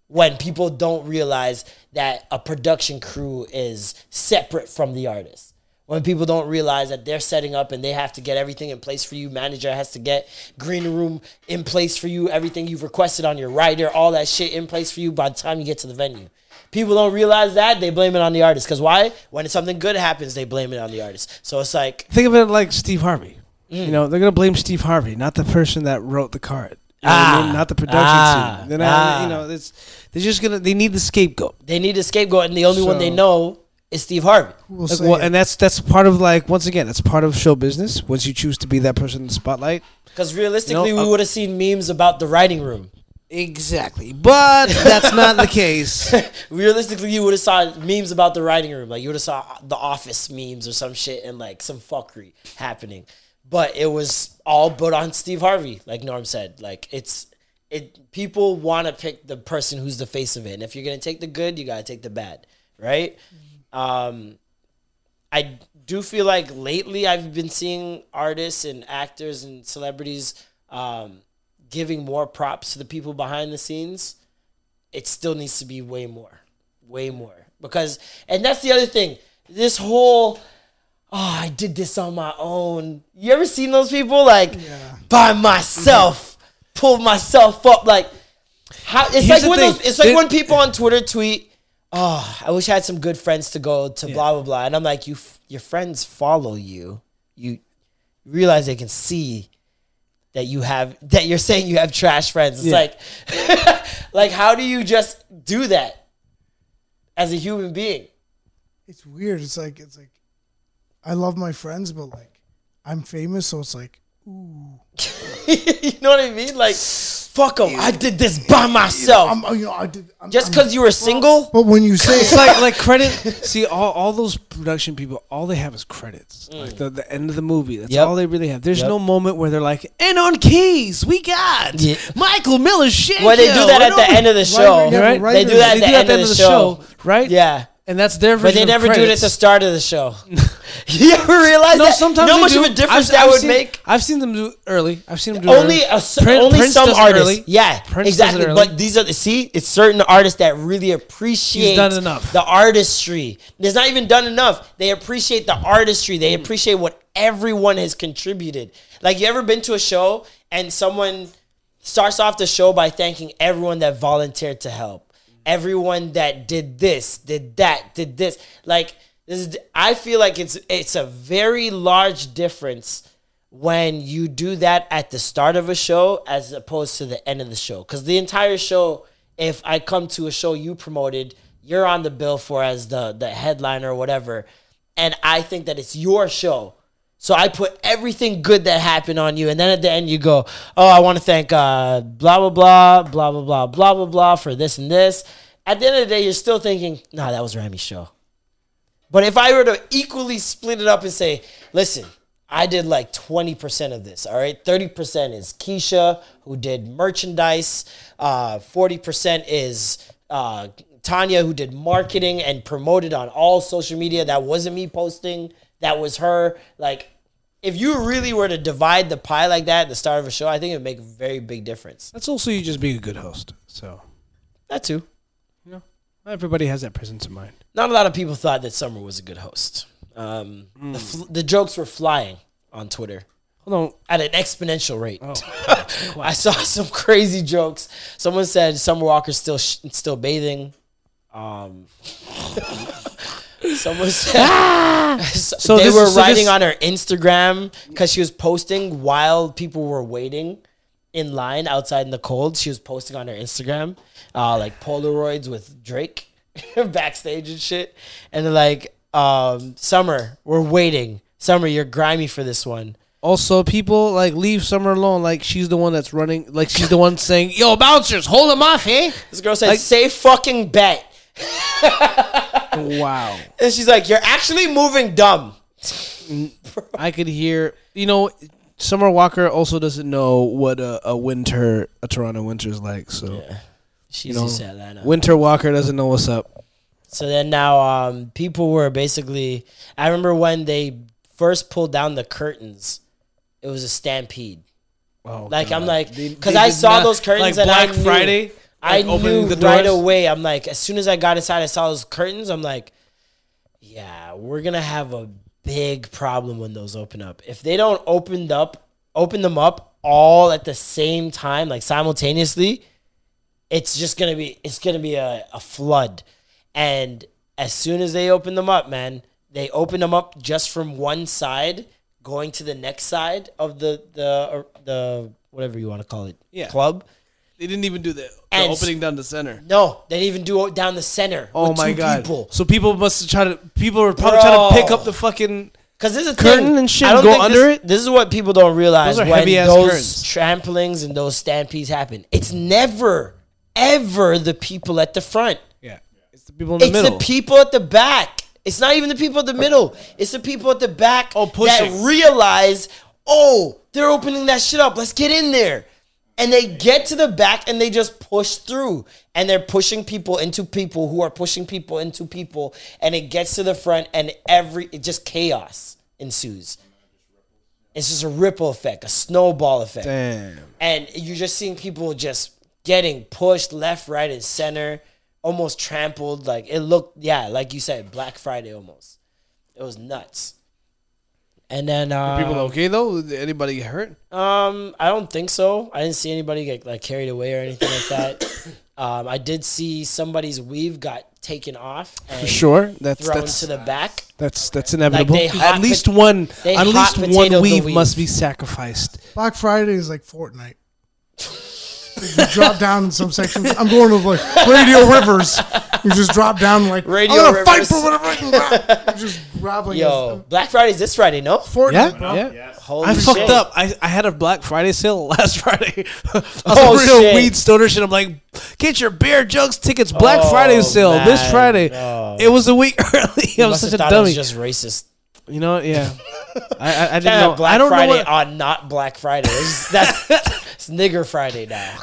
When people don't realize that a production crew is separate from the artist. When people don't realize that they're setting up and they have to get everything in place for you, manager has to get green room in place for you, everything you've requested on your writer, all that shit in place for you by the time you get to the venue. People don't realize that, they blame it on the artist. Because why? When something good happens, they blame it on the artist. So it's like, Think of it like Steve Harvey. Mm. You know, they're gonna blame Steve Harvey, not the person that wrote the card. You know what I mean? Ah. Not the production Ah. team. They're not, Ah. you know, it's they're just gonna they need the scapegoat. they need a scapegoat, and the only one they know is Steve Harvey. We'll Like, well, and that's that's part of like once again, it's part of show business. Once you choose to be that person in the spotlight, Because realistically, You know, we uh, would have seen memes about the writing room. exactly. But that's not the case. [laughs] Realistically, you would have saw memes about the writing room. Like you would have saw the office memes or some shit and like some fuckery happening. But it was all put on Steve Harvey, like Norm said. Like it's it people want to pick the person who's the face of it. And if you're gonna take the good, you gotta take the bad, right? Um, I do feel like lately I've been seeing artists and actors and celebrities um, giving more props to the people behind the scenes. It still needs to be way more, way more. Because, and that's the other thing. This whole, oh, I did this on my own. You ever seen those people like by myself, pull myself up like? How it's Here's like when those, it's like There- when people on Twitter tweet, "Oh, I wish I had some good friends to go to blah blah blah," and I'm like, "You, f- your friends follow you. You realize they can see that you have that you're saying you have trash friends. It's Yeah. like, [laughs] like how do you just do that as a human being? it's weird. It's like it's like I love my friends, but like I'm famous, so it's like ooh. [laughs] you know what I mean? Like, fuck them. I did this by myself. I'm, you know, I did. I'm, just because you were single. But when you say it's like like credit. [laughs] See, all, all those production people, all they have is credits. Like the, the end of the movie. That's Mm. Yep. all they really have. There's Yep. no moment where they're like, and on keys, we got Yeah. Michael Miller shake. When they do that at the end of the show, right? They do that at the end of the show. right? Yeah. And that's their version. But they never do it at the start of the show. [laughs] [laughs] you ever realize No, that? sometimes how much do. of a difference I've- that I've would seen- make? I've seen them do early. I've seen them do Only early. a, Prin- only Prince some artists, early. yeah, Prince exactly. early. But these are the see, it's certain artists that really appreciate done enough. the artistry. There's not even done enough. They appreciate the artistry. They appreciate what everyone has contributed. Like you ever been to a show and someone starts off the show by thanking everyone that volunteered to help, everyone that did this, did that, did this. Like this is, I feel like it's it's a very large difference when you do that at the start of a show as opposed to the end of the show. Because the entire show, if I come to a show you promoted, you're on the bill for as the the headliner or whatever, and I think that it's your show. So I put everything good that happened on you, and then at the end you go, "Oh, I want to thank uh, blah blah blah blah blah blah blah blah blah for this and this." At the end of the day, you're still thinking, "Nah, that was Rami's show." But if I were to equally split it up and say, "Listen, I did like 20% of this, all right? 30% is Keisha, who did merchandise. Uh, 40% is uh, Tanya, who did marketing and promoted on all social media. That wasn't me posting, that was her. Like, if you really were to divide the pie like that at the start of a show, I think it would make a very big difference. That's also you just being a good host. So That too. You know, not everybody has that presence of mind. Not a lot of people thought that Summer was a good host. Um, the, fl- the jokes were flying on Twitter. Hold on. at an exponential rate. [laughs] I saw some crazy jokes. Someone said Summer Walker's still sh- still bathing. Um, [laughs] someone [laughs] said so [laughs] So they were so writing this- on her Instagram because she was posting while people were waiting in line outside in the cold. She was posting on her Instagram uh, like Polaroids with Drake backstage and shit, and they're like, um, "Summer, we're waiting. Summer, you're grimy for this one." Also, people like leave Summer alone. Like she's the one that's running. Like she's the one saying, "Yo, bouncers, hold him off, hey." This girl said, Like- "Say fucking bet wow. And she's like, "You're actually moving dumb." [laughs] I could hear. You know, Summer Walker also doesn't know what a, a winter, a Toronto winter is like. So She's you know, used Atlanta. Winter Walker doesn't know what's up. So then now, um, people were basically. I remember when they first pulled down the curtains, it was a stampede. Oh, Like I'm like, because I saw not- those curtains like and Black I knew, Friday, I like knew the right away. I'm like, as soon as I got inside, I saw those curtains. I'm like, yeah, we're gonna have a big problem when those open up. If they don't open up, open them up all at the same time, like simultaneously, it's just gonna be it's gonna be a, a flood. And as soon as they open them up, man, they open them up just from one side, going to the next side of the the or the whatever you want to call it, Yeah. club. They didn't even do the, the And- opening down the center. No, they didn't even do it down the center. Oh with my two god! People. So people must try to. People are probably trying to pick up the fucking. Because there's a curtain thing, and shit I don't go think under this, it? This is what people don't realize Those are when heavy-ass those curtains. tramplings and those stampedes happen. It's never, ever the people at the front. Yeah, it's the people in the middle. it's middle. the people at the back. It's not even the people at the oh. middle. It's the people at the back Oh, pushing. that realize, oh, they're opening that shit up. Let's get in there. And they get to the back and they just push through. And they're pushing people into people who are pushing people into people. And it gets to the front and every it just chaos ensues. It's just a ripple effect, a snowball effect. Damn. And you're just seeing people just getting pushed left, right, and center, almost trampled. Like it looked, yeah, like you said, Black Friday almost. It was nuts. And then um, people okay though? Did anybody get hurt? um, I don't think so. I didn't see anybody get like carried away or anything like that. [coughs] Um, I did see somebody's weave got taken off and For sure. That's thrown that's to the back. that's that's inevitable. they hot at least pot- one. At least one weave, weave. must be sacrificed. Black Friday is like Fortnite. You drop down in some sections. I'm going with like Radio Rivers. You just drop down like Radio Rivers. I'm gonna fight for whatever I can grab. You just grabbing Yo, Black Friday's this Friday, no? Fortnite, Yeah, bro. yeah. Holy I fucked up. I, I had a Black Friday sale [laughs] last Friday. [laughs] I was Oh, real shit. weed stoner shit. I'm like, get your beer jugs tickets. Black Oh, Friday sale this. Friday. Oh. It was a week [laughs] early. You I'm must such have a thought it was dummy. just racist. you know? Yeah. I, I, I didn't Yeah, know. Black I don't Friday know what. on not Black Friday. It's- That's it's nigger Friday now.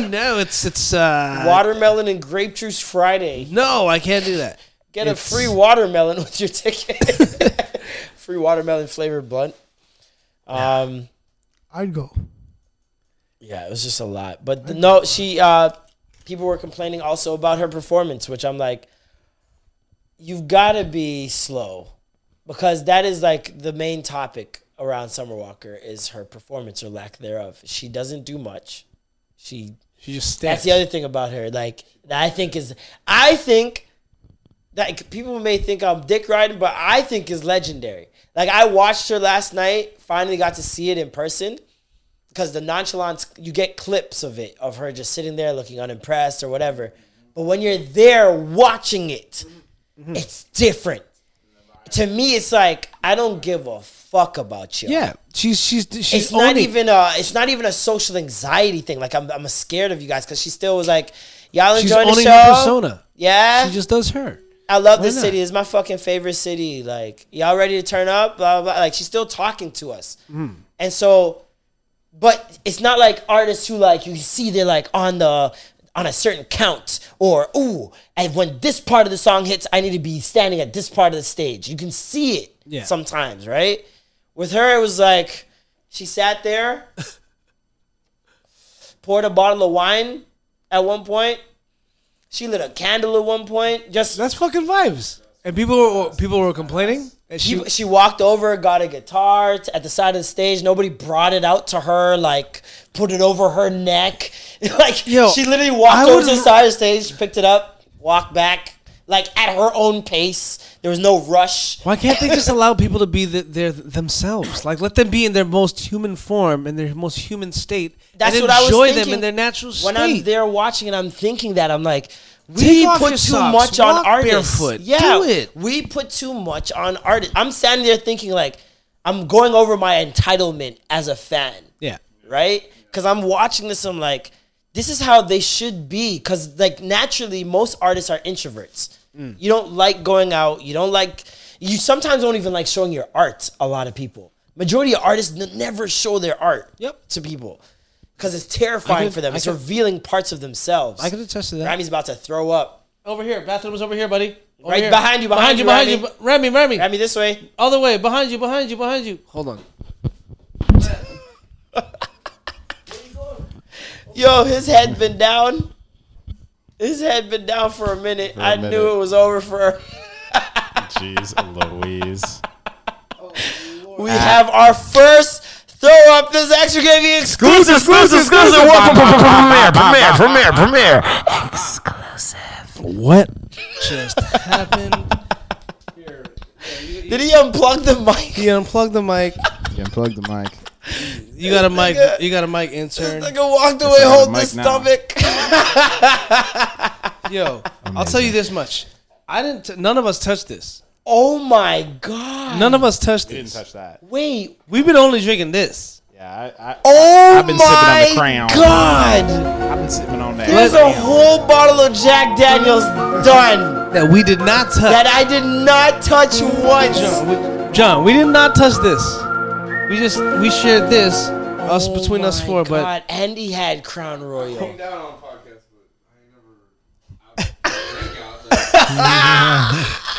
[laughs] no, it's it's. uh watermelon and grape juice Friday. No, I can't do that. Get a free watermelon with your ticket. [laughs] free watermelon flavored blunt. Um, I'd go. yeah, it was just a lot. But the, no, she. Uh, people were complaining also about her performance, which I'm like, you've got to be slow, because that is like the main topic around Summer Walker is her performance or lack thereof. She doesn't do much. She She just stands. That's the other thing about her. Like that I think is I think that people may think I'm dick riding, but I think is legendary. Like I watched her last night, finally got to see it in person. Because the nonchalance, you get clips of it, of her just sitting there looking unimpressed or whatever. But when you're there watching it, mm-hmm. Mm-hmm. it's different. To me, it's like I don't give a fuck about you. Yeah, she's she's she's it's not even a it's not even a social anxiety thing. Like I'm I'm scared of you guys because she still was like, y'all She's enjoying the show. persona. Yeah, She just does her. I love Why this not? city. It's my fucking favorite city. Like y'all ready to turn up? Blah blah. blah. Like she's still talking to us, Hmm. and so, but it's not like artists who like you see they're like on the on a certain count or ooh, and when this part of the song hits, I need to be standing at this part of the stage. You can see it Yeah. sometimes, right? With her, it was like she sat there, [laughs] poured a bottle of wine at one point. She lit a candle at one point. Just That's fucking vibes. And people were people were complaining. And she, she, she walked over, got a guitar t- at the side of the stage. Nobody brought it out to her, like put it over her neck. [laughs] like Yo, she literally walked I over to the side of the stage, picked it up, walked back, like at her own pace. There was no rush. why can't they just allow people to be the, their themselves? Like let them be in their most human form, in their most human state, That's and what I was enjoy thinking them in their natural state. When I'm there watching and I'm thinking that, I'm like, we put too socks, much on artists. barefoot, Yeah, do it. we put too much on artists. I'm standing there thinking like, I'm going over my entitlement as a fan. yeah, right? Because I'm watching this, I'm like, this is how they should be because like naturally most artists are introverts mm. you don't like going out you don't like you sometimes don't even like showing your art a lot of people majority of artists n- never show their art Yep. to people because it's terrifying could- for them I it's could- revealing parts of themselves I could attest to that. Rami's about to throw up Over here, bathroom is over here, buddy. Over Right here. behind you, behind you, behind Remy. you, Remy, Remy. Ramy this way All the way, behind you, behind you, behind you. Hold on. [laughs] yo his head been down his head been down for a minute a i minute. knew it was over for her [laughs] Jeez Louise. [laughs] We have our first throw up this extra gravy exclusive, exclusive, exclusive. Premiere, premiere, premiere, premiere. Exclusive. What just [laughs] happened? Did he unplug the mic? He unplugged the mic. You unplug the mic. You got a mic. nigga- You got a mic intern. Nigga walked away I holding the stomach. Yo, I'll tell you this much. I didn't. T- none of us touched this. Oh my god! None of us touched Didn't this. touch that. Wait. We've been only drinking this. Yeah, I, I, Oh I've been sipping on my the crown. god! I've been sipping on that. There's a whole bottle of Jack Daniels done That we did not touch. that I did not touch once. John, we, John, we did not touch this. We just we shared this us Oh between us my four, but God. and he had Crown Royal. [laughs] [laughs]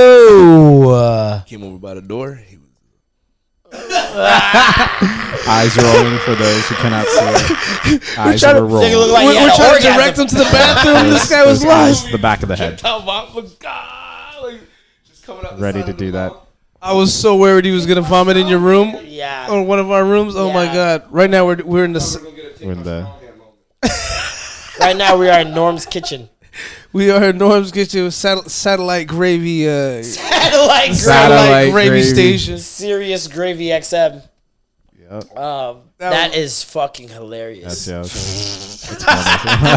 Ew. Came over by the door. He was [laughs] Eyes rolling for those who cannot see. Eyes were rolling. Look like we're, he had we're trying to direct him to the bathroom. this guy was Those eyes, lost. the back of the head, ready to do that. I was so worried he was gonna vomit in your room Yeah. or one of our rooms. Oh my Yeah. god! Right now we're we're in the s- We're in the Right now we are in Norm's kitchen. We are Norm's kitchen with satel- satellite gravy uh Satellite Satellite gravy, gravy. station. Sirius Gravy XM. Yep. Um, That that was- is fucking hilarious. That's yeah. That's, [laughs]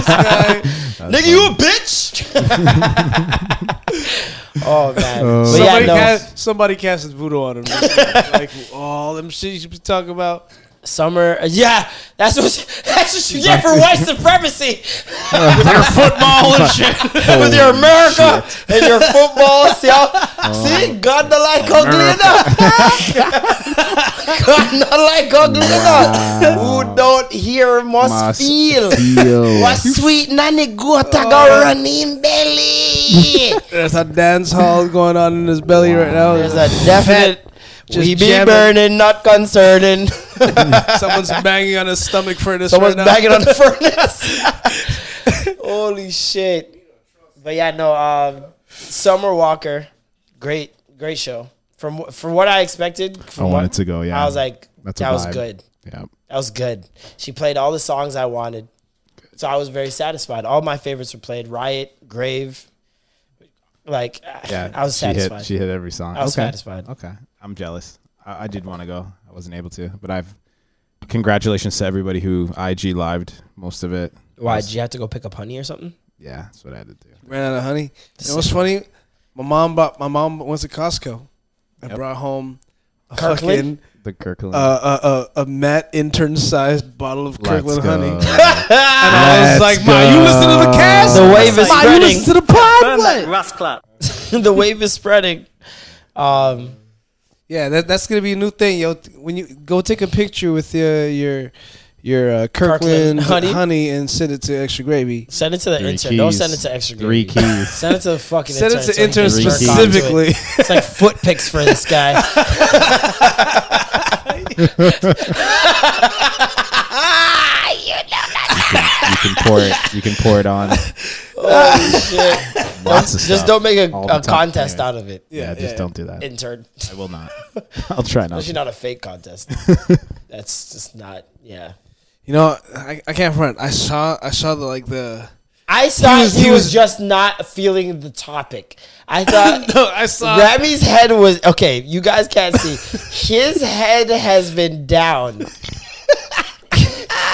that's funny. Nigga, you a bitch? [laughs] oh man. Oh. but yeah, Somebody, no. cast, somebody casted voodoo on him. like all them shit you should be talking about. Summer, uh, yeah, that's what [laughs] that's what you get for white [laughs] supremacy [laughs] With your football and shit. with your America and your football. See, how, see, God not like enough. God not like ugly enough. Who don't hear must, Must feel. feel. What sweet nanny goat a go run in belly. There's a dance hall going on in his belly right now. There's a definite. Just we be jamming. burning, not concerning. [laughs] Someone's banging on his stomach for this. Someone's right now. banging on the [laughs] furnace. Holy shit! But yeah, no. Um, Summer Walker, great, great show. From from what I expected, I wanted what, to go. Yeah, I was like, That's that was good. yeah. That was good. She played all the songs I wanted, so I was very satisfied. All my favorites were played. Riot, Grave, like Yeah, I was she hit- satisfied. She hit every song. I was okay. satisfied. Okay, I'm jealous. I, I did want to go. I wasn't able to, but I've. Congratulations to everybody who IG lived most of it. Why Was- did you have to go pick up honey or something? Yeah, that's what I had to do. Ran out of honey. You know what's funny? My mom bought. My mom went to Costco and Yep. brought home a Kirkland? fucking The Kirkland. uh, uh, uh, a Matt intern sized bottle of Let's Kirkland go. honey. [laughs] And I was Let's like, "Ma, you listen to the cast? The wave is Ma, you spreading. listen to the pod? What?" Rascal. [laughs] the wave is spreading. Um, Yeah, that, that's gonna be a new thing, yo. When you go take a picture with your your your uh, Kirkland, Kirkland honey? honey. and send it to extra gravy. send it to the Three intern. Don't send it to extra. Gravy. Three keys. [laughs] Send it to the fucking Send it intern. to so he intern can Three jerk keys. onto it. specifically. It's like foot pics for this guy. [laughs] [laughs] you can pour it. You can pour it on. [laughs] Holy shit. Lots of Just stuff don't make a, all the a time. contest Anyways. out of it. Yeah, just don't do that. Intern. I will not. [laughs] I'll try not. Especially to. not a fake contest. [laughs] That's just not. Yeah. You know, I, I can't front. I saw I saw the like the I thought he was- was, he was- just not feeling the topic. I thought no, I saw Remy's head was okay. You guys can't see. His head has been down.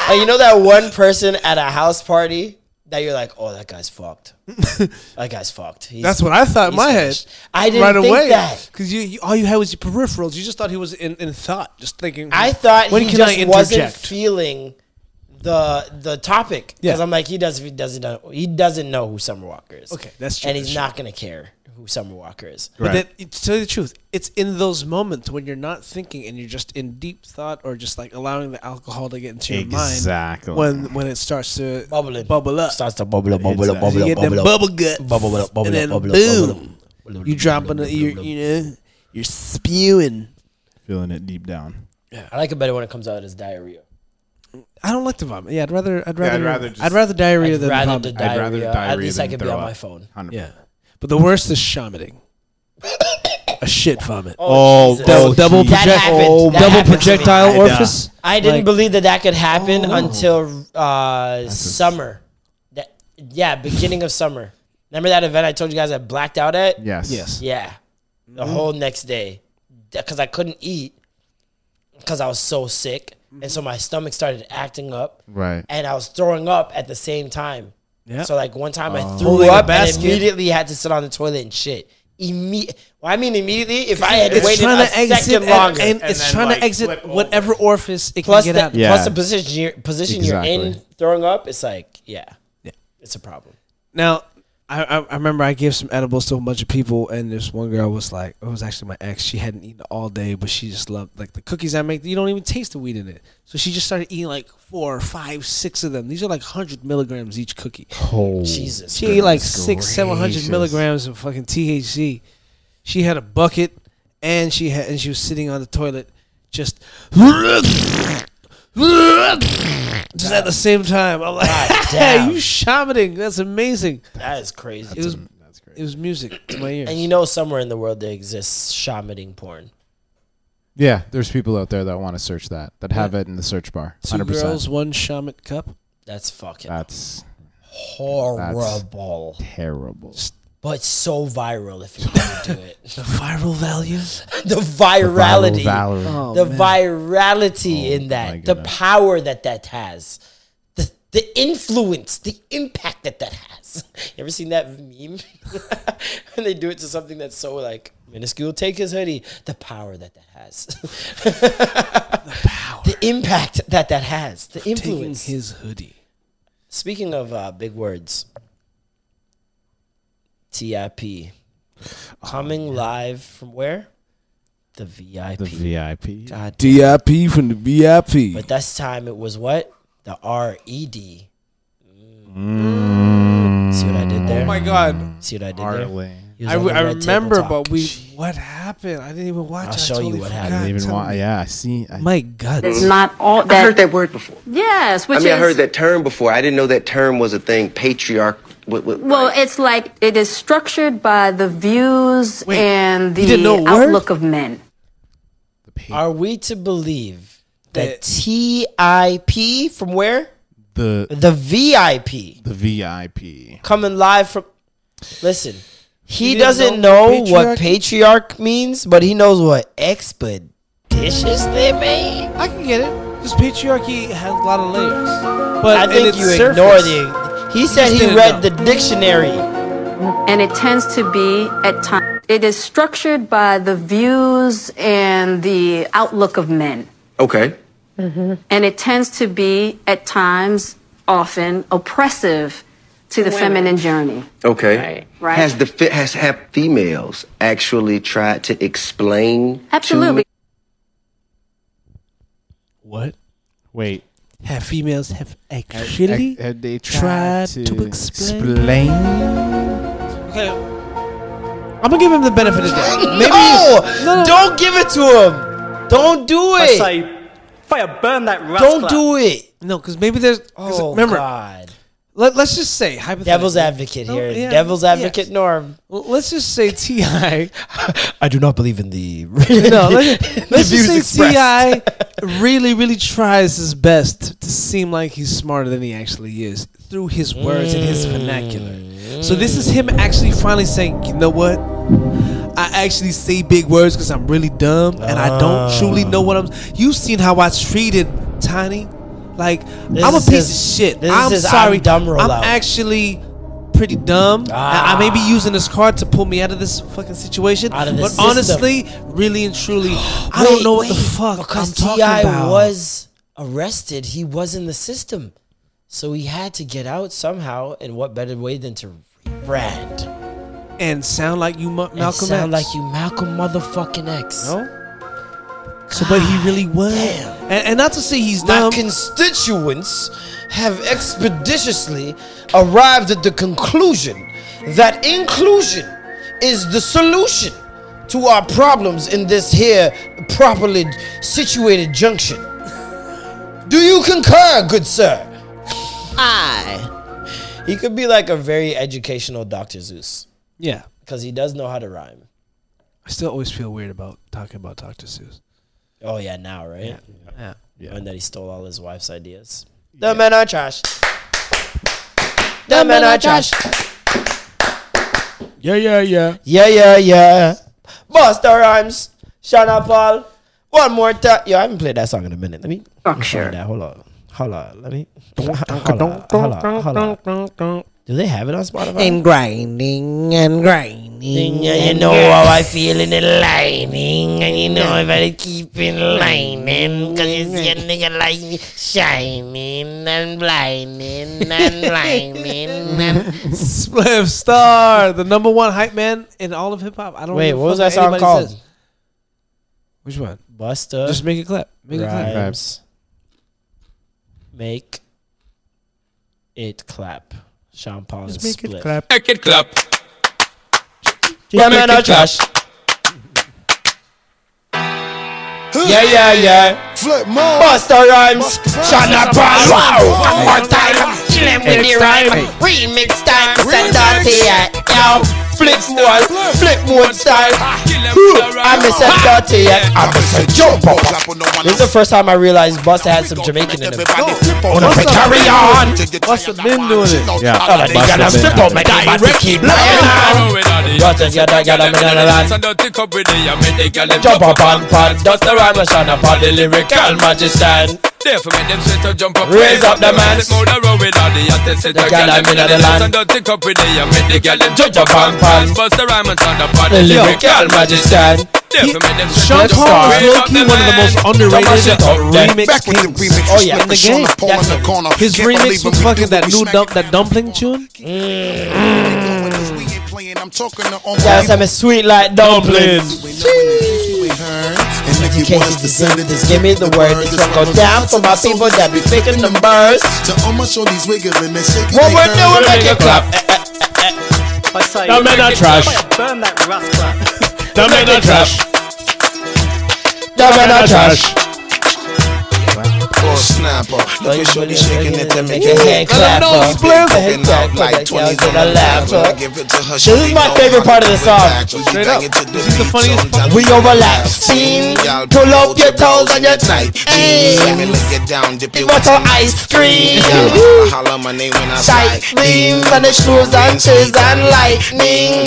Like, you know that one person at a house party that you're like, oh, that guy's fucked. [laughs] that guy's fucked. He's- That's what I thought in my finished. head. I didn't right think away that. because you, you all you had was your peripherals. You just thought he was in, in thought, just thinking. I thought when he can just I wasn't interject? feeling the the topic because Yeah. I'm like he does he doesn't know he doesn't know who Summer Walker is. Okay, that's true, and he's not gonna care who Summer Walker is. But then, to tell you the truth, it's in those moments when you're not thinking and you're just in deep thought or just like allowing the alcohol to get into your mind. Exactly. mind. When when it starts to Bubbling. bubble up, Starts to bubble up, bubble up, Exactly. bubble you up, get them bubble up. bubble guts, Bubble up, bubble and up, then bubble up, bubble boom, up. you drop on the, you you know, you're spewing. Feeling it deep down. I like it better when it comes out as diarrhea. I don't like the vomit. Yeah, I'd rather I'd rather I'd rather just- I'd rather diarrhea I'd than rather vomit. the I'd rather diarrhea. At diarrhea least I than could be throw on up. my phone. 100%. yeah, but the worst is vomiting. a shit vomit. Oh, Jesus. double double, That project- happened. That double happened to me. projectile I orifice. I didn't Like- believe that that could happen Oh. until uh, summer. That yeah, beginning of summer. Remember that event I told you guys I blacked out at? Yes. Yes. Yeah, the whole next day because I couldn't eat because I was so sick, and so my stomach started acting up, Right. and I was throwing up at the same time. Yeah. So like one time I um, threw Holding up and basket. immediately had to sit on the toilet and shit. Imme- well, I mean immediately. If I had it's waited trying a exit second and, longer, and, And it's then, trying like, to exit flip over. whatever orifice it plus can the, out. Yeah. plus the position you're, position you're in throwing up, it's like yeah, Yeah. it's a problem. Now, I, I I remember I gave some edibles to a bunch of people, and this one girl was like, it was actually my ex. She hadn't eaten all day, but she just loved like the cookies I make. You don't even taste the weed in it, so she just started eating like four, five, six of them. These are like hundred milligrams each cookie. Oh. Jesus, She ate like Goodness six, seven hundred milligrams of fucking THC. She had a bucket, and she had and she was sitting on the toilet, just just at the same time. I'm like, [laughs] damn. you shamaning? That's amazing. that is crazy. It was That's great. it was music to my ears. and you know, somewhere in the world there exists shamaning porn. Yeah, there's people out there that want to search that, that have it in the search bar. Two 100%. girls, one shaman cup. That's fucking That's horrible, terrible. But so viral if you want to do it. [laughs] The viral value. the virality, Valerie. Oh, the virality Oh, in that, the power that that has, the the influence, the impact that that has. [laughs] You ever seen that meme? [laughs] when they do it to something that's so like minuscule, take his hoodie. The power that that has. the power. The impact that that has. The influence. Taking influence. his hoodie. Speaking of uh, big words, TIP coming live from where? The VIP. The VIP. God DIP from the VIP. But this time it was what? The R E D. Mm. See what I did there? oh my god. See what I did Hardly. there? He I, on I remember, but we what happened? I didn't even watch. I'll. I show you what happened. I didn't even Tell want. me. Yeah, I see. I, My God. It's not all that. I heard that word before. Yes, which I mean, I heard that term before. I didn't know that term was a thing. Patriarch. What, what, well, it's like it is structured by the views Wait, and you didn't know the a word? outlook of men. Are we to believe that TIP from where? the The VIP the VIP. coming live from. Listen, he, didn't doesn't know know, what patriarch means, but he knows what expeditious they mean. I can get it. Because patriarchy has a lot of layers. But I think you surface- ignore the. He said he read know. the dictionary. And it tends to be at times, it is structured by the views and the outlook of men. okay. Mhm. And it tends to be at times, often, oppressive to the feminine journey. Okay. Right. Has the fe- has have females actually tried to explain? to Absolutely. What? Wait. Have females have actually Had- had they tried tried to to explain? explain? Okay. I'm gonna give him the benefit of the doubt. [laughs] Maybe no, don't give it to him. Don't do it. I it. say, fire burn that rascal. Don't do it. no, because maybe there's. 'cause Oh remember, God. Let, us just say hypothetically. Devil's advocate No, here. yeah, Devil's advocate yes. Norm. Well, Let's just say Ti. [laughs] I do not believe in the. no, [laughs] let's, let's views just say expressed. Ti [laughs] really, really tries his best to seem like he's smarter than he actually is through his words and his vernacular. So this is him actually finally saying, you know what? I actually say big words because I'm really dumb and I don't truly know ah. what I'm. You've seen how I treated Tiny. Like This I'm a piece his- of shit. this I'm his I'm sorry. dumb. I'm actually pretty dumb. and I may be ah. using this card to pull me out of this fucking situation. Out of but system. honestly, really and truly, [gasps] I don't Wait, know what the fuck because I'm talking Ti about. was arrested. He was in the system, so he had to get out somehow. And what better way than to rebrand and sound like you, Ma- and Malcolm sound X. like you, Malcolm motherfucking X? No. So, but he really ah, was. And, and not to say he's My dumb. constituents have expeditiously arrived at the conclusion that inclusion is the solution to our problems in this here properly situated junction. Do you concur, good sir? I. He could be like a very educational Dr. Seuss. Yeah. Because he does know how to rhyme. I still always feel weird about talking about Dr. Seuss. Oh yeah, now, right? Yeah. Yeah. And that he stole all his wife's ideas. The men are trash. The men are trash. Yeah, yeah, yeah. Yeah, yeah, yeah. Busta Rhymes. Sean Paul. One more time. Yo, I haven't played that song in a minute. Let me Structure. find that. Hold on. Hold on. Let me. [laughs] Hold on. Hold on. Hold on. Do they have it on Spotify? And grinding and grinding. And you know how I feel in the lining, and you know if I keep in lining, cause you see a nigga like me shining and blinding and blinding. And [laughs] Spliff Star, the number one hype man in all of hip hop. I don't Wait, give what was that song anybody called? says. Which one? Busta. Just make it clap. Make it clap. Rhymes. Make it clap. Sean Paul and Just make it clap. Make it clap. Yeah, Make man, I clap. trash. Yeah, yeah, yeah. Flip more. Busta Rhymes. Sean Paul. Wow. One more time. Chillin' with the rhyme. Remix time. Send out here. Yo. Flip mode. Flip mode style. I'm a set dirty. I'm a set jump up. This is the first time I realized Busta had some Jamaican in him. On a carry on. Busta been doing it. Yeah. All of these Busta gyal been flip doing out my day, but they keep lying on. Got it, got it, got it, got it, got it. Jump up and pan, dust the rhyme and shine upon the lyrical magician. Therefore, make them sweat to jump up. Raise up the man. Sit more the road with all the hottest set gyal gyal them inna the land. And don't take up with the and make the gyal them Jump up and pan, Bust the rhyme and stand up on the the lyrical magician. Therefore, make Sean Paul is raise low key one of the most underrated shit up, then. remix Back oh, with the kings remix. Oh, yeah. in the Sean game. Paul in the corner. His Can't remix believe with him, we fucking that new we dump, that dumpling tune. Mm. I'm talking to all Guys, I'm a sweet like dumplings. And if you Education want us to it, just give me the word. This one go down for my people that be faking numbers. To all my shorties wiggling and shaking What their we're doing, curves. [laughs] make it clap. I say, That man not trash. burn that rascal. That man not trash. That man not trash. Or snapper. Look at shorty shaking it to make Make it your head hand clap. clap. uh, Split. the head Popping out clap, like 20s on in the the lap. lap. Give it to her. This is my favorite part of the song. Straight up. This is the funniest part. We overlap. Scene. Pull up your toes on your tight. Let me Hey. lick it down, dip it What's with on ice cream? I holler my name when I Tight slide. rings and the shoes and chills and lightning.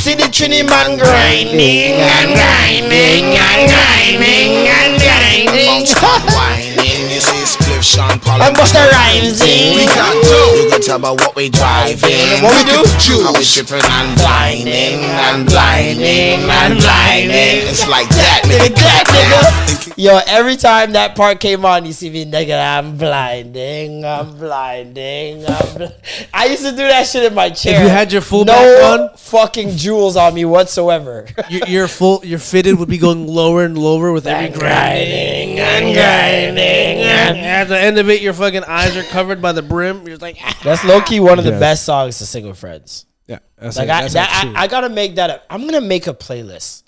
See the Trini man grinding and grinding and grinding and grinding. Stop whining, you see split Sean Paul And Busta Rhymes in. We got two. You can tell by what we driving. What we do? How we tripping and blinding and blinding and blinding. It's like that, Nigga, nigga. that nigga. Yo, every time that part came on, you see me, nigga, I'm blinding, I'm blinding, I'm bl-. I used to do that shit in my chair. If you had your full no back on? fucking jewels on me whatsoever. [laughs] Your, your full, your fitted would be going lower and lower with every And grinding grinding and grinding. And And at the end of it, your fucking eyes are covered by the brim. You're like, ah. [laughs] that's low key one of the Yes. best songs to sing with friends. yeah. That's Like I, that, I, I gotta make that. A, I'm gonna make a playlist.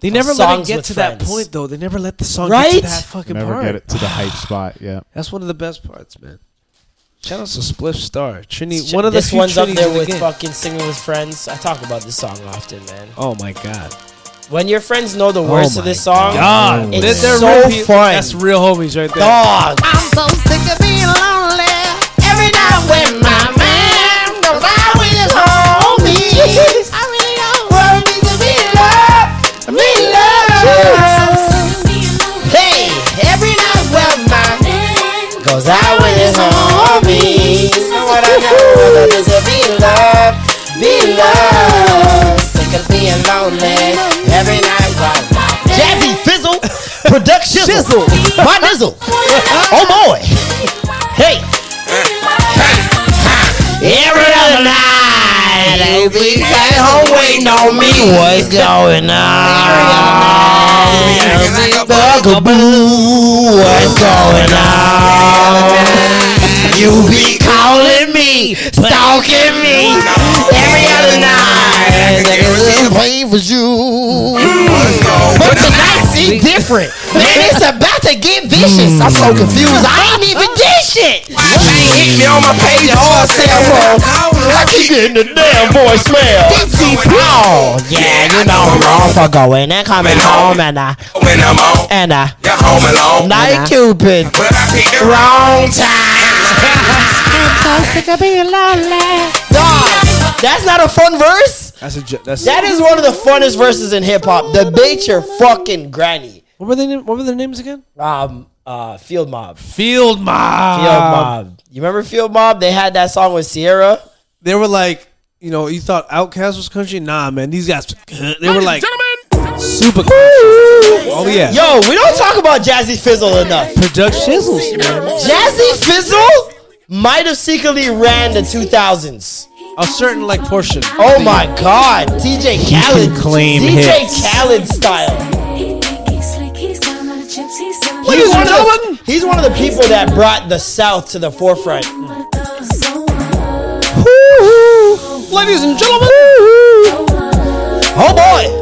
they never let it songs get with to friends. that point, though. They never let the song get Right? to that fucking Never part. get it to the hype spot. Yeah. [sighs] That's one of the best parts, man. Shout out to Spliff Star, Trini. Sh- One of the this few one's up Trinis there in the with game. fucking singing with friends. I talk about this song often, man. Oh my god. When your friends know the words oh of this song, God. it's They're- they're so real pe- fun. That's real homies right there. Dog. [laughs] so sick of being lonely. Every night when my man goes out I really want to be in love. Hey, every night when my man goes out I want is to be be love. Sick of being lonely every night. While production Shizzle, my nizzle. Oh boy, hey, every other night, they be at home waiting on me. What's going on? Bugaboo, what's going on? You be calling me, stalking me every other night. Niggas playing for you. But tonight see different. Man, it's about to get vicious. I'm so hmm. confused. I ain't even did shit. Ain't hit me on my page or cell phone. I keep getting the damn voicemail. DC Paul. Yeah, you know I'm wrong for going and coming home and I When I'm on, and I you're home alone. night Cupid. But I pick the Wrong time. [laughs] Dog, that's not a fun verse. That's a ju- that's That is one of the funnest verses in hip hop. Debate your fucking granny. What were they? What were their names again? Um, uh, Field Mob. Field Mob. Field Mob. You remember Field Mob? They had that song with Ciara. They were like, you know, you thought Outkast was country? Nah, man, these guys, [laughs] they were like super country. Oh yeah, Yo, we don't talk about Jazzy Fizzle enough. production shizzles, man. Jazzy Fizzle might have secretly ran the 2000s. A certain like portion. Oh my God, DJ Khaled, claim DJ hits. Khaled style. Ladies He's one, and of the, he's one of the people that brought the South to the forefront. Ladies and gentlemen, Oh boy!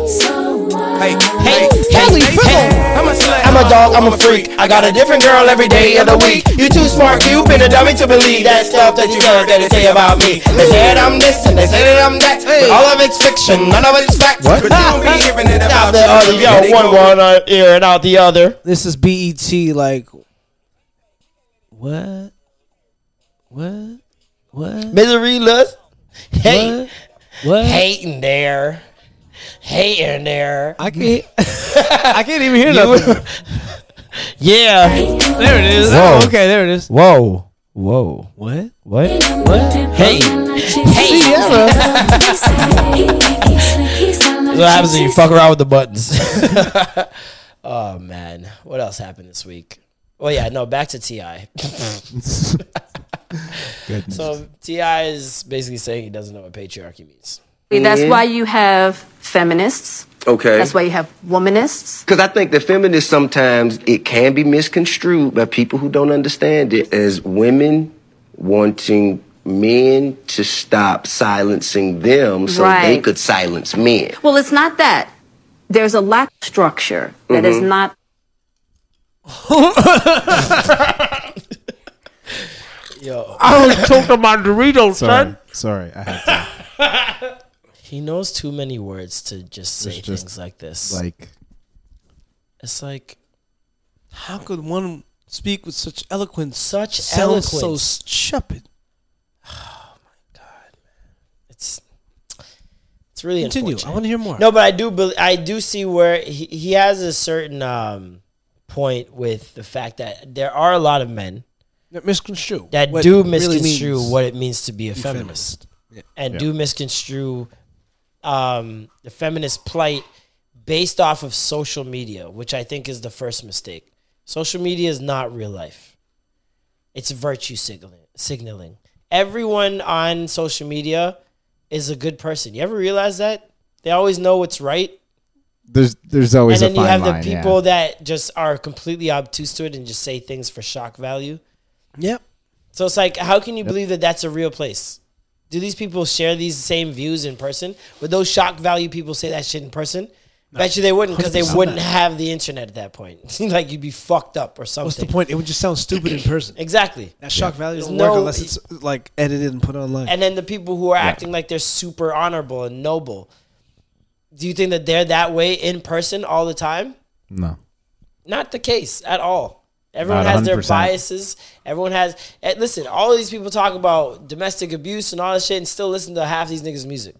Hey, Hey, hey, hey, I'm a slut. I'm a dog, I'm a freak. I got a different girl every day of the week. You too smart, you been a dummy to believe that stuff that you heard that they say about me. They said I'm this and they say that I'm that. All of it's fiction, none of it's fact. But you don't be [laughs] hearing it Out about the other, yo, one one uh, ear and out the other. this is BET. Like, what? What? What? Misery lust. Hey, What? hating there, hating there. I can't. [laughs] I can't even hear [laughs] nothing. [laughs] Yeah. There it is. Whoa. Oh, okay, there it is. Whoa. Whoa. What? What? What? Hey. Hey. That's what happens when you fuck around with the buttons. oh man, what else happened this week? Well, yeah, no, back to Ti. so Ti is basically saying he doesn't know what patriarchy means. That's why you have feminists. Okay. That's why you have womanists. Because I think that feminists sometimes it can be misconstrued by people who don't understand it as women wanting men to stop silencing them so they Right. could silence men. Well, it's not that. There's a lack of structure that is Mhm. not [laughs] Yo, I was choking my Doritos, Sorry, sorry, I had to. [laughs] he knows too many words to just say It's just things like this. Like, it's like How could one speak with such eloquence? Such sound so eloquence. stupid. [sighs] it's it's really Continue. unfortunate. I wanna hear more. No, but I do bel I do see where he, he has a certain um, point with the fact that there are a lot of men That misconstrue. that what do it really misconstrue means what it means to be a be feminist, Yeah. and Yeah. do misconstrue um, the feminist plight based off of social media, which I think is the first mistake. Social media is not real life; it's virtue signaling. Signaling. Everyone on social media is a good person. You ever realize that they always know what's right, there's there's always and a then you fine have line. the yeah. people that just are completely obtuse to it and just say things for shock value. Yep. So it's like, how can you believe that that's a real place? Do these people share these same views in person? Would those shock value people say that shit in person? Bet you they wouldn't because they wouldn't not. have the internet at that point. [laughs] like you'd be fucked up or something. What's the point? It would just sound stupid in person. Exactly. That shock value There's doesn't no- work unless it's like edited and put online. And then the people who are acting like they're super honorable and noble. Do you think that they're that way in person all the time? no. Not the case at all. Everyone has their biases. Everyone has. eh, listen, all of these people talk about domestic abuse and all this shit, and still listen to half these niggas' music,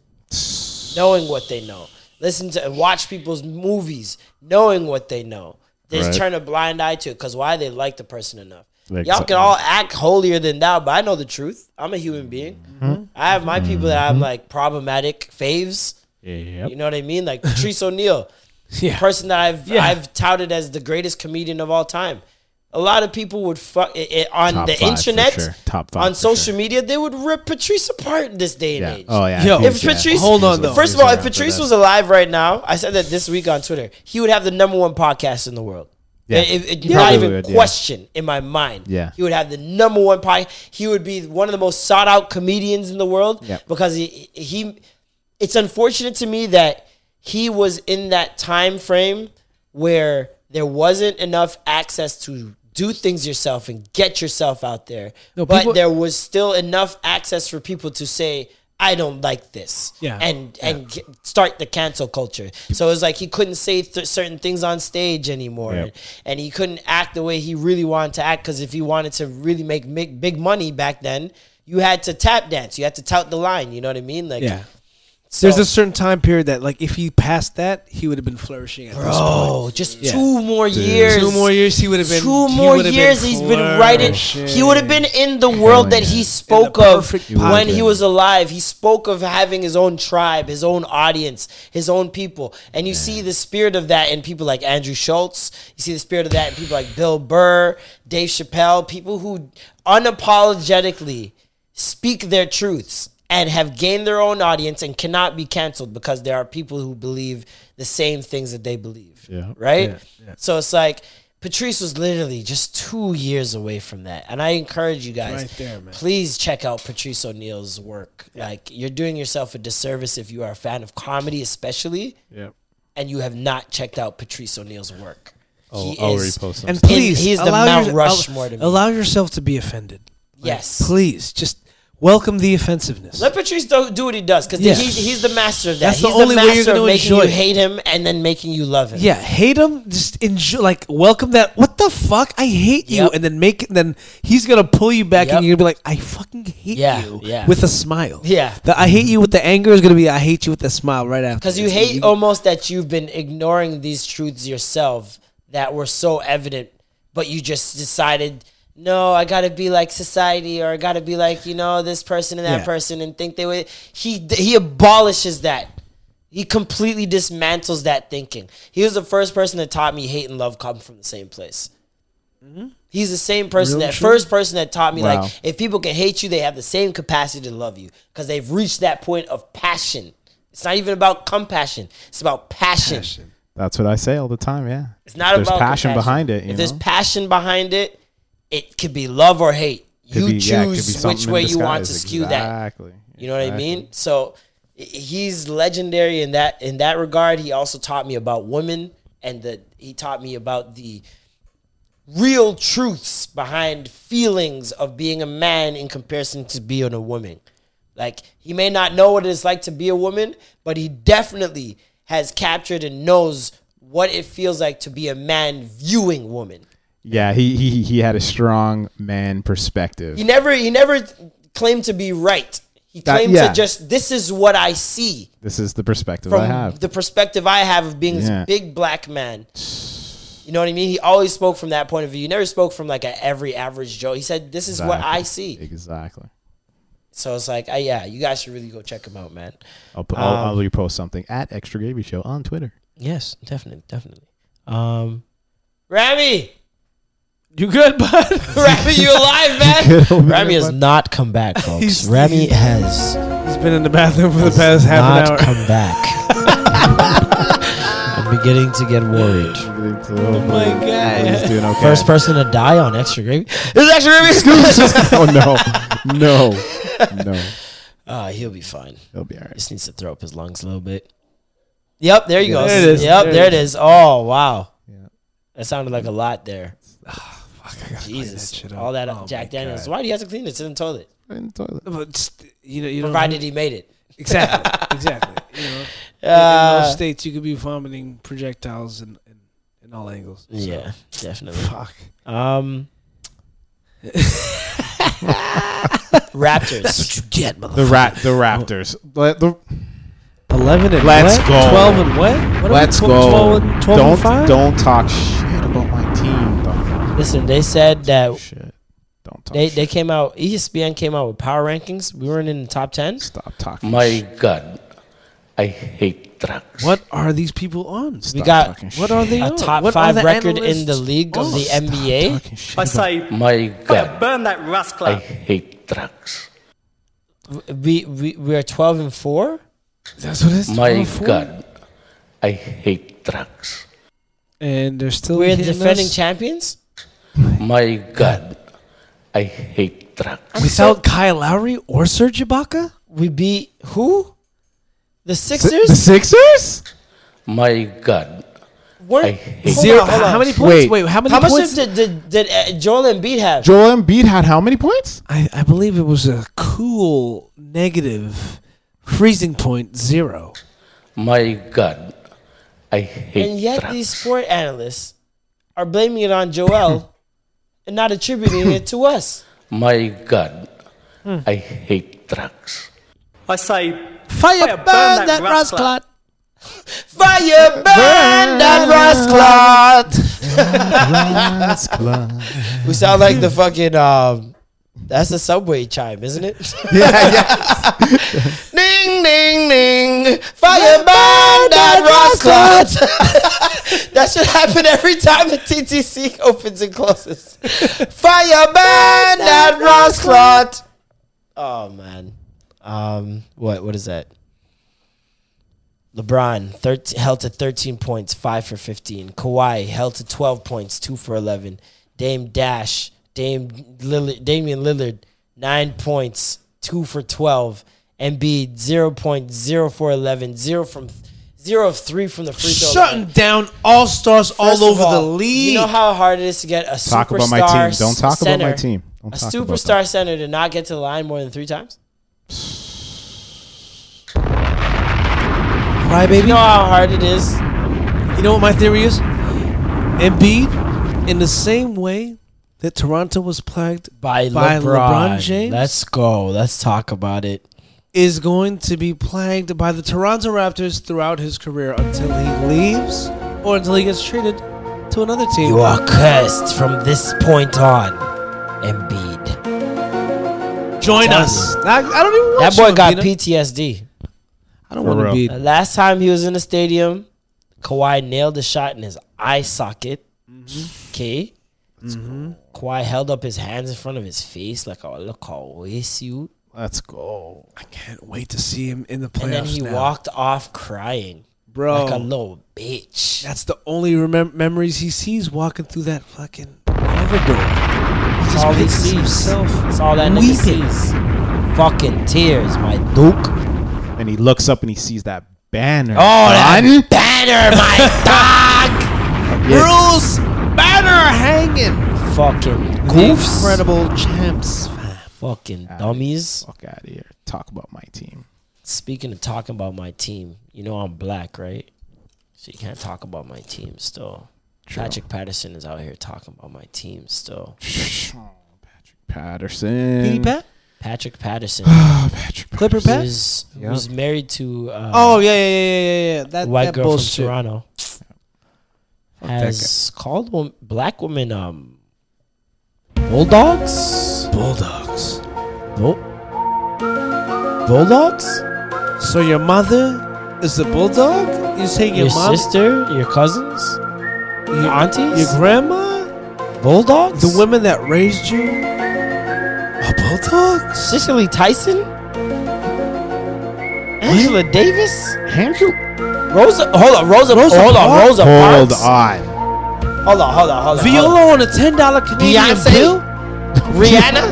knowing what they know. Listen to and watch people's movies, knowing what they know. They just Right. turn a blind eye to it because why they like the person enough. Like, Y'all can all act holier than thou, but I know the truth. I'm a human being. Mhm. I have my people that Mm-hmm. I'm like problematic faves. Yep. You know what I mean? Like Patrice O'Neal, [laughs] person that I've Yeah. I've touted as the greatest comedian of all time. A lot of people would fuck it, it- on Top the five for internet, sure. Top five on for social media. They would rip Patrice apart in this day and Yeah. age. Oh, yeah. Yo, if Yeah. Patrice, Hold on, though. First of all, if Patrice was alive right now, I said that this week on Twitter, he would have the number one podcast in the world. Yeah. It, it- He not probably even would, yeah. question in my mind. Yeah. He would have the number one podcast. He would be one of the most sought out comedians in the world Yep. because he, he it's unfortunate to me that he was in that time frame where there wasn't enough access to do things yourself and get yourself out there. No, but people- there was still enough access for people to say, I don't like this. Yeah. And and get, start the cancel culture. So it was like he couldn't say th- certain things on stage anymore. Yep. And he couldn't act the way he really wanted to act because if he wanted to really make, make big money back then, you had to tap dance. You had to tout the line. You know what I mean? Like, Yeah. So- There's a certain time period that, like, if he passed that, he would have been flourishing at this point. Bro, just Yeah. two more years. Two more years, he would have been. Two he more would have years, been he's been writing. He would have been in the world that he spoke of perfect when he pocket. was alive. He spoke of having his own tribe, his own audience, his own people. And you see the spirit of that in people like Andrew Schulz. You see the spirit of that in people like Bill Burr, Dave Chappelle, people who unapologetically speak their truths and have gained their own audience and cannot be canceled because there are people who believe the same things that they believe. Yeah. Right? Yeah, yeah. So it's like Patrice was literally just two years away from that. And I encourage you guys, Right there, man. please check out Patrice O'Neal's work. Like you're doing yourself a disservice if you are a fan of comedy, especially, Yep. and you have not checked out Patrice O'Neal's work. I'll, He I'll is- repost some. And please, he's the allow Mount your- Rushmore to me. Allow yourself to be offended. Like, Yes. Please, just welcome the offensiveness. Let Patrice do, do what he does because Yeah. he's, he's the master of that. That's the only the way you're of making enjoy you hate him and then making you love him. Yeah, hate him. Just enjoy, like welcome that. What the fuck? I hate you, Yep. and then make. Then he's gonna pull you back, Yep. and you're gonna be like, I fucking hate Yeah, you, yeah. with a smile. Yeah. the I hate you with the anger is gonna be I hate you with the smile right after. Because you It's- hate almost that you've been ignoring these truths yourself that were so evident, but you just decided, no, I gotta be like society, or I gotta be like you know this person and that Yeah. person, and think they would. He he abolishes that. He completely dismantles that thinking. He was the first person that taught me hate and love come from the same place. Mm-hmm. He's the same person Real that true. first person that taught me Wow. like if people can hate you, they have the same capacity to love you because they've reached that point of passion. It's not even about compassion; it's about passion. That's what I say all the time. Yeah. It's not There's about passion compassion. behind it. You if there's passion behind it, it could be love or hate. Could you be- yeah, it could be choose something which way you want to skew that. Exactly. You know what I mean? So he's legendary in that in that regard. He also taught me about women and the he taught me about the real truths behind feelings of being a man in comparison to being a woman. Like he may not know what it is like to be a woman, but he definitely has captured and knows what it feels like to be a man viewing woman. Yeah, he, he he had a strong man perspective. He never he never claimed to be right. He That- claimed yeah. to just this is what I see This is the perspective I have. the perspective I have of being Yeah. this big black man. You know what I mean? He always spoke from that point of view. He never spoke from like a every average Joe. He said, "This is what I see." Exactly. So it's like, uh, yeah, you guys should really go check him out, man. I'll, put, I'll, Um, I'll repost something at Extra Gravy Show on Twitter. Yes, definitely, definitely. Um, Rami, You good, [laughs] bud? Rami, you alive, [laughs] man? Rami has not come back, folks. He's- Rami has He's been in the bathroom for the past half not an hour. come back. [laughs] I'm beginning to get worried. Oh my God. He's doing okay. First person to die on extra gravy. This is extra gravy. oh no, no, no. Uh, he'll be fine. He'll be all right. Just needs to throw up his lungs a little bit. Yep, there you go. There it is. Yep, There it is. Oh wow, Yeah. that sounded like a lot there. Jesus, shit up. all that Oh, Jack Daniels. God. Why do you have to clean it? It's in the toilet. In the toilet. But just, you know, you don't Provided he made it. [laughs] exactly, exactly. You know, in- in Uh, most states, you could be vomiting projectiles in, in, in all angles. So, Yeah, definitely. Fuck. Um, [laughs] Raptors. That's what you get, motherfucker. The rat, the Raptors. Let the, Eleven and Let's what? go. Twelve and what? what are we, let's tw- go. Twelve and, 12 don't and five. don't talk shit about my team, though. Listen, they said that oh, Shit. They they came out. ESPN came out with power rankings. We weren't in the top ten. Stop talking. My God, I hate drugs. What are these people on? we got What are they a on? top What five record in the league of on? the Stop NBA. I say, My God, burn that rascal I hate drugs. We we we are twelve and four. That's what it is. My God, I hate drugs. And they're still We're hitting defending us champions. My God, I hate drugs. without Kyle Lowry or Serge Ibaka. We beat who? The Si- Sixers. The Sixers? My God, Weren't- I hate Hold Zero. on, hold on. How many points? Wait. Wait, how many How much points? did did, did uh, Joel Embiid have? Joel Embiid had how many points? I, I believe it was a cool negative freezing point zero. my God, I hate and yet drugs. these sport analysts are blaming it on Joel and not attributing it to us. [coughs] My God, I hate drugs. I say, Fire, Fire, burn, burn that, that rascal. rascal. Fire burn that rust clot. [laughs] [laughs] We sound like the fucking um. That's the subway chime, isn't it? [laughs] Yeah, yeah. [laughs] ding ding ding. Fire burn that rust clot. that should happen every time the TTC opens and closes. Fire burn that rust clot. Oh man. Um. What? What is that? LeBron 13, held to 13 points, 5 for 15. Kawhi held to 12 points, 2 for 11. Dame Dash, Dame Lillard, Damian Lillard, 9 points, 2 for 12. Embiid, 0 points, 0 for 11, 0 from 0 of 3 from the free throw Shutting line. down all stars all First of over the league. You know how hard it is to get a Talk superstar about my team. Don't talk about my team. Don't a superstar center to not get to the line more than 3 times? Cry baby. You know how hard it is? You know what my theory is? Embiid, in the same way that Toronto was plagued By, by LeBron. LeBron James, Let's go. Let's talk about it. is going to be plagued by the Toronto Raptors throughout his career until he leaves or until he gets traded to another team. You are cursed from this point on, Embiid. Join us. I, I don't even That boy you, got Pina. PTSD. I don't For want to be. The last time he was in the stadium, Kawhi nailed a shot in his eye socket. Mm-hmm. Okay. Kawhi mm-hmm. held up his hands in front of his face like, oh, look how waste you. Let's go. I can't wait to see him in the playoffs And then he now. walked off crying. Bro. Like a little bitch. That's the only remem- memories he sees walking through that fucking corridor. That's all he sees. himself That's all that nigga weeping. sees. Fucking tears, my duke. And he looks up and he sees that banner. Oh, that banner, my [laughs] dog. Bruce Banner hanging. Fucking The goofs. Incredible champs. Fucking dummies. Fuck out of here. Talk about my team. Speaking of talking about my team, you know I'm black, right? So you can't talk about my team still. Patrick Patterson is out here talking about my team still. [sighs] Patrick Patterson. Petey Pat? Patrick Patterson. [sighs] Patrick Clipper He Pat? was, Yep. was married to uh, Oh yeah, yeah, yeah, yeah, yeah, yeah. That white that girl bullshit. from Toronto. Fuck that Has called wom- black women um bulldogs. Bulldogs. Bull- bulldogs. So your mother is a bulldog? You saying your, Your mom, sister, your cousins, your aunties, your grandma, bulldogs. the women that raised you, are bulldogs? Cicely Tyson? Angela Davis? Andrew. Rosa hold on, Rosa, Rosa hold on, Parks? Rosa Hold Parks. on. Hold on, hold on, hold on. Viola on a ten dollar Canadian Beyonce? bill? [laughs] Rihanna?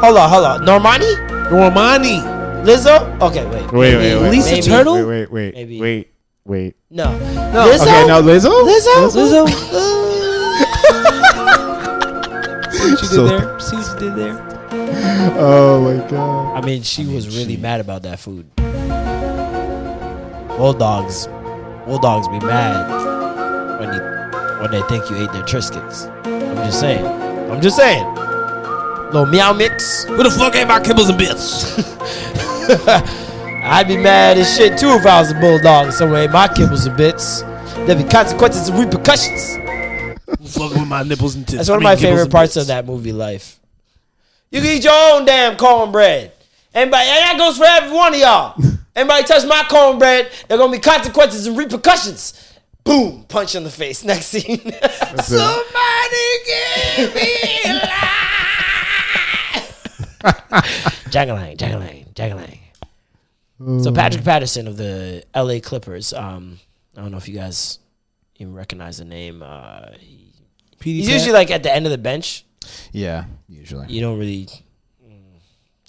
hold on, hold on. Normani? Normani. Lizzo? Okay, wait. Wait, wait, wait. Lisa Maybe. Turtle? Wait, wait, wait, Maybe. wait, wait. No. No. Lizzo? Okay, now Lizzo. Lizzo? Lizzo. See [laughs] what you So- did there? See what you did there? Oh my god. I mean, she was really mad about that food. Bulldogs, bulldogs be mad when you when they think you ate their Triscuits. I'm just saying. I'm just saying. Little meow mix. Who the fuck ate my kibbles and bits? [laughs] I'd be mad as shit too if I was a bulldog and someone ate my kibbles and bits. There'd be consequences and repercussions. fucking with my nipples and tits. That's one of my favorite parts bits. of that movie, Life. You can eat your own damn cornbread. Anybody, and that goes for every one of y'all. [laughs] Anybody touch my cornbread, there gonna be consequences and repercussions. Boom, punch in the face. [laughs] Next scene. Somebody give me a [laughs] Jagalang, jagalang, jagalang. So Patrick Patterson of the L.A. Clippers. Um, I don't know if you guys even recognize the name. Uh, he- he's Pat? usually like at the end of the bench. Yeah, usually. You don't really,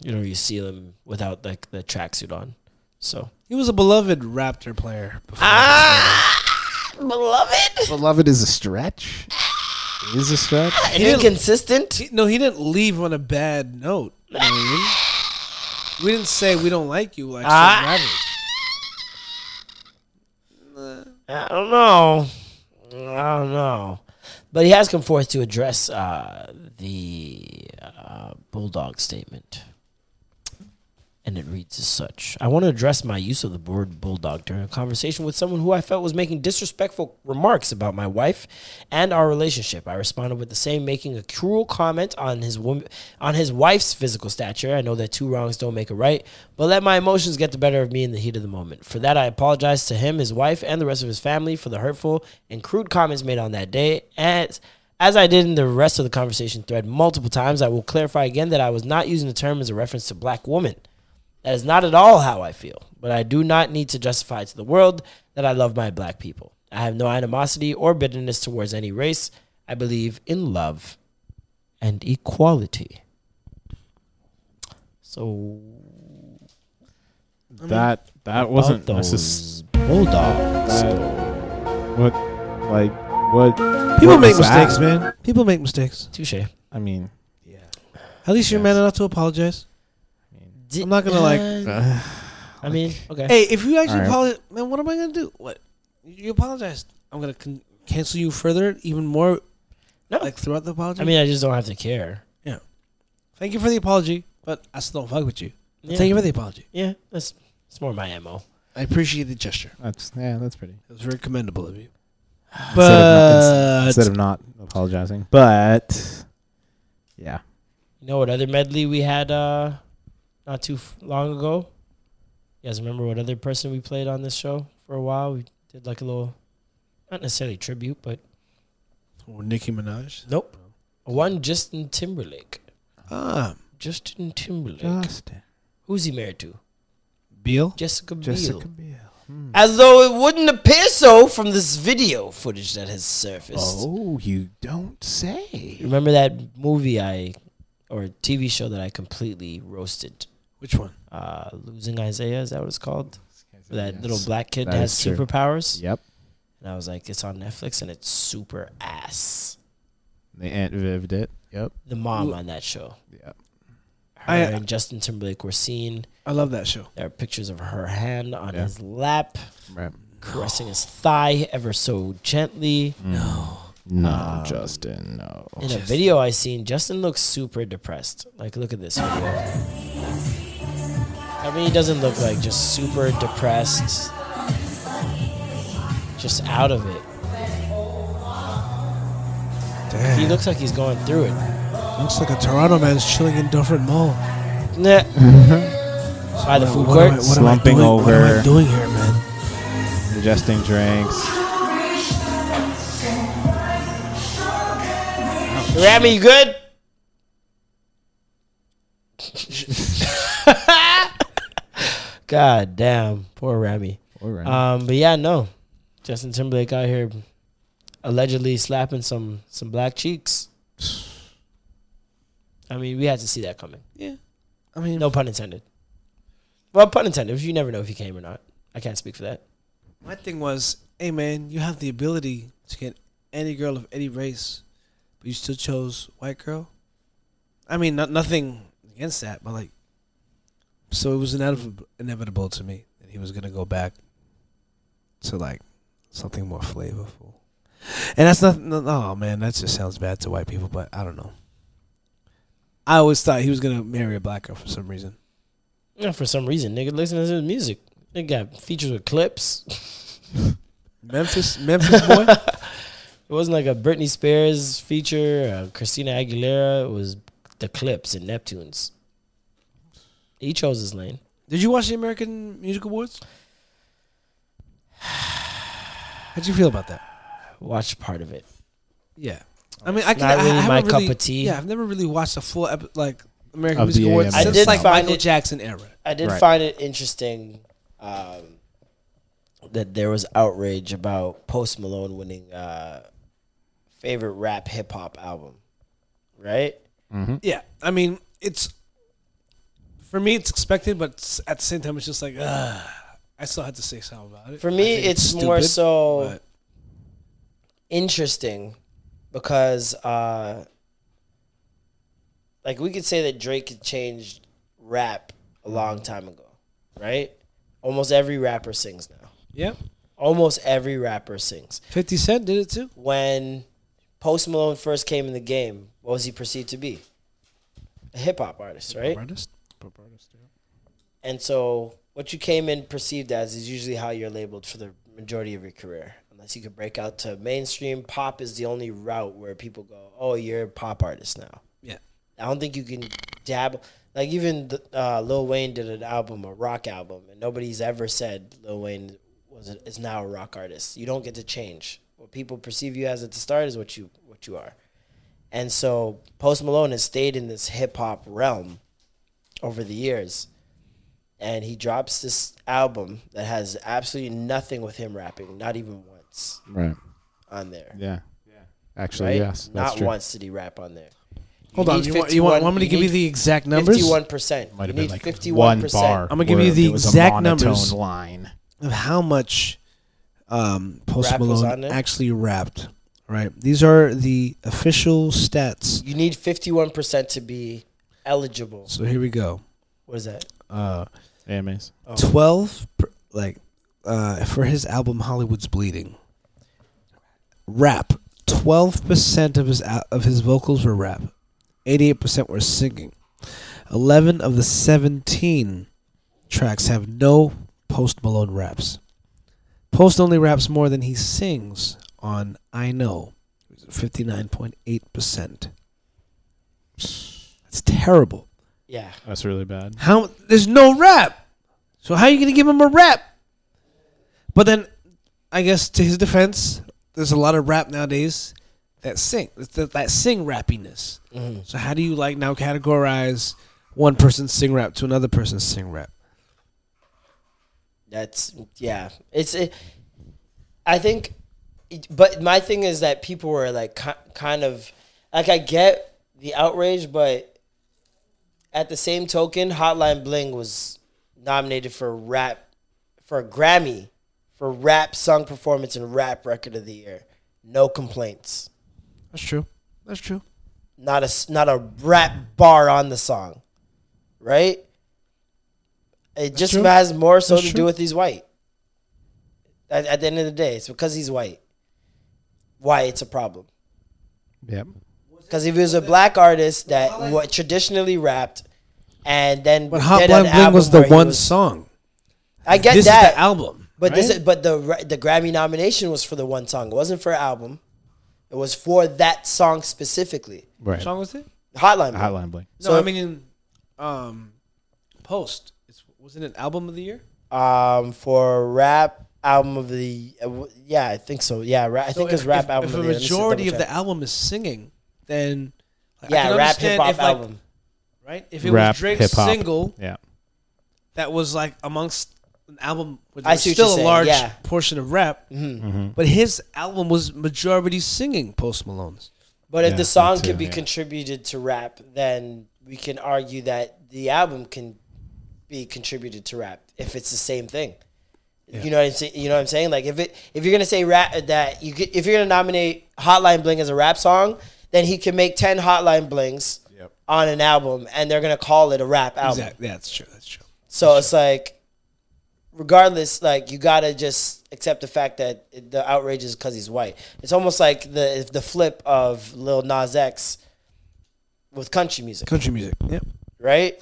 you know, you see him without like the tracksuit on. So He was a beloved Raptor player. Before ah, beloved, Beloved is a stretch. Is a stretch. He inconsistent. He- no, he didn't leave on a bad note. You know what I mean? We didn't say we don't like you like Ah. some. I don't know. I don't know. But he has come forth to address uh, the uh, Bulldog statement. And it reads as such I want to address my use of the word bulldog during a conversation with someone who I felt was making disrespectful remarks about my wife and our relationship. I responded with the same, making a cruel comment on his on his wife's physical stature. I know that two wrongs don't make a right, but let my emotions get the better of me in the heat of the moment. For that, I apologize to him, his wife, and the rest of his family for the hurtful and crude comments made on that day. As as I did in the rest of the conversation thread multiple times, I will clarify again that I was not using the term as a reference to black woman. That is not at all how I feel, but I do not need to justify to the world that I love my black people. I have no animosity or bitterness towards any race. I believe in love and equality. So That that wasn't those necess- bulldogs. what like what People what make was that? mistakes, man. People make mistakes. Touche. I mean, yeah. At least you're man enough to apologize. I'm not gonna like. [sighs] Uh, I mean, okay. Hey, if you actually All right. apologize, man, what am I gonna do? What? You apologize. I'm gonna con- cancel you further, even more. No. Like throughout the apology. I mean, I just don't have to care. yeah. Thank you for the apology, but I still don't fuck with you. But Yeah. Thank you for the apology. Yeah, that's it's more my mo. I appreciate the gesture. that's yeah, that's pretty. It was very commendable of you. Instead of, But not, instead of not apologizing, but yeah, You know what other medley we had uh not too f- long ago? You guys remember what other person we played on this show for a while? We did like a little, not necessarily tribute, but or Nicki Minaj. nope. One Justin Timberlake. Ah, Justin Timberlake. Justin. Who's he married to? Biel. Jessica Biel. Jessica Biel. As though it wouldn't appear so from this video footage that has surfaced. Oh, you don't say. Remember that movie I, or TV show that I completely roasted? Which one? Uh, Losing Isaiah, is that what it's called? Where that Yes. little black kid That has is true. superpowers. Yep. And I was like, it's on Netflix and it's super ass. The Aunt Viv did. Yep. The mom on that show. Yep. Her I- and Justin Timberlake were seen. I love that show. There are pictures of her hand on Yeah. his lap, Right. caressing his thigh ever so gently. No. No, Um, Justin. No. In a video I seen, Justin looks super depressed. Like, look at this video. I mean, he doesn't look like just super depressed, just out of it. Damn. He looks like he's going through it. Looks like a Toronto man's chilling in Dufferin Mall. Nah. Mm-hmm. By the food What am I- court. what am I Slumping doing- What am over. I doing here, man? Ingesting drinks. Rami, you good? [laughs] [laughs] God damn, poor Rami. Poor Rami. Um, but yeah, no, Justin Timberlake out here allegedly slapping some some black cheeks. [sighs] I mean, we had to see that coming. Yeah. I mean, No pun intended. Well, pun intended. You never know if he came or not. I can't speak for that. My thing was, hey man, you have the ability to get any girl of any race, but you still chose white girl. I mean, not nothing against that, but like, so it was inevitable, inevitable to me that he was gonna go back to like something more flavorful. And that's not. No, oh man, that just sounds bad to white people, but I don't know. I always thought he was gonna marry a black girl for some reason. Yeah, for some reason, nigga, listen to his music. They got features with Clipse. [laughs] Memphis, Memphis boy. [laughs] It wasn't like a Britney Spears feature, uh, Christina Aguilera. It was the Clipse and Neptunes. He chose his lane. Did you watch the American Music Awards? How'd you feel about that? Watched part of it. Yeah, I mean, I can, not I, really I my haven't cup really- of tea. Yeah, I've never really watched a full epi- like American Of Music the Awards AMA. since I did like find Michael it- Jackson era. I did Right. find it interesting um, that there was outrage about Post Malone winning uh, favorite rap hip hop album, right? Yeah, I mean, it's for me, it's expected, but at the same time, it's just like, uh, I still had to say something about it. For me, think it's more so but- interesting because, uh, like, we could say that Drake changed rap a long time ago, right? Almost every rapper sings now. yeah, Almost every rapper sings. Fifty Cent did it too. when Post Malone first came in the game, what was he perceived to be? A hip hop artist, right? Artist. And so what you came in perceived as is usually how you're labeled for the majority of your career. Unless you could break out to mainstream, pop is the only route where people go, "Oh, you're a pop artist now." Yeah. I don't think you can dabble like even the, uh, Lil Wayne did an album, a rock album, and nobody's ever said Lil Wayne was a, is now a rock artist. You don't get to change what people perceive you as at the start is what you what you are. And so Post Malone has stayed in this hip hop realm over the years. And he drops this album that has absolutely nothing with him rapping, not even once Right. on there. Yeah. Yeah. Actually, right? yes. Not true. once did he rap on there. Hold on, you want, you want, want me to give you the exact numbers? Fifty-one percent. Might You have been need like fifty-one one percent. bar. I'm gonna give you the it was a exact monotone numbers line. of how much um, Post Rap Malone actually rapped. Right, these are the official stats. You need fifty-one percent to be eligible. So here we go. What is that? Uh, AMAs. Oh. Twelve, like, uh, for his album Hollywood's Bleeding. Rap. Twelve percent of his of his vocals were rap. Eighty-eight percent were singing. Eleven of the seventeen tracks have no Post Malone raps. Post only raps more than he sings on I Know, 59.8%. It's terrible. Yeah. That's really bad. How there's no rap. So how are you gonna give him a rap? But then, I guess to his defense, there's a lot of rap nowadays that sing that, that sing rappiness. Mm-hmm. So how do you like now categorize one person's sing rap to another person's sing rap? That's yeah. It's it, I think, but my thing is that people were like kind of like I get the outrage, but at the same token, Hotline Bling was nominated for rap for a Grammy for rap song performance and rap record of the year. No complaints. That's true. That's true. Not a s- not a rap bar on the song, right? It just true. has more so That's to true. do with he's white. At, at the end of the day, it's because he's white. Why it's a problem? Yep. Because if he was a black artist that what traditionally rapped, and then But did Hotline an Bling album was the where he one was- song. I get This is that the album, but this is, but the ra- the Grammy nomination was for the one song. It wasn't for an album. It was for that song specifically. Right. What song was it? Hotline. Bling. Hotline Bling. No, So- I mean, in, um, Post. It's, wasn't it album of the year? um, for rap album of the uh, w- yeah, I think so. Yeah, ra- I think So it's rap if, album. If of a the year. Let me just majority of double the album is singing, then like, I yeah, can rap understand hip hop if, like, album. right? If it Rap, was Drake's hip-hop. single Yeah. that was like amongst an album with I what still a saying, large yeah. portion of rap, Mhm. but his album was majority singing. Post Malone's. But if Yeah, the song me too, can be yeah. contributed to rap, then we can argue that the album can be contributed to rap if it's the same thing. You know what I'm saying? You know what I'm saying? Like if it if you're gonna say rap that you could, if you're gonna nominate Hotline Bling as a rap song, then he can make ten Hotline Blings on an album, and they're gonna call it a rap album. Exactly. Yeah, that's true. That's true. So it's like, regardless, like you gotta just accept the fact that it- the outrage is because he's white. It's almost like the the flip of Lil Nas X with country music, Country music. Yep. right?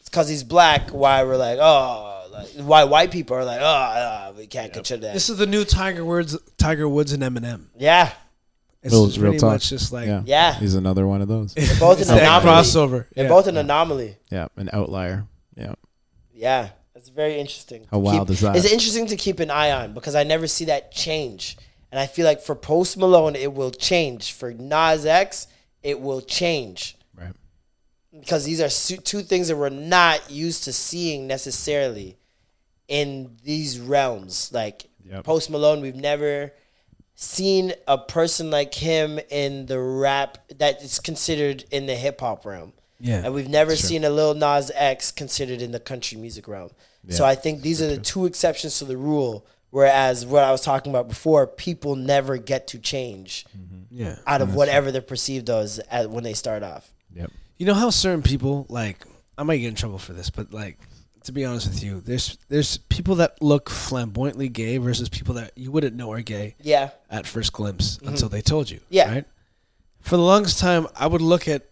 It's because he's black. Why we're like, oh, like, why white people are like, oh, uh, we can't consider that. This is the new Tiger Woods, Tiger Woods and Eminem. yeah, It's Real- just real pretty talk. much just like yeah. Yeah. he's another one of those. They're both It's an [laughs] anomaly. crossover. They're Yeah. both an anomaly. yeah, an outlier. Yeah, Yeah, that's very interesting. How to wild keep- is that? It's interesting to keep an eye on because I never see that change, and I feel like for Post Malone it will change. For Nas X, it will change. Right. Because these are two things that we're not used to seeing necessarily in these realms. Like Yep. Post Malone, we've never seen a person like him in the rap that is considered in the hip hop realm. Yeah, And we've never that's seen a Lil Nas X considered in the country music realm. So I think these are the two exceptions to the rule. Whereas what I was talking about before, people never get to change Yeah. out of whatever they're perceived as at, when they start off. Yep. You know how certain people like I might get in trouble for this, but like to be honest with you, there's there's people that look flamboyantly gay versus people that you wouldn't know are gay. Yeah. At first glimpse Mhm. until they told you. Yeah. Right. For the longest time, I would look at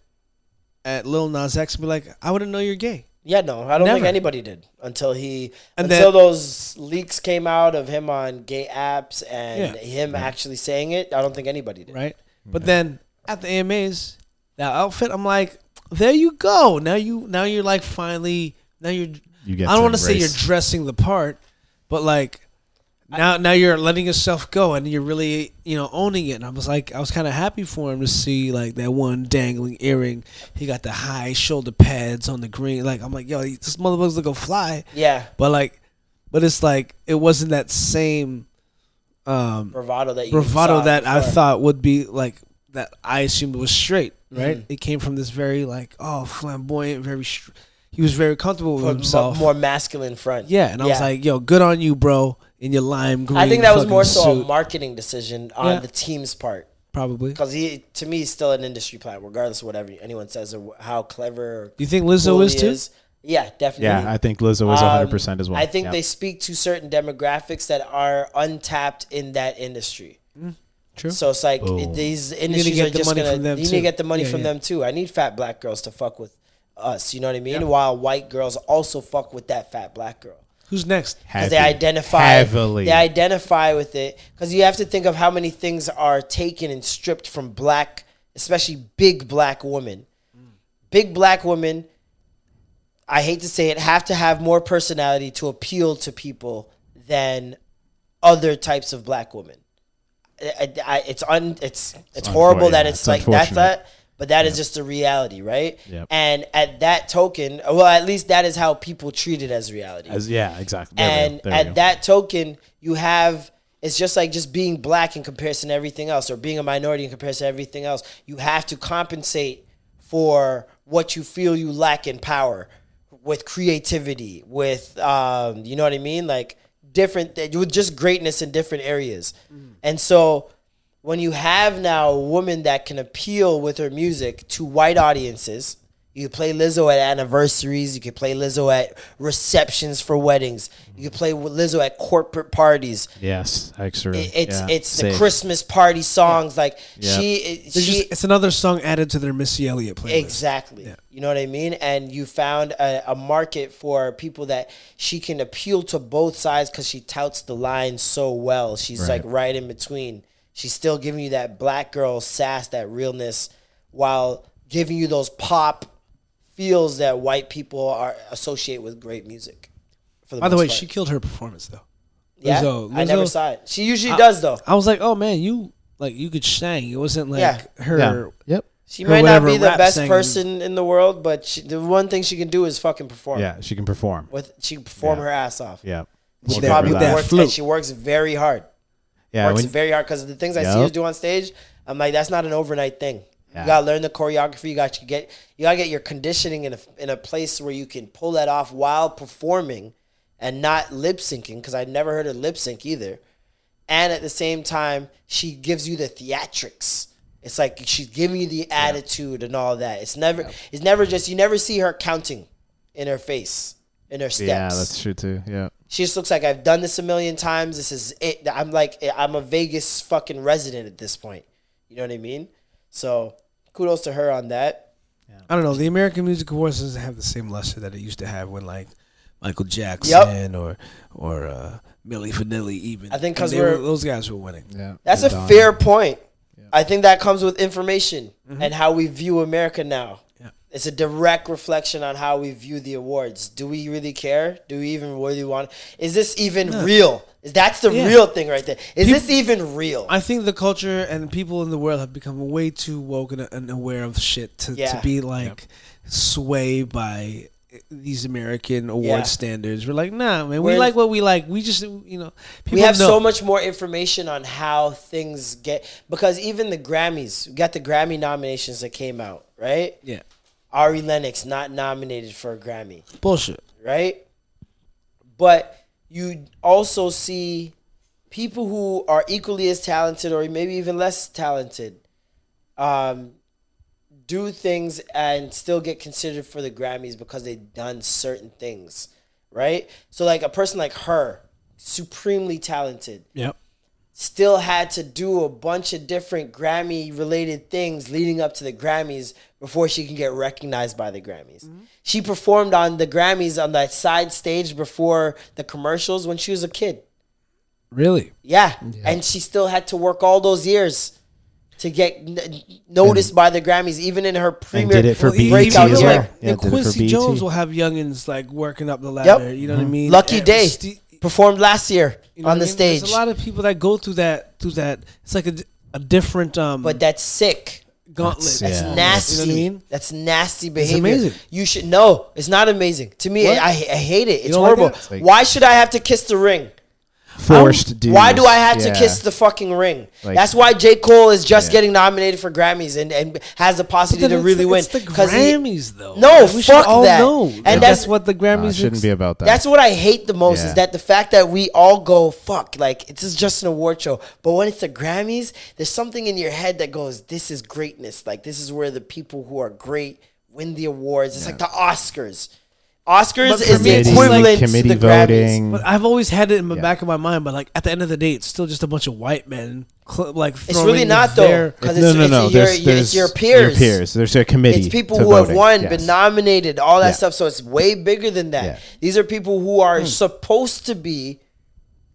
at Lil Nas X and be like, I wouldn't know you're gay. Yeah, no, I don't think anybody did until he And until then- those leaks came out of him on gay apps and Yeah. him actually saying it. I don't think anybody did. Right. But then at the AMAs, that outfit, I'm like, there you go. Now you now you're like finally now you're. You get I don't want to say you're dressing the part, but like now now you're letting yourself go and you're really you know owning it. And I was like, I was kind of happy for him to see like that one dangling earring. He got the high shoulder pads on the green. Like I'm like, yo, this motherfucker's gonna go fly. Yeah. But like, but it's like it wasn't that same um Bravado that you bravado saw that I thought would be like that I assumed was straight, right? Mhm. It came from this very like oh flamboyant, very. Str- he was very comfortable with himself. more masculine front. yeah, and I was like, yo, good on you, bro, in your lime green. I think that was more fucking so a marketing decision on Yeah. the team's part. Probably. Because he, to me, he's still an industry plant, regardless of whatever anyone says or how clever. Do you think Lizzo cool is he too? Yeah, definitely. Yeah, I think Lizzo is Um, 100% as well. I think Yeah. they speak to certain demographics that are untapped in that industry. Mm, true. So it's like Oh. it- these industries are the just gonna. you need to get the money Yeah, from yeah. them too. I need fat black girls to fuck with us. You know what I mean? While white girls also fuck with that fat black girl Who's next? because they identify Heavily. they identify with it because you have to think of how many things are taken and stripped from black especially big black women big black women i hate to say it have to have more personality to appeal to people than other types of black women I, I- it's un it's it's horrible that it's, it's like that's that but that is just the reality right Yep. and at that token well at least that is how people treat it as reality As, yeah, exactly. There and at that token, you have it's just like just being black in comparison to everything else, or being a minority in comparison to everything else. You have to compensate for what you feel you lack in power, with creativity, with um, you know what I mean, like different with just greatness in different areas. And so when you have now a woman that can appeal with her music to white audiences, you can play Lizzo at anniversaries, you can play Lizzo at receptions for weddings, you can play Lizzo at corporate parties. yes, extra. It- It's yeah, it's the. Christmas party songs like Yeah. she it- she just- it's another song added to their Missy Elliott playlist. Exactly. You know what I mean? And you found a, a market for people that she can appeal to both sides because she touts the line so well. She's Right. like right in between. She's still giving you that black girl sass, that realness, while giving you those pop feels that white people are associate with great music. For the By the way, part. she killed her performance though. Yeah? Lizzo- I never saw it. She usually I- does though. I was like, oh man, you like you could sing. It wasn't like Yeah. her. Yeah. Yep. She might not be the best singing. person in the world, but she, the one thing she can do is fucking perform. Yeah, she can perform. with she can perform Yeah. her ass off. Yeah. She We'll probably works, flute. and she works very hard. Yeah, works when- very hard because the things I see Yep. her do on stage, I'm like, that's not an overnight thing. Yeah. You gotta learn the choreography. You got to get you gotta get your conditioning in a in a place where you can pull that off while performing and not lip syncing because I never heard her lip sync either. And at the same time, she gives you the theatrics. It's like she's giving you the attitude and all that. It's never it's never just you never see her counting in her face in her steps. Yeah, that's true too. Yeah. She just looks like I've done this a million times. This is it. I'm like I'm a Vegas fucking resident at this point. You know what I mean? So kudos to her on that. I don't know. The American Music Awards doesn't have the same luster that it used to have when like Michael Jackson or or uh, Milli Vanilli even. I think When 'cause they were- we're- those guys were winning. Yeah. That's a fair point. I think that comes with information Mhm. and how we view America now. Yeah. It's a direct reflection on how we view the awards. Do we really care? Do we even really want? Is this even No. real? Is that's the Yeah. real thing right there? Is Peop- this even real? I think the culture and people in the world have become way too woke and, and aware of shit to, Yeah. to be like swayed by these American award Yeah. standards. We're like, nah, man. We We're- like what we like. We just, you know, people we have know. so much more information on how things get because even the Grammys, we got the Grammy nominations that came out, right? Yeah. Ari Lennox not nominated for a Grammy. bullshit. right? But you also see people who are equally as talented or maybe even less talented um, do things and still get considered for the Grammys because they've done certain things, right? So, like a person like her, supremely talented, Yep. still had to do a bunch of different Grammy related things leading up to the Grammys before she can get recognized by the Grammys. She performed on the Grammys on that side stage before the commercials when she was a kid. Really? Yeah. And she still had to work all those years to get n- noticed by the Grammys, even in her premier did it for Well, breakout even year. like, Yeah, and did for Quincy Jones will have youngins like working up the ladder. You know what I mean? Lucky And Day Ste- performed last year you know on the I mean? There's stage. a lot of people that go through that. Through that, it's like a, a different. Um, But that's sick. Gauntlet. That's Yeah. nasty. You know what I mean? That's nasty behavior. It's amazing. You should no. It's not amazing to me. What? I, I hate it. It's don't like horrible. like- Why should I have to kiss the ring? Forced dudes. Why do I have to kiss the fucking ring? Like- That's why J. Cole is just Yeah. getting nominated for Grammys and, and has the possibility to it's really the, win. It's the 'Cause he- Grammys, though. No, we should fuck all that. know. And And that's- that's what the Nah, Grammys it shouldn't ex- be about that. That's what I hate the most Yeah. is that the fact that we all go fuck like this is just an award show, but when it's the Grammys, there's something in your head that goes, "This is greatness." Like this is where the people who are great win the awards. It's like the Oscars. Oscars But is for the me, it's like equivalent committee to the Grammys. voting. But I've always had it in the Yeah. back of my mind. But like at the end of the day, it's still just a bunch of white men. Cl- like It's really throwing not their- though, because no, it's, no, it's no. your, There's, your- there's it's your peers. Your peers. There's a committee. It's people to who have voting. won, Yes. been nominated, all that Yeah. stuff. So it's way bigger than that. Yeah. These are people who are hmm. supposed to be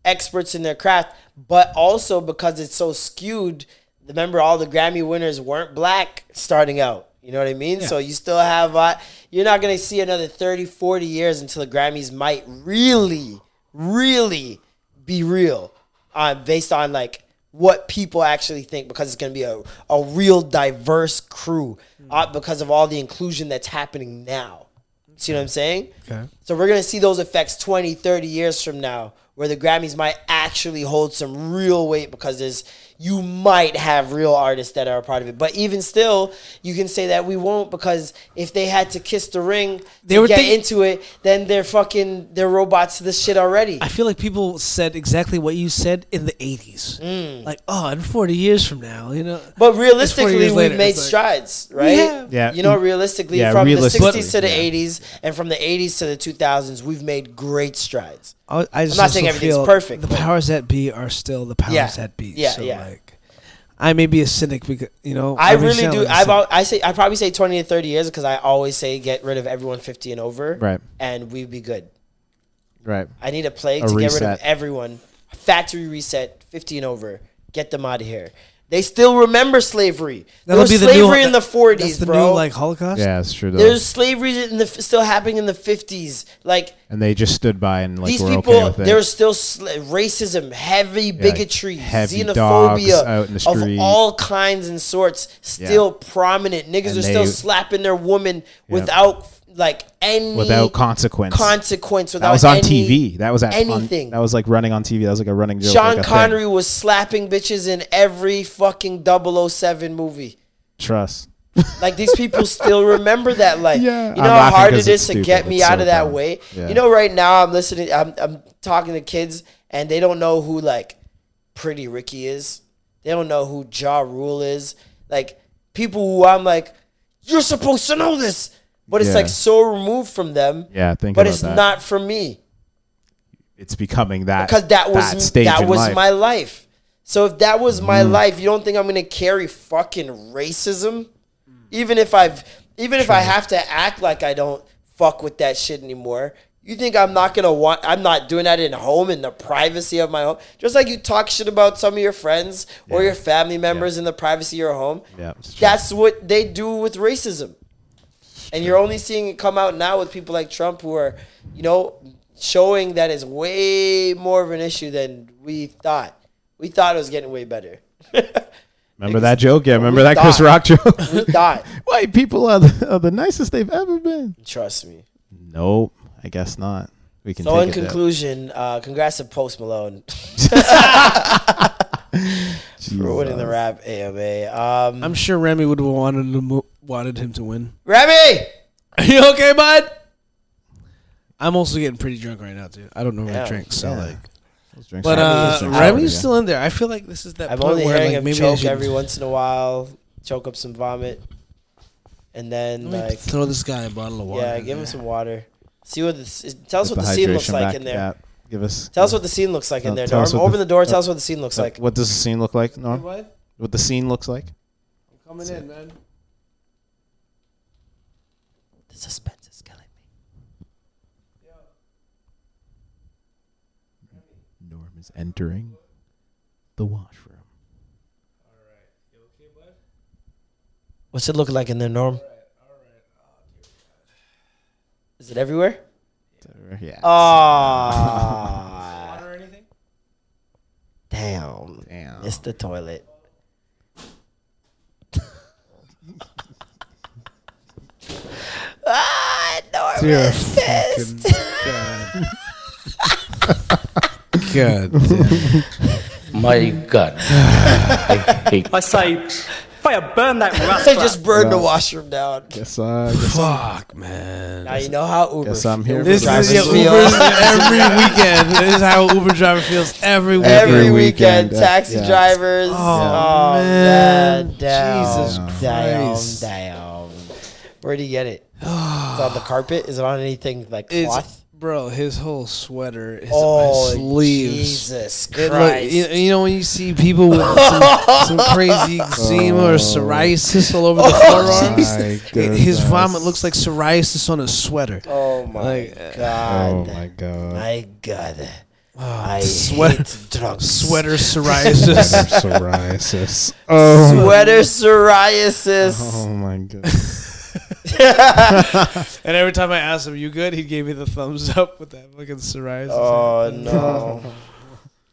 experts in their craft, but also because it's so skewed. Remember, all the Grammy winners weren't black starting out. You know what I mean? So you still have, uh, you're not going to see another 30, 40 years until the Grammys might really, really be real uh, based on like what people actually think because it's going to be a, a real diverse crew uh, because of all the inclusion that's happening now. See what I'm saying? Okay. So we're going to see those effects 20, 30 years from now where the Grammys might actually hold some real weight because there's you might have real artists that are a part of it. But even still, you can say that we won't because if they had to kiss the ring They to were get think- into it, then they're fucking they're robots to this shit already. I feel like people said exactly what you said in the '80s. Mm. Like, oh, in 40 years from now, you know. But realistically, we've later. made It's like- strides, right? have. Yeah. You know, realistically, Yeah, from the 60s to the yeah. 80s and from the 80s to the 2000s, we've made great strides. I, I just not saying also everything's feel perfect, The powers that be are still the powers Yeah. that be. Yeah, so yeah. Like, I may be a cynic because you know. I really do. like a I've, al- I say I probably say 20 to 30 years because I always say get rid of everyone 50 and over, Right. and we'd be good. Right. I need a plague A to get rid of everyone. Factory reset, 50 and over. Get them out of here. They still remember slavery. There That'll was be the new- slavery in the 40s, That's the bro. new like Holocaust. Yeah, it's true though. There's slavery in the still happening in the 50s. Like and they just stood by and like these were people, okay there's still sl- racism, heavy bigotry, heavy xenophobia out in the of all kinds and sorts. Still prominent. Niggas And are still slapping their woman without like any without consequence. consequence. Without that was on any- TV. That was at, on- anything. that was like running on TV. That was like a running joke. Sean like a thing. Connery was slapping bitches in every fucking 007 movie. Trust. [laughs] Like these people still remember that. Like, Yeah. you I'm know how laughing hard it is to get me It's out so of that way. Yeah. You know, right now I'm listening. I'm I'm talking to kids and they don't know who like Pretty Ricky is. They don't know who Ja Rule is. Like people who I'm like, you're supposed to know this, but it's Yeah. like so removed from them. Yeah, think But it's that. not for me It's becoming that because that was that that was life. my life. So if that was my Mm. life, you don't think I'm gonna carry fucking racism? Even if I've even if I have to act like I don't fuck with that shit anymore, You think I'm not gonna want? I'm not doing that in home in the privacy of my home. Just like you talk shit about some of your friends or your family members in the privacy of your home. Yeah. That's what they do with racism. And you're only seeing it come out now with people like Trump who are, you know, showing that it's way more of an issue than we thought. We thought it was getting way better. [laughs] Remember that joke? Yeah, remember that Chris. Rock joke? We thought. [laughs] White people are the, are the nicest they've ever been. Trust me. Nope, I guess not. We can. So in conclusion, uh, congrats to Post Malone [laughs] [laughs] for winning the rap AMA. Um, I'm sure Rami would have wanted to mo- wanted him to win. Rami, [laughs] Are you okay, bud? I'm also getting pretty drunk right now, dude. I don't normally Yeah. drink, so Yeah. like. Those But are- uh, those drinks Rami's still in there. I feel like this is that I'm point only where hearing like him maybe I choke should every once in a while, choke up some vomit, and then Let me like throw this guy a bottle of water. yeah, in give him there. some water. See what the, tell us what the, scene looks like back- in there. Yeah, give us. Tell us what the scene looks like in there. tell us Norm, what open the, door. Tell us what the scene looks uh, like. What does the scene look like, Norm? What? What the scene looks like? I'm coming in, man. The suspense is killing me. Norm is entering the washroom. All right. You okay, bud? What's it look like in there, Norm? All right. Is it everywhere? Yeah. Ah. Damn. Damn. It's the toilet. ah, Norm You're a pissed. [laughs] God damn. My God. [sighs] I hate I say, fire burn that [laughs] I rascal. just burned the washroom down. Guess uh, guess I'm, Fuck, man. Now you know how Uber. guess I'm here. This drivers is yeah, feel. Uber every weekend. This is how Uber driver feels every weekend. Every, Every weekend, weekend, taxi yeah. drivers. Oh, man. man. Damn, Jesus damn, Christ. damn. Where'd you get it? Is it on the carpet? Is it on anything like It's, cloth? Bro, his whole sweater, his, Oh, his sleeves. Jesus It look- Christ. you, you know when you see people with some, some crazy eczema or [laughs] oh. psoriasis all over the [laughs] oh forearms, my it- his vomit looks like psoriasis on a sweater. oh my Like, God. Oh my god. My God. I ah, sweat- hate drunks. [laughs] Sweater psoriasis. psoriasis. Oh. Sweater psoriasis. Oh my god. And every time I asked him, "You good?" He gave me the thumbs [laughs] up with that fucking psoriasis. Oh no.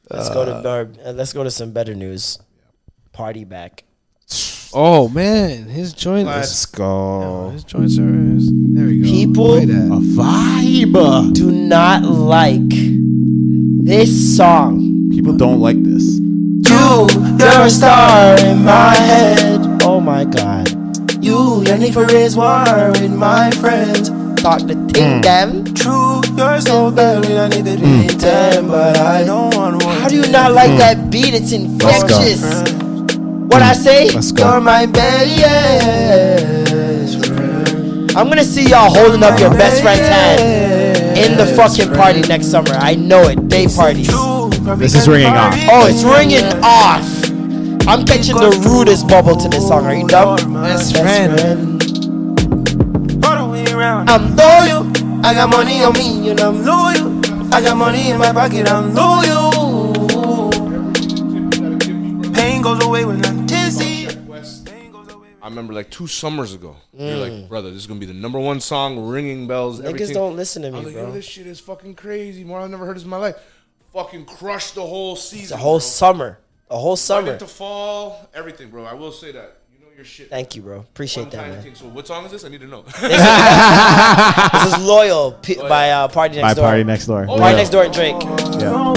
let's go to Barb. uh, let's go to some better news. Party back. Oh man, his joint. Let's is, go. his joints are. There we go. People Right A vibe. do not like this song. People don't like this. You, you're a star in my head. Oh my god. You, your need for is war with my friends. Talk the thing, mm. them. True, you're so bad, we don't need to mm. pretend, but I don't want one. How do you not like mm. that beat? It's infectious. What I say? You're my best friend. I'm gonna see y'all holding up your best friend's hand in the fucking party next summer. I know it. Day parties. This is ringing off. Oh, it's ringing off. I'm catching the rudest bubble to this song. Are you dumb? Best friend. All the way around. I'm loyal. I got money on me and I'm loyal. I got money in my pocket, I'm loyal. Pain goes away when I'm dizzy. I remember like two summers ago. You're like, mm. brother, this is gonna be the number one song, ringing bells. Niggas everything. don't listen to I me, like, bro. yo, this shit is fucking crazy. More I've never heard this in my life. Fucking crushed the whole season. It's a whole bro. summer. A whole Right summer. into fall, everything, bro. I will say that. You know your shit. Thank you, bro. Appreciate One that, tiny man. thing. So what song is this? I need to know. This is [laughs] Loyal P- by uh, Party Next By Door. Party Next Door. Party Yeah. Next Door and Drake. Yeah.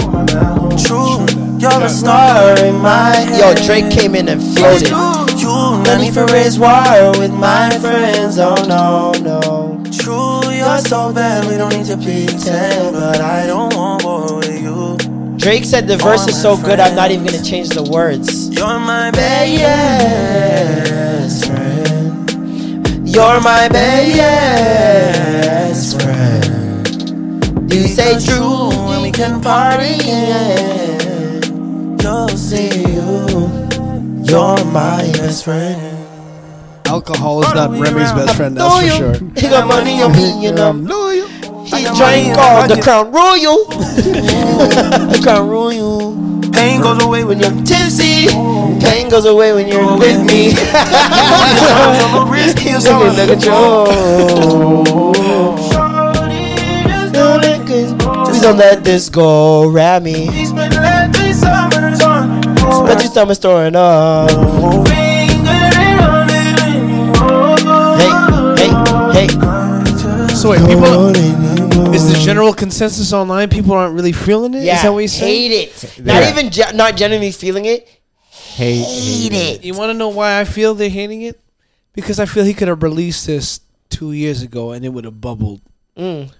True, you're the star in my head. Yo, Drake came in and floated. You, no need for raise war with my friends. Oh no, no. True, you're so bad, we don't need to pretend, but I don't want war with you. Drake said the verse is so good, I'm not even gonna change the words. You're my best friend. You're my best friend. You say true when we can party again. You'll see you. You're my best friend. Alcohol is not Rami's best friend. That's for sure. He got money on me, you know. Um, He drank all the Crown Royal. [laughs] the Crown Royal. Pain goes away when you're tipsy. Pain goes away when you're with me. [laughs] risk is Give me the control. Please don't let this go, Rami. Spend your summer storing up. Hey, hey, hey. So wait, people. Is the general consensus online people aren't really feeling it? Is Yeah, that what you're hate it. Not even, ge- not genuinely feeling it. Hate, Hate it. You want to know why I feel they're hating it? Because I feel he could have released this two years ago and it would have bubbled. Mm.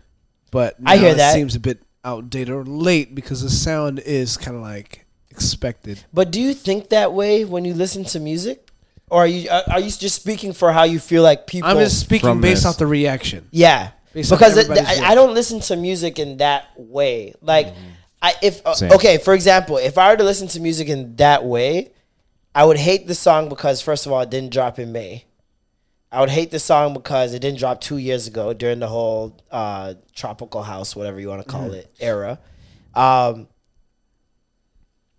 But I now hear it that. seems a bit outdated or late because the sound is kind of like expected. But do you think that way when you listen to music? Or are you are are you just speaking for how you feel like people? I'm just speaking based off the reaction. Yeah, Based because it, I, I don't listen to music in that way. Like, I if uh, okay, for example, if I were to listen to music in that way, I would hate the song because first of all, it didn't drop in May. I would hate the song because it didn't drop two years ago during the whole uh, tropical house, whatever you want to call Mhm. it, era. Um,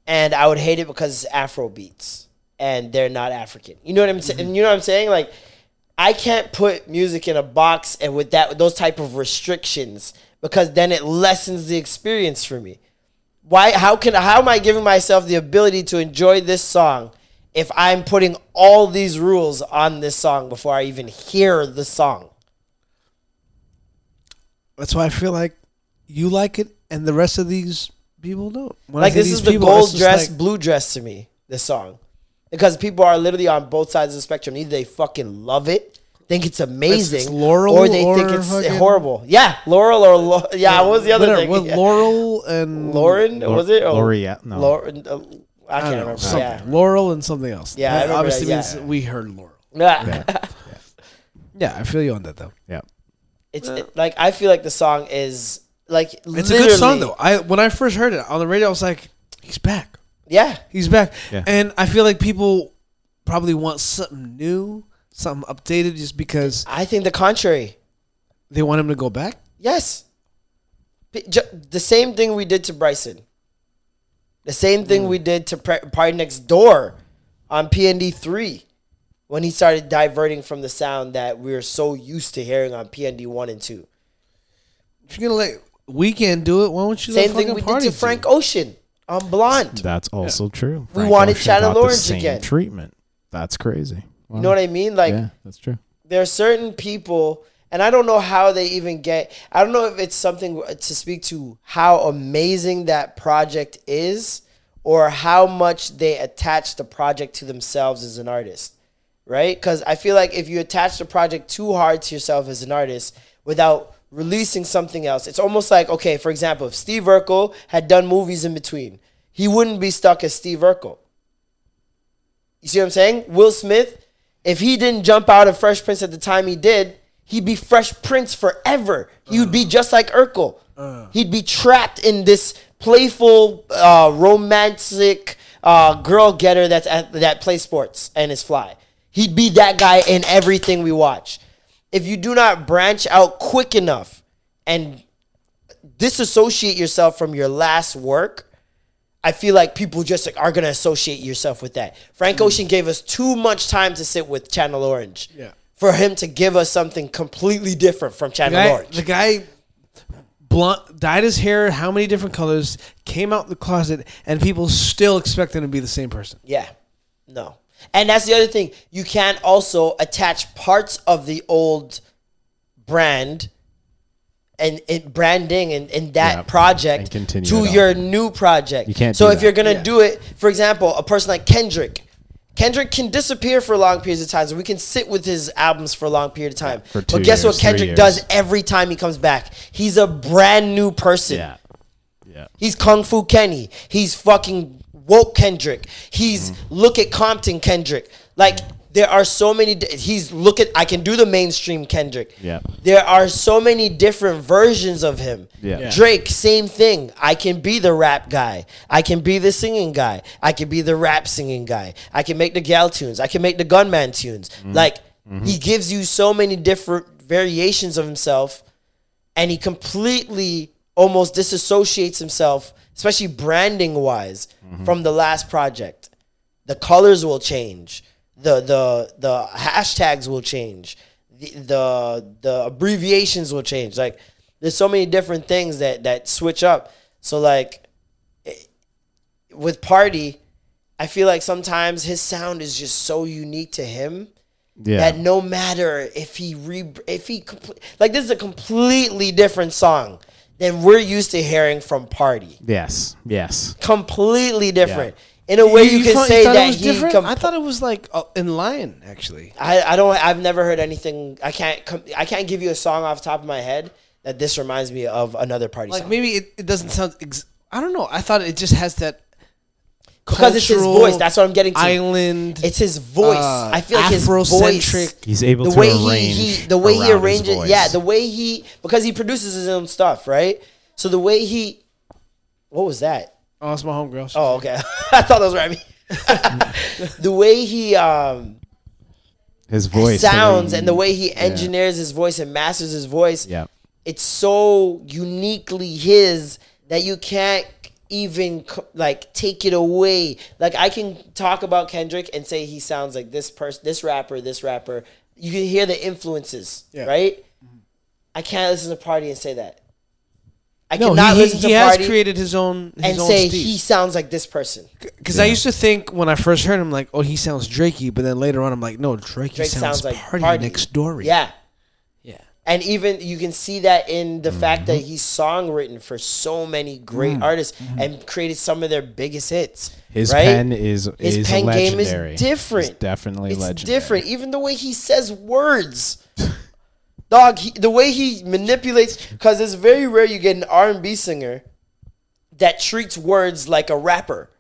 and I would hate it because it's Afro beats and they're not African. You know what I'm saying? You know what I'm saying? Like, I can't put music in a box and with that those type of restrictions because then it lessens the experience for me. Why? How can? How am I giving myself the ability to enjoy this song if I'm putting all these rules on this song before I even hear the song? That's why I feel like you like it and the rest of these people don't. When like this is the people, gold dress, like- blue dress to me. This song, because people are literally on both sides of the spectrum. Either they fucking love it, think it's amazing, It's Laurel or they think it's fucking- horrible. Yeah, Laurel or Lo- yeah. What was the other Whatever, thing? what, Yeah. Laurel and Lauren Lor- was it? Or L'Oreal, no. Lauren, uh, I I can't don't know, remember. something. Yeah, Laurel and something else. Yeah, I That remember obviously that, means we heard Laurel. Yeah. Yeah, I feel you on that though. Yeah, it's it, like I feel like the song is like it's a good song though. I when I first heard it on the radio, I was like, he's back. Yeah, he's back. Yeah. And I feel like people probably want something new, something updated, just because I think the contrary. they want him to go back. Yes. The same thing we did to Bryson. The same thing Mm. we did to Party Next Door on PND 3 when he started diverting from the sound that we were so used to hearing on PND 1 and 2. If you're gonna let Weeknd do it, why don't you? Same let thing fucking we did to? Frank Ocean on Blonde. That's also true. We wanted Ocean Channel got the Orange same again. Treatment. That's crazy. You know what I mean? Like, yeah, that's true. there are certain people and i don't know how they even get i don't know if it's something to speak to how amazing that project is or how much they attach the project to themselves as an artist right because i feel like if you attach the project too hard to yourself as an artist without releasing something else it's almost like okay for example if steve urkel had done movies in between he wouldn't be stuck as steve urkel you see what I'm saying? Will Smith, if he didn't jump out of Fresh Prince at the time he did, he'd be Fresh Prince forever. He would be just like Urkel. He'd be trapped in this playful, uh, romantic uh, girl getter that's at, that plays sports and is fly. He'd be that guy in everything we watch. If you do not branch out quick enough and disassociate yourself from your last work, I feel like people just are gonna associate yourself with that. Frank hmm. Ocean gave us too much time to sit with Channel Orange. Yeah. For him to give us something completely different from The Channel guy, Orange. the guy blunt dyed his hair how many different colors came out the closet and people still expect him to be the same person Yeah. No. And that's the other thing. You can also attach parts of the old brand and, and branding and, and that Yeah, project and to your new project. You can't So if that. you're gonna do it, for example, a person like Kendrick. Kendrick can disappear for long periods of time, so we can sit with his albums for a long period of time. for but guess what years, three Kendrick does every time he comes back? He's a brand new person. Yeah. Yeah. He's Kung Fu Kenny. He's fucking woke Kendrick. He's Mm-hmm. look at Compton Kendrick. Like there are so many. di- He's look at I can do the mainstream Kendrick. Yeah. There are so many different versions of him. Yeah. Yeah. Drake, same thing. I can be the rap guy. I can be the singing guy. I can be the rap singing guy. I can make the gal tunes. I can make the gunman tunes. Mm-hmm. Like he gives you so many different variations of himself and he completely almost disassociates himself, especially branding wise, from the last project. The colors will change. The the the hashtags will change. The the, the abbreviations will change. Like there's so many different things that that switch up. So like with Party, I feel like sometimes his sound is just so unique to him Yeah. that no matter if he re if he compl- like this is a completely different song than we're used to hearing from Party. Yes. Yes. Completely different. In a way, you, can thought- say thought that it was he. different. com- I thought it was like uh, in line actually. I, I don't. I've never heard anything. I can't. Com- I can't give you a song off the top of my head that this reminds me of another party Like song. maybe it, it doesn't sound. Ex- I don't know. I thought it just has that. Because it's his voice. That's what I'm getting to. Island. It's his voice. uh, I feel like his voice. Afrocentric. He's able the to way arrange he, he the way he arranges. Yeah, the way he because he produces his own stuff, right? So the way he, what was that? Oh, it's my homegirl. Oh, okay. [laughs] I thought that was Rami. [laughs] the way he um His voice sounds he- and the way he yeah. engineers his voice and masters his voice. Yeah. It's so uniquely his that you can't even like take it away. Like I can talk about Kendrick and say he sounds like this person, this rapper, this rapper. You can hear the influences, Yeah. right? I can't listen to Party and say that. I no, cannot he, listen he, to he has created his own his and own say Steve. he sounds like this person. Because I used to think when I first heard him, like, oh, he sounds Drakey, but then later on, I'm like, no, Drakey Drake sounds, sounds like party, Party. next door. Yeah. And even you can see that in the fact Mm-hmm. that he's songwritten for so many great Mm. artists and created some of their biggest hits. His right? pen is his is pen game is different. It's definitely it's legendary. different. Even the way he says words, [laughs] dog. He, the way he manipulates, because it's very rare you get an R and B singer that treats words like a rapper.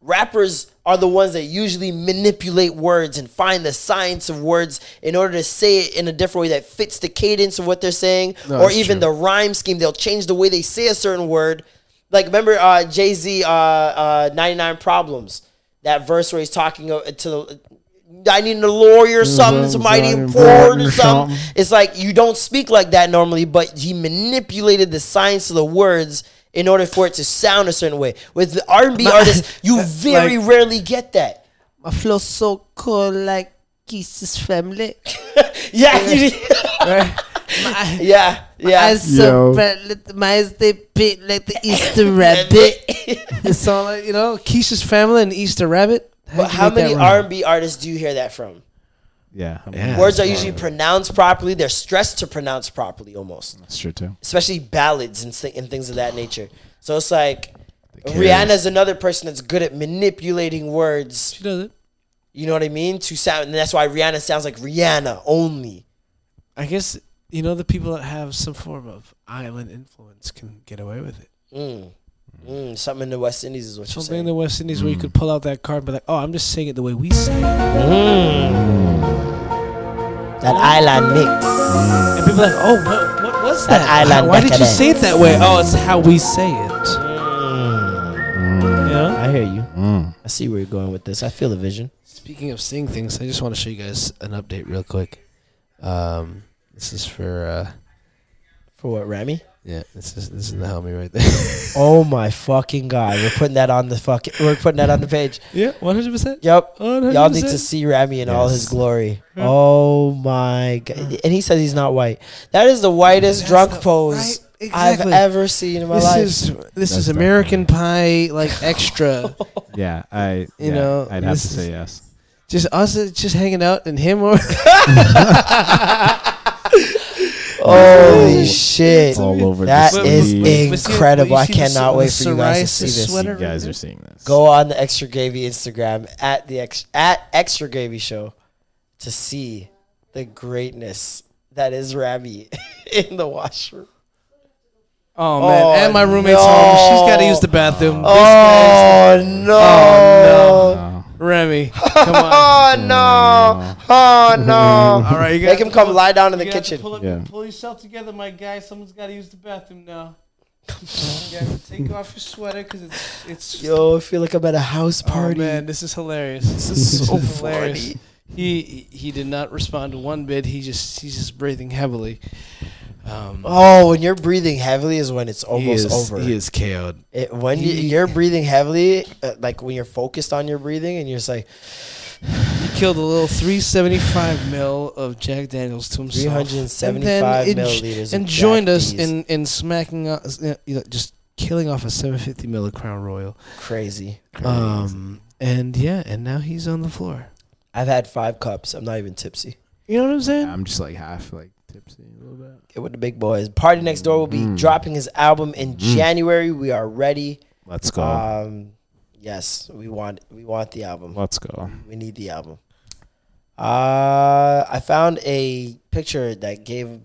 Rappers are the ones that usually manipulate words and find the science of words in order to say it in a different way that fits the cadence of what they're saying, No, or even true. the rhyme scheme. They'll change the way they say a certain word. Like remember uh, Jay Z, uh, uh, ninety nine problems. That verse where he's talking uh, to the. I need a lawyer or something, somebody important or something. It's like you don't speak like that normally, but he manipulated the science of the words in order for it to sound a certain way. With the R and B artists, [laughs] you very Like- rarely get that. My flow so cool, like Kisses family. [laughs] Yeah, you- [laughs] right? yeah, yeah. I so bright, let the mice they bit like the Easter rabbit. it's all like you know, Keisha's family and Easter rabbit. But how many R and B artists do you hear that from? Yeah. Words are usually pronounced properly. They're stressed to pronounce properly, almost. That's true too. especially ballads and, and things of that nature. So it's like carries. Rihanna's another person that's good at manipulating words. She does it. You know what I mean? To sound, and that's why Rihanna sounds like Rihanna only. I guess you know the people that have some form of island influence can get away with it. Mm. Mm, something in the West Indies is what you're saying. Something in the West Indies where you could pull out that card and be like, "Oh, I'm just saying it the way we say it." That island mix. And people are like, "Oh, what, what was That that? island Why did you decadence. say it that way?" Oh, it's how we say it. Yeah. I hear you. I see where you're going with this. I feel the vision. Speaking of seeing things, I just want to show you guys an update real quick. Um, this is for uh, For what, Rami? Yeah, this is this is the homie right there. [laughs] Oh my fucking god! We're putting that on the fucking. We're putting that on the page. yeah, one hundred percent. Yep. Y'all need to see Rami in all his Yes. glory. Oh my god! And he says he's not white. That is the whitest drunk pose right, I've ever seen in my This life. is this is American Pie like [laughs] extra. [laughs] Yeah, I You yeah, know, I'd have to say yes. just us uh, just hanging out and him or Oh, Holy shit! All over That the is sleeve. incredible. I You see the cannot wait for you guys to see this. You guys are seeing this. Go on the Extra Gravy Instagram at the ex- at Extra Gravy Show to see the greatness that is Rami [laughs] in the washroom. Oh man, Oh, and my roommate's no. home. She's got to use the bathroom. This Oh no! Oh, Oh, guy's Rami, [laughs] come on. Oh no! Mm. Oh no! [laughs] All right, you Make gotta him come pull- lie down in the you gotta kitchen. Pull, up, Yeah. pull yourself together, my guy. Someone's got to use the bathroom now. [laughs] you gotta take off your sweater because it's it's. Yo, I feel like I'm at a house Oh, party. man, this is hilarious. This is so hilarious. funny. He he did not respond to one bit. He just he's just breathing heavily. Um, Oh, when you're breathing heavily is when it's he almost is, over. He is KO'd. It, when you, He- you're breathing heavily, uh, like when you're focused on your breathing, and you're just like He killed a little 375 mil of Jack Daniels to himself. 375 and milliliters And joined Jack us D's. in, in smacking us, uh, you know, just killing off a 750 mil of Crown Royal. crazy. Um, and yeah, and now he's on the floor. I've had five cups. I'm not even tipsy. You know what I'm saying? I'm just like half like tipsy a little bit. Get with the big boys. Party Next Door will be Mm. dropping his album in January. We are ready. Let's go. Um, yes, we want we want the album. Let's go. We need the album. Uh, I found a picture that gave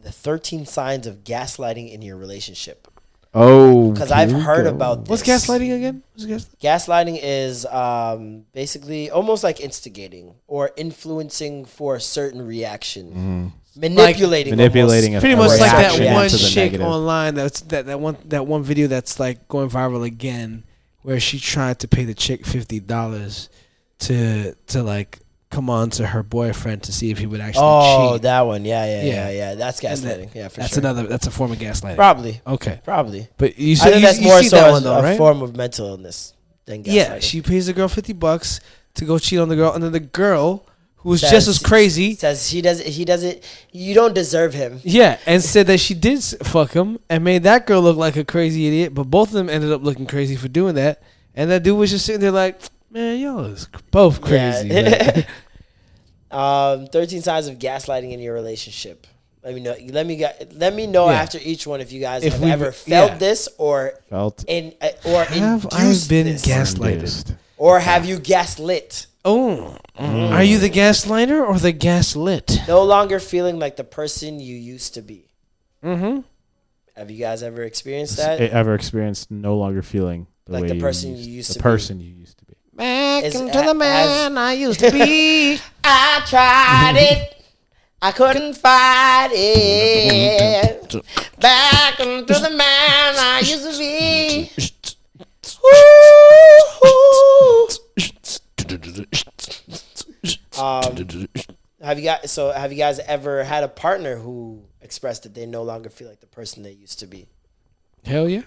the 13 signs of gaslighting in your relationship. Oh, Because I've heard go. about What's gaslighting again? What's gas- Gaslighting is um, basically almost like instigating or influencing for a certain reaction, manipulating, Mm-hmm. Manipulating almost a- Pretty much like that one chick online that's that, that one that one video that's like going viral again where she tried to pay the chick fifty dollars to to like come on to her boyfriend to see if he would actually cheat. Oh, cheat. that one, yeah, yeah, Yeah. yeah, yeah. That's And that- gaslighting. yeah, for that's sure. another that's a form of gaslighting. Probably. Okay. Probably. But you I said think you, that's you more see so that as one though, a right? form of mental illness than gaslighting. Yeah, she pays the girl fifty bucks to go cheat on the girl, and then the girl who was just as crazy says he doesn't. He doesn't. You don't deserve him. Yeah, and said that she did fuck him and made that girl look like a crazy idiot, but both of them ended up looking crazy for doing that. And that dude was just sitting there like, man, y'all is both crazy. Yeah. man." [laughs] [laughs] um, Thirteen signs of gaslighting in your relationship. Let me know. Let me get. Let me know Yeah. after each one if you guys If have ever felt yeah. this or Felt. in uh, or Have I induced been this. gaslighted? Or have you gaslit? Oh, are you the gaslighter or the gaslit? No longer feeling like the person you used to be. Mm-hmm. Have you guys ever experienced that? it ever experienced no longer feeling the Like way the person you used, used the to be. person you used to be. Back Is- into ha- the man I used to be. [laughs] I tried it. I couldn't fight it. [laughs] Back into the man I used to be. Um, have you guys? So have you guys ever had a partner who expressed that they no longer feel like the person they used to be? Hell yeah.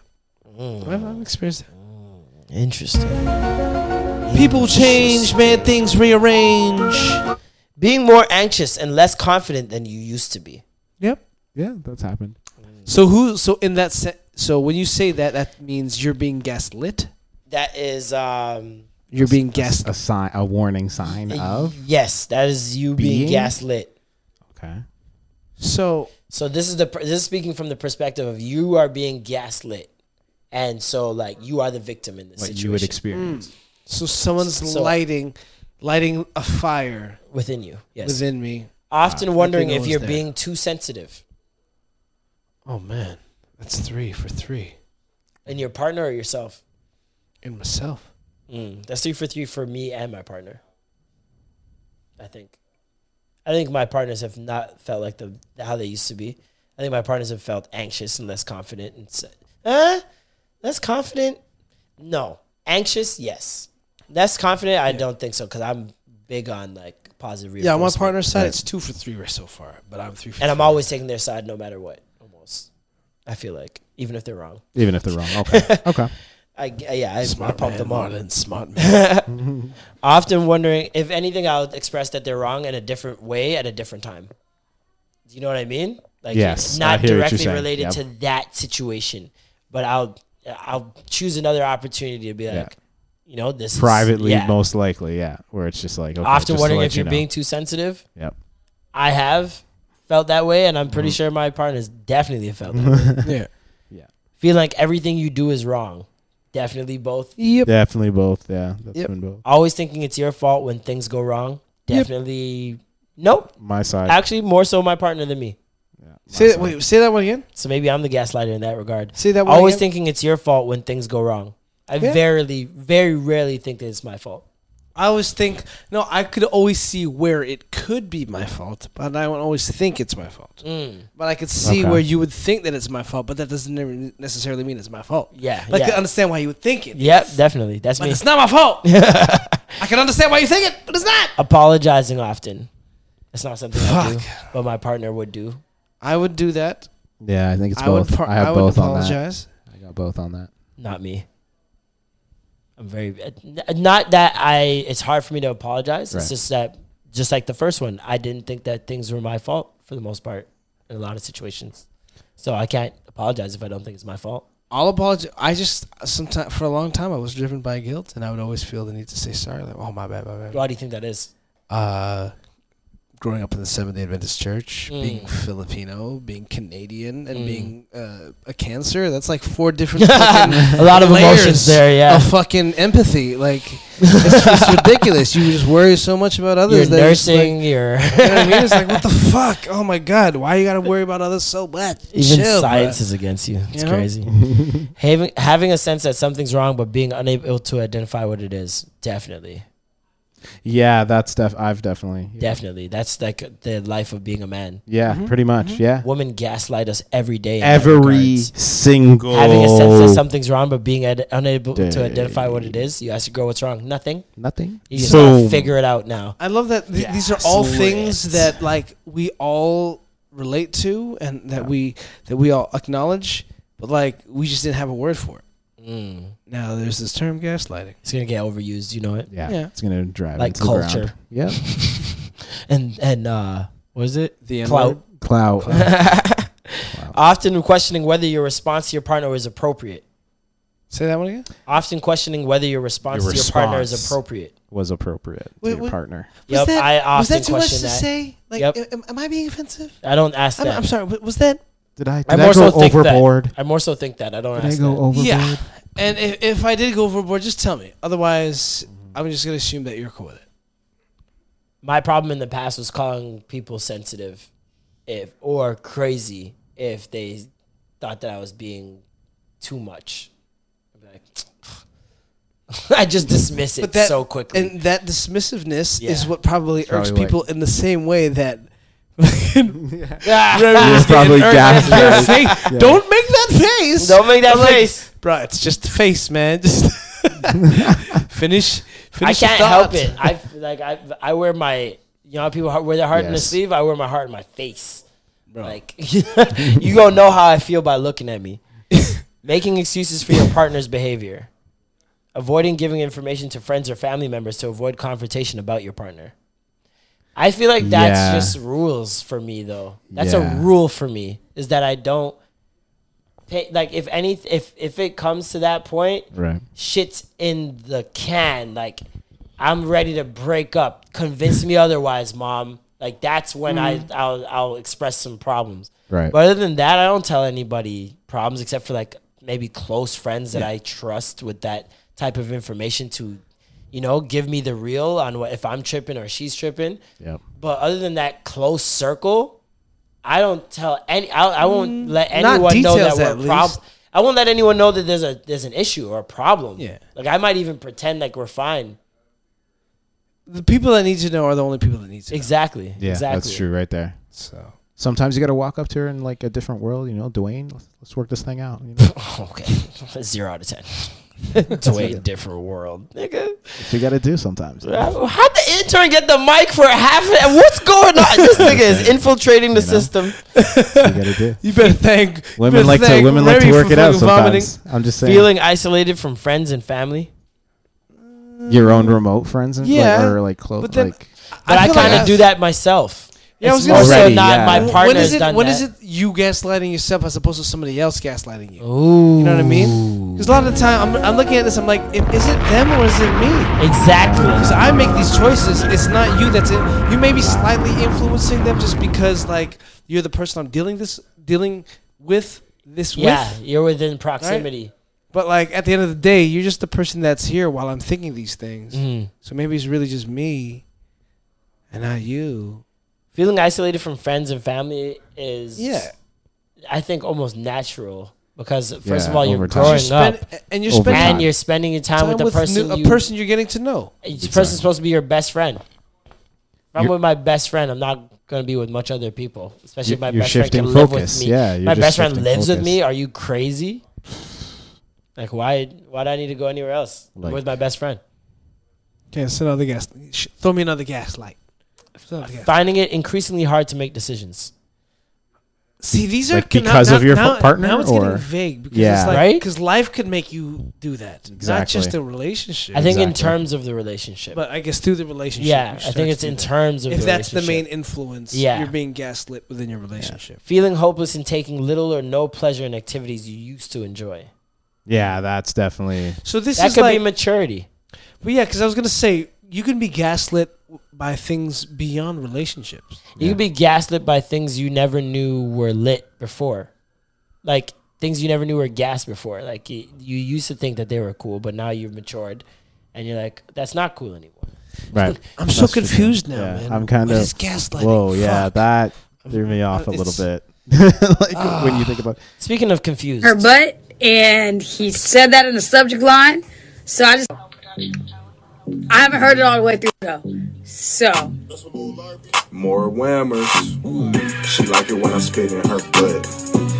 I've, I've experienced that. Interesting. People change, man. Things rearrange. Being more anxious and less confident than you used to be. Yep. Yeah, that's happened. So who? So in that se- so when you say that, that means you're being gaslit. That is um You're being gaslit. A sign, a warning sign of. Yes, that is you being, Being? gaslit. Okay. So So this is the this is speaking from the perspective of you are being gaslit, and so like you are the victim in this What situation. you would experience. So someone's So- lighting, lighting a fire within you. Yes. within me. Often I wondering if you're there. being too sensitive Oh man, that's three for three in your partner or yourself. in myself. Mm, that's three for three for me and my partner. I think. I think my partners have not felt like the how they used to be. I think my partners have felt anxious and less confident and said, "Huh? Less confident? No. Anxious? Yes. Less confident? I don't think so because I'm big on like positive Yeah, on my partner's side, it's two for three so far, but I'm three for. and I'm always taking their side no matter what. Almost, I feel like even if they're wrong. Even if they're wrong. Okay. [laughs] Okay. I yeah, I, I smart pump man, them on. Marlon, smart man. [laughs] [laughs] Often wondering if anything, I'll express that they're wrong in a different way at a different time. Do you know what I mean? Like Yes, not hear what you're directly related Yep. to that situation, but I'll I'll choose another opportunity to be like, Yeah. you know, this is- Privately, yeah. most likely, yeah. Where it's just like okay, Often just to wondering if you you're know. being too sensitive. Yep. I have felt that way, and I'm pretty Mm-hmm. sure my partners definitely have felt that way. [laughs] yeah. Yeah. Feel like everything you do is wrong. Definitely both. Yep. Definitely both. Yeah. That's Yep. been both. Always thinking it's your fault when things go wrong. Yep. Definitely. Nope. My side. Actually, more so my partner than me. yeah, my Say that. side. Wait. Say that one again. So maybe I'm the gaslighter in that regard. Say that one Always again. thinking it's your fault when things go wrong. I Yeah. very, very rarely think that it's my fault. I always think no. I could always see where it could be my fault, but I don't always think it's my fault. Mm. But I could see Okay. where you would think that it's my fault, but that doesn't necessarily mean it's my fault. Yeah, But I yeah. can understand why you would think it. Yep, definitely. That's But me. it's not my fault. [laughs] I can understand why you think it, but it's not. Apologizing often. It's not something I do, Fuck. but my partner would do. I would do that. Yeah, I think it's I would both. par- I have I would both apologize. on that. I got both on that. Not me. I'm very not that I. It's hard for me to apologize. It's Right. just that, just like the first one, I didn't think that things were my fault for the most part in a lot of situations. So I can't apologize if I don't think it's my fault. I'll apologize. I just sometimes for a long time I was driven by guilt, and I would always feel the need to say sorry. Like, oh my bad, my bad. Why do you think that is? Uh, growing up in the Seventh Day Adventist Church, being Mm. Filipino, being Canadian, and being uh, a cancer. That's like four different. [laughs] A lot of emotions there, yeah. a fucking empathy. Like it's just [laughs] ridiculous. You just worry so much about others. You're that nursing. Like, you're you know what I mean? It's like what the [laughs] fuck? Oh my god! Why you gotta worry about others so much? Even Chill, science bruh. is against you. It's You know? crazy. having having a sense that something's wrong, but being unable to identify what it is, definitely, Yeah, that's def. I've definitely. definitely. That's like the life of being a man. Yeah, Mm-hmm. pretty much. Yeah. Women gaslight us every day. Every single. having a sense that something's wrong, but being ad- unable to identify what it is. You ask your girl what's wrong. Nothing. Nothing. You just gotta figure it out now. I love that th- these are all things that like we all relate to and that we that we all acknowledge, but like we just didn't have a word for it. Mm. Now there's this term gaslighting. It's gonna get overused. You know it. Yeah, Yeah. it's gonna drive Like into the ground. culture. Yeah. [laughs] And and uh, what is it? The clout. [laughs] Clout. Often questioning whether your response to your partner is appropriate. Say that one again. Often questioning whether your response Your to your partner is response. appropriate. Was appropriate Wait, to your wait. partner. Was Yep, that, I often was that too much question to that. say? Like, Yep. am, am I being offensive? I don't ask I'm, that. I'm sorry. wa- Was that? Did I? Did I I, more go so think overboard? that. I more so think that. I don't Did I ask go that. overboard? Yeah. And if, if I did go overboard, just tell me. Otherwise, mm-hmm. I'm just gonna assume that you're cool with it. My problem in the past was calling people sensitive, if or crazy if they thought that I was being too much. I'd be like, [laughs] I just dismiss it But that so quickly. and that dismissiveness Yeah. is what probably Probably irks people in the same way that. Ah. Rami was probably getting irked at your gaslighted. face. Yeah. Don't make that face. Don't make that I'm like, face. bro. It's just the face, man. [laughs] Just [laughs] finish. I finish your can't help it. I like I I wear my you know how people wear their heart in the sleeve. I wear my heart in my face. Bro. Like [laughs] you gonna know how I feel by looking at me. Making excuses for your partner's behavior. Avoiding giving information to friends or family members to avoid confrontation about your partner. I feel like that's Yeah. just rules for me though. That's Yeah. a rule for me is that I don't pay like if any if if it comes to that point, Right. shit's in the can. Like, I'm ready to break up. Convince me otherwise, mom. Like that's when I mm. I'll I'll express some problems. Right. But other than that, I don't tell anybody problems except for like maybe close friends that I trust with that type of information to, you know, give me the real on what if I'm tripping or she's tripping. Yep. But other than that close circle, I don't tell any. I, I won't let Mm, not anyone know that we're prob- least. I won't let anyone know that there's a there's an issue or a problem. Yeah. Like I might even pretend like we're fine. The people that need to know are the only people that need to. know. Exactly. Yeah, exactly. that's true right there. So Sometimes you got to walk up to her in like a different world. You know, Dwayne, let's, let's work this thing out. You [laughs] know, Okay. [laughs] Zero out of ten. [laughs] Dwayne, different world, nigga. What you got to do sometimes. you? How'd the intern get the mic for half? Of, what's going on? This nigga is [laughs] infiltrating the You know? system. You got to do. [laughs] you better thank Women better like to thank women like to work it out fucking vomiting. sometimes. I'm just saying. Feeling isolated from friends and family. your own remote friends and Yeah, like, or like close but then- like But I, feel kind like of do that myself. Yeah, I was gonna say- not Already, my yeah. partner when is it? done When that. is it you gaslighting yourself as opposed to somebody else gaslighting you? Ooh. You know what I mean? Because a lot of the time, I'm, I'm looking at this. I'm like, if, is it them or is it me? Exactly. Because I make these choices. It's not you that's it. You may be slightly influencing them just because like you're the person I'm dealing this dealing with this Yeah, with. you're within proximity. But like at the end of the day, you're just the person that's here while I'm thinking these things. Mhm. So maybe it's really just me, and not you. Feeling isolated from friends and family is Yeah. I think almost natural because first Yeah, of all you're over time. growing Spend- up and you're Over spending and you're spending your time, with the person new- a you, person you're getting to know. This person's supposed to be your best friend. If I'm You're- with my best friend, I'm not gonna be with much other people, especially if my best friend can shifting live with me. Yeah, my best friend shifting lives with me. Are you crazy? Like why? Why do I need to go anywhere else? I'm Like- with my best friend. Okay, send another gas. sh- Throw me another gas light. Send. Finding it increasingly hard to make decisions. See, these are Like, because now, of your now, partner, Now it's or- getting vague because Yeah. it's like, Right? Because life could make you do that, not just a relationship. I think in terms of the relationship. but I guess through the relationship. yeah, I think it's in that. terms of if the that's the main influence. Yeah. you're being gaslit within your relationship. Feeling hopeless and taking little or no pleasure in activities you used to enjoy. Yeah, that's definitely. So this that is could like, be maturity. but yeah, because I was gonna say you can be gaslit by things beyond relationships. You could be gaslit by things you never knew were lit before, like things you never knew were gas before. Like you, you used to think that they were cool, but now you've matured, and you're like, that's not cool anymore. Right. [laughs] I'm so That's true. confused now, Yeah, man. I'm kind What of. is gaslighting? Whoa, yeah, that threw me off a little bit. [laughs] like ah. when you think about. Speaking of confused, her butt, and he said that in the subject line. So I just, I haven't heard it all the way through though. So More whammers. She like it when I spit in her butt.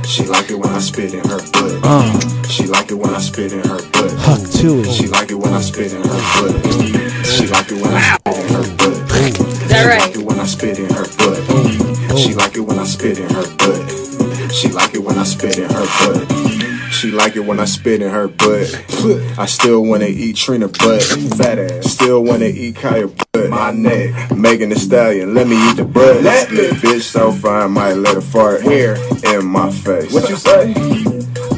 She like it when I spit in her butt. Uh. She like it when I spit in her butt. Huck to it. She like it when I spit in her butt. She like it when I spit in her butt. is that She like it when I spit in her butt. She like it when I spit in her butt. She like it when I spit in her butt. She like it when I spit in her butt. I still wanna eat Trina butt. Fat ass. Still wanna eat Kaya butt. My neck. Megan Thee Stallion. Let me eat the butt. Let me. Bitch so fine, might let her fart. Where? In my face. What you say?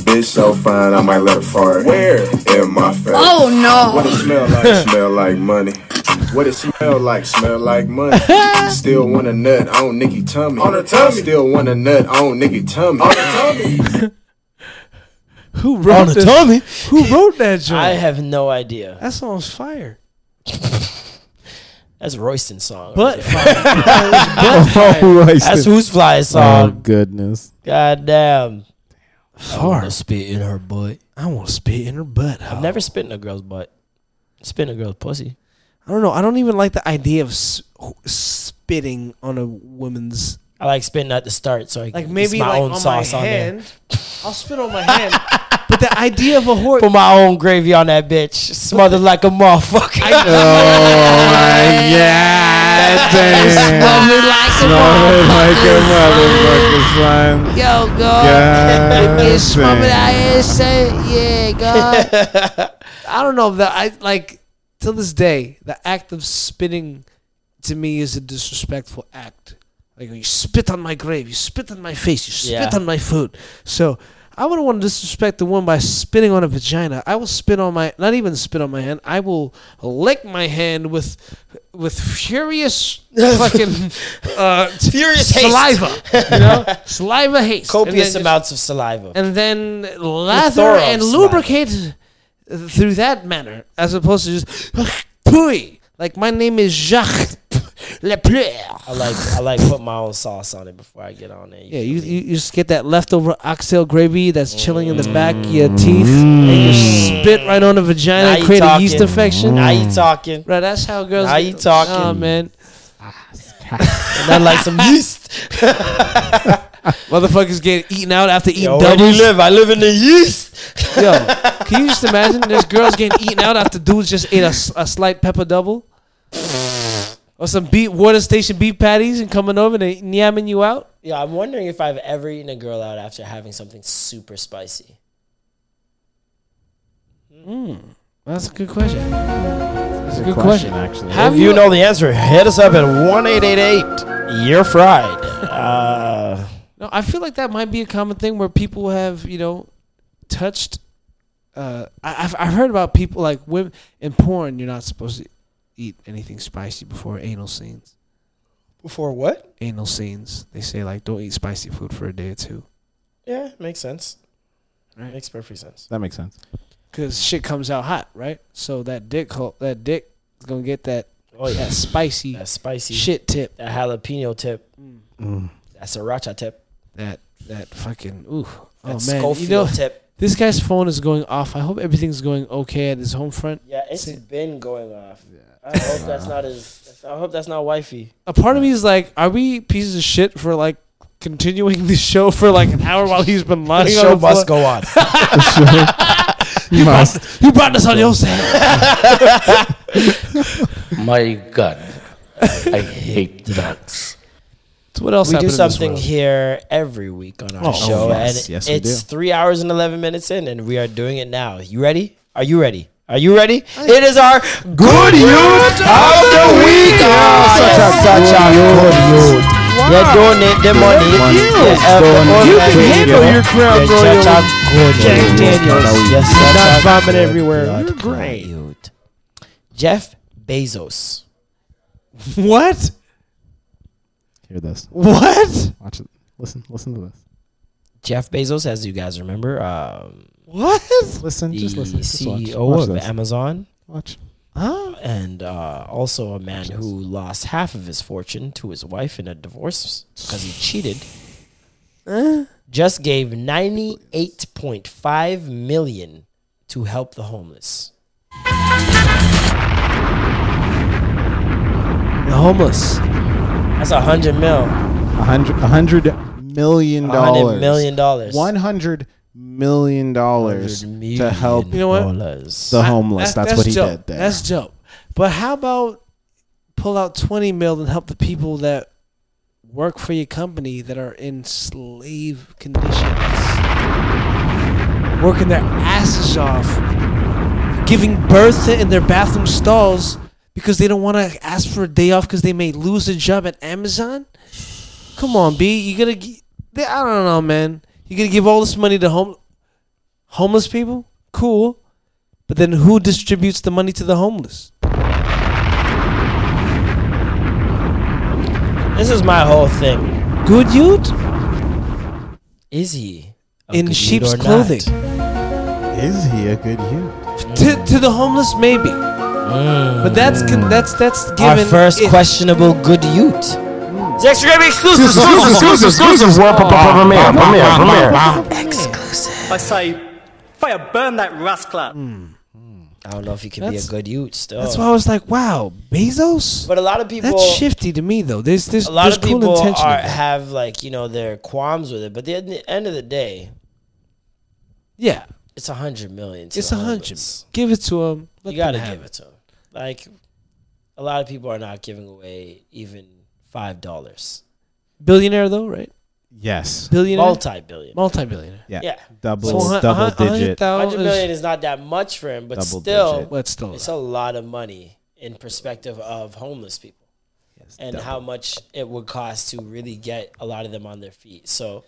Bitch so fine, I might let her fart. Where? In my face. Oh, no. What it smell like? smell like money. What it smell like? Smell like money. [laughs] Still want a nut on Nikki tummy. On her tummy. Still want a nut on Nikki tummy. On her tummy. [laughs] Who wrote On the this? tummy? Who wrote that joint? I have no idea. that song's fire. That's Royston's song. But [laughs] [laughs] Oh, Royston. That's who's fly song. Oh goodness. God damn. I Far. wanna spit in her butt. I want to spit in her butt. I've never spit in a girl's butt. Spit in a girl's pussy. I don't know. I don't even like the idea of s- spitting on a woman's. I like spitting at the start, so I Like can maybe my like own on sauce my on there. I'll spit on my hand. But the idea of a horse. Put my own gravy on that bitch. Smothered like a motherfucker. Oh my god! Damn. Smothered like a Smothered like a motherfucker, son. Yo, God. Get smothered out here, say, yeah, God. [laughs] I don't know that I like till this day the act of spitting to me is a disrespectful act. Like you spit on my grave, you spit on my face, you spit Yeah. on my food. So I wouldn't want to disrespect the one by spitting on a vagina. I will spit on my not even spit on my hand. I will lick my hand with with furious [laughs] fucking uh, Furious haste. saliva. You know, [laughs] saliva haste. Then Copious amounts of saliva. and then lather and saliva. lubricate through that manner, as opposed to just [laughs] pooey. Like my name is Jacques Lepleur. I like I like put my own sauce on it before I get on there. Yeah, you, you, you just get that leftover oxtail gravy that's chilling in the back of your mm. teeth, and you spit right on the vagina and you create a yeast infection. Now you talking. Right, that's how girls. Now you talking. Oh man, [laughs] And then like some yeast. [laughs] motherfuckers get eaten out after eating Yo, where do you live? I live in the yeast. Yo, [laughs] can you just imagine? There's girls getting eaten out after dudes just ate a, a slight pepper double, or some beef water station beef patties and coming over and they yamming you out. Yeah, I'm wondering if I've ever eaten a girl out after having something super spicy. That's a good question. That's a Good good question. question, actually. Have if you know the answer, hit us up at one eight eight eight. You're fried. Uh, No, I feel like that might be a common thing where people have, you know, touched. Uh, I, I've I've heard about people like women in porn. You're not supposed to eat anything spicy before anal scenes. before what? Anal scenes. They say like don't eat spicy food for a day or two Yeah, makes sense. Right. Makes perfect sense. That makes sense. because shit comes out hot, right? So that dick hole, that dick is gonna get that Oh yeah, that spicy that spicy shit tip. that jalapeno tip, Mm. that sriracha tip, That that fucking ooh. that Oh man, Schofield you know tip. this guy's phone is going off. I hope everything's going okay at his home front. Yeah, it's Say- been going off. I hope that's not his. I hope that's not wifey. a part of me is like, are we pieces of shit for like continuing the show for like an hour while he's been lying The on show the floor? must go on. [laughs] [laughs] You brought, you brought this on yourself. [laughs] My God, I hate drugs. So what else We do happened in something here every week on our Oh, show, yes. and Yes, we it's do. three hours and eleven minutes in, and we are doing it now. You ready? Are you ready? Are you ready? It is our good youth of the week. Ah, such a such a good youth. Wow. You donate the money. Good You youth. have You can handle your crown You're royal such a good Jack youth. Daniels. You're such Not a vomit everywhere. You're great. youth. Jeff Bezos. What? Hear this. What? Watch it. Listen. Listen to this. Jeff Bezos, as you guys remember, um, What? Listen. the Just listen. Just watch. CEO Watch of this. Amazon. Watch. Huh? and uh, also a man who lost half of his fortune to his wife in a divorce because he cheated. Just gave ninety eight point five million to help the homeless. The homeless. That's a hundred mil. A hundred. A hundred million dollars. A hundred dollars. million dollars. One hundred million dollars to help You know what? the homeless. That's, what he dope. did there. That's dope. But how about pull out twenty mil and help the people that work for your company that are in slave conditions, working their asses off, giving birth in their bathroom stalls because they don't want to ask for a day off because they may lose a job at Amazon. Come on, B. You gotta. I don't know, man. You gonna give all this money to home homeless people? Cool. But then who distributes the money to the homeless? This is my whole thing. Good youth? Is he In good sheep's clothing. not? Is he a good youth? To, to the homeless, maybe. Mm. But that's that's that's given. Our first it- questionable good youth. It's extra gonna be exclusive, Exclusive, exclusive, exclusive. World premiere, premiere, premiere. Exclusive. I say, fire burn that rascal. I don't know if he could be a That's- good youth still. That's why I was like, wow, Bezos. But a lot of people That's shifty to me, though. There's there's a lot there's of cool people intention. in are, that. have like you know their qualms with it, but at the end of the day, yeah, it's a hundred million. To it's the a hundred. homeless. Give it to him. Let You gotta have give it to them. Like a lot of people are not giving away even five dollars. Billionaire though, right? Yes. Billionaire. Multi-billionaire. Multi-billionaire. Yeah. Yeah. Double. So, a hun- a double hun- a hundred digit. thou- Hundred is- not that much for him, but Double still, digit. But still, it's a lot of money in perspective of homeless people, and how much it would cost to really get a lot of them on their feet. So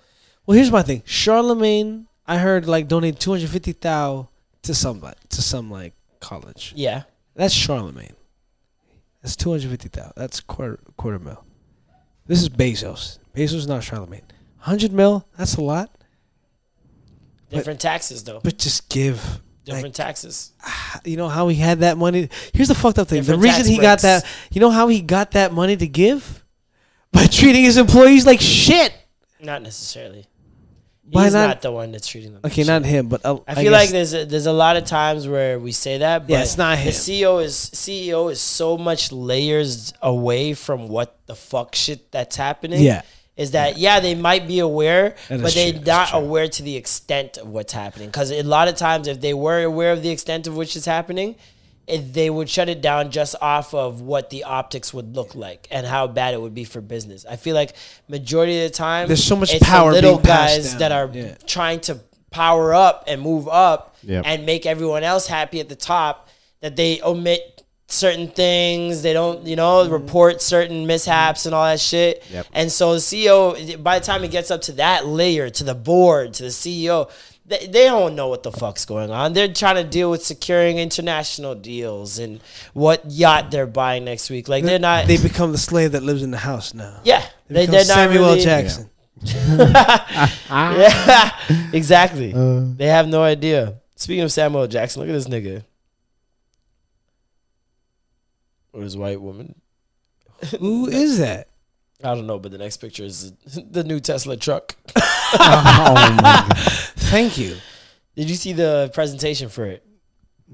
Well, here's my thing. Charlemagne, I heard like donate two hundred fifty thou to somebody to some like college. yeah, That's Charlemagne. That's two hundred fifty thousand. That's quarter quarter mil. This is Bezos. Bezos is not Charlemagne. Hundred mil. That's a lot. different taxes though. But just give. Different taxes. Ah, you know how he had that money. Here's the fucked up thing. Different the reason he got that. You know how he got that money to give by [laughs] treating his employees like shit. Not necessarily. Why He's not- not, the one that's treating them. Okay, not him, but uh, I feel guess- like there's a, there's a lot of times where we say that, but Yeah, it's not him. The CEO is CEO is so much layers away from what the fuck shit that's happening. Yeah. is that yeah they might be aware, That but they're true, not aware to the extent of what's happening. Because a lot of times, if they were aware of the extent of which is happening, it, they would shut it down just off of what the optics would look like and how bad it would be for business. I feel like majority of the time There's so much it's power little being guys down. that are Yeah. trying to power up and move up Yep. and make everyone else happy at the top that they omit certain things they don't you know mm-hmm. report certain mishaps and all that shit Yep. and so the ceo by the time it gets up to that layer to the board to the ceo they, they don't know what the fuck's going on they're trying to deal with securing international deals and what yacht they're buying next week like they're not They become the slave that lives in the house now. yeah They they, they're not Samuel L. really, Jackson. yeah, [laughs] [laughs] exactly. Uh. they have no idea. Speaking of Samuel Jackson, look at this nigga. Or his white woman. Who is that? I don't know, but the next picture is the [laughs] new Tesla truck. oh my god. Thank you. Did you see the presentation for it?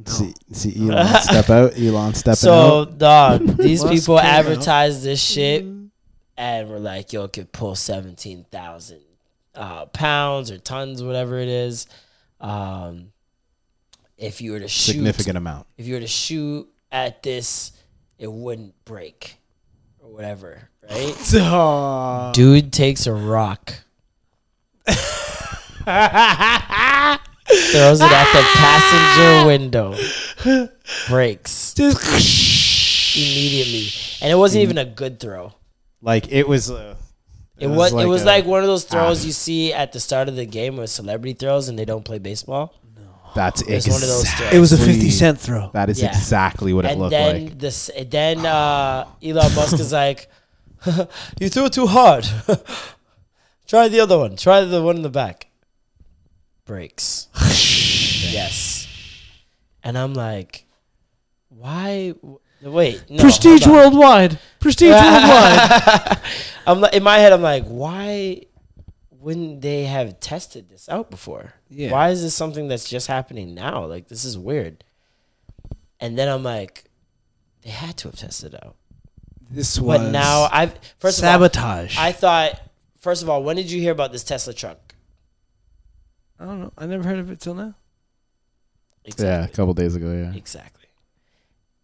See, see Elon [laughs] step out. Elon step So, out. So, dog, these Must people came out. advertise this shit and we're like, yo, it could pull 17,000 uh, pounds or tons, whatever it is. Um, if you were to shoot, Significant amount. if you were to shoot at this, it wouldn't break or whatever, right? [laughs] Dude takes a rock, [laughs] throws it at the passenger window, breaks immediately, and it wasn't even a good throw. Like it was. Uh, It was it was like, one of those throws Ah. you see at the start of the game with celebrity throws and they don't play baseball. That's It's one of those throws. It was a 50 cent throw. That is Yeah. exactly what it and looked then like. This, then uh, Elon Musk is [laughs] like, [laughs] "You threw it too hard. [laughs] Try the other one. Try the one in the back." Breaks. [laughs] yes. And I'm like, why? w- Wait, no, Prestige worldwide. Prestige [laughs] worldwide. I'm like, in my head, I'm like, why wouldn't they have tested this out before? Yeah. Why is this something that's just happening now? Like, this is weird. And then I'm like, they had to have tested it out. This But now I've first sabotage. Of all, I thought first of all, when did you hear about this Tesla truck? I don't know. I never heard of it till now. Yeah, a couple days ago. Yeah. Exactly.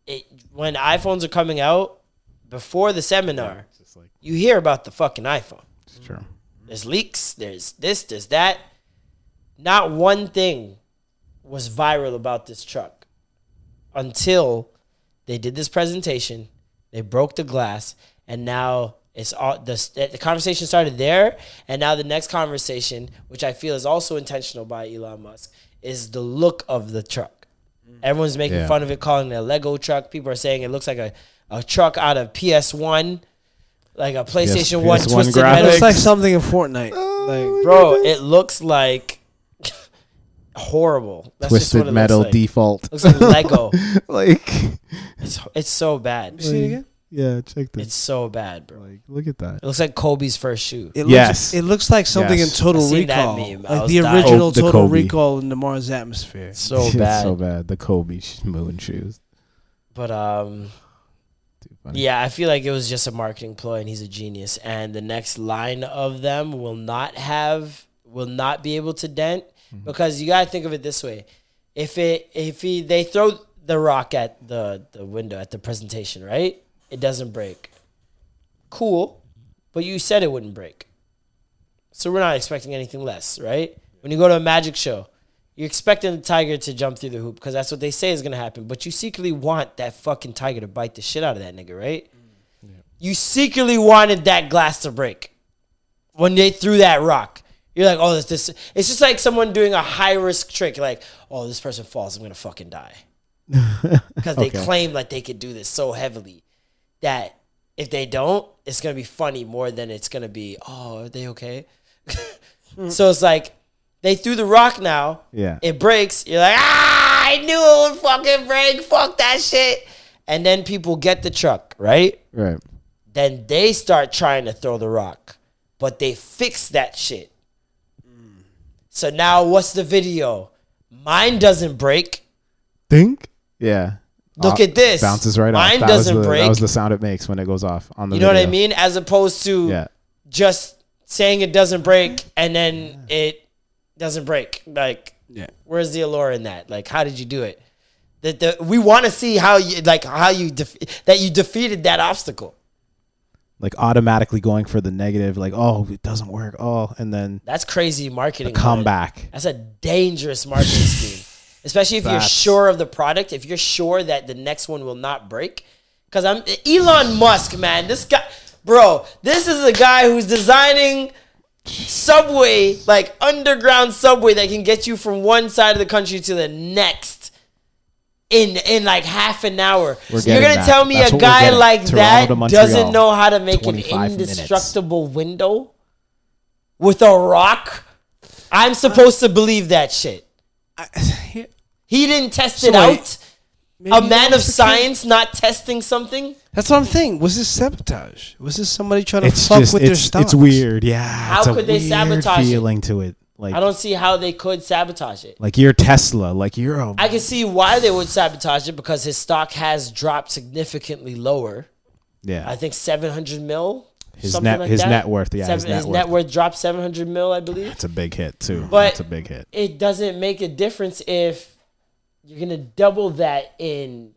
It, when iPhones are coming out before the seminar, you hear about the fucking iPhone. It's true. There's leaks. There's this. There's that. Not one thing was viral about this truck until they did this presentation. They broke the glass, and now it's all the the conversation started there. And now the next conversation, which I feel is also intentional by Elon Musk, is the look of the truck. Mm-hmm. Everyone's making Yeah. fun of it, calling it a Lego truck. People are saying it looks like a, a truck out of PS One, like a PlayStation One PS1 twisted It metal. looks like something in Fortnite. like, Bro, it looks like [laughs] horrible. That's just what Twisted it metal looks like. default. Looks like Lego. [laughs] like. It's it's so bad. see it again? Yeah, check this. It's so bad, bro. Like, look at that. It looks like Kobe's first shoe. It Yes. looks, it looks like something Yes. in Total I seen that Recall, meme. I like was the dying. original Oh, the Total Kobe. Recall in the Mars atmosphere. So [laughs] It's bad. so bad. The Kobe sh- moon shoes. But um funny. yeah, I feel like it was just a marketing ploy and he's a genius. And the next line of them will not have will not be able to dent Mm-hmm. because you gotta think of it this way. If it if he they throw the rock at the, the window at the presentation, right? It doesn't break. Cool. But you said it wouldn't break. So we're not expecting anything less, right? When you go to a magic show, you're expecting the tiger to jump through the hoop because that's what they say is gonna happen. But you secretly want that fucking tiger to bite the shit out of that nigga, right? You secretly wanted that glass to break when they threw that rock. You're like, oh, this, this. It's just like someone doing a high risk trick. Like, oh, this person falls, I'm gonna fucking die [laughs] because they Okay. claim like they could do this so heavily that if they don't, it's gonna be funny more than it's gonna be. Oh, are they okay? [laughs] so it's like they threw the rock now. Yeah. It breaks. You're like, ah, I knew it would fucking break. Fuck that shit. And then people get the truck, right? Right. Then they start trying to throw the rock, but they fix that shit. So now what's the video? Mine doesn't break. Think? Yeah. Look Uh, at this. Bounces right Mine off. That doesn't was the, break. That was the sound it makes when it goes off on the You know what I mean? As opposed to Yeah. just saying it doesn't break and then it doesn't break. Like, Yeah. where's the allure in that? Like, how did you do it? That the, we want to see how you like how you def- that you defeated that obstacle. Like automatically going for the negative, like, oh, it doesn't work. Oh, and then That's crazy marketing. a comeback. That's a dangerous marketing scheme, especially if you're sure of the product. If you're sure that the next one will not break, because I'm Elon Musk, man. This guy, bro. This is a guy who's designing subway, like underground subway that can get you from one side of the country to the next. In, in like half an hour, We're you're gonna that. tell me That's a guy like Toronto that to doesn't know how to make an 25 minutes. indestructible window with a rock? I'm supposed to believe that shit. [sighs] He didn't test So it wait, out. A man of was the case. science not testing something. That's what I'm thinking. Was this sabotage? Was this somebody trying to It's fuck just with their it's, stocks? it's weird. Yeah. How it's a could they weird sabotage it? to it. Like I don't see how they could sabotage it. like you're Tesla. Like you're a I can see why they would sabotage it because his stock has dropped significantly lower. yeah. I think 700 mil. His something net- like his that. net worth, yeah, his Seven- net his worth. net worth dropped 700 mil, I believe. It's a big hit too. But it's a big hit. it doesn't make a difference if you're gonna double that in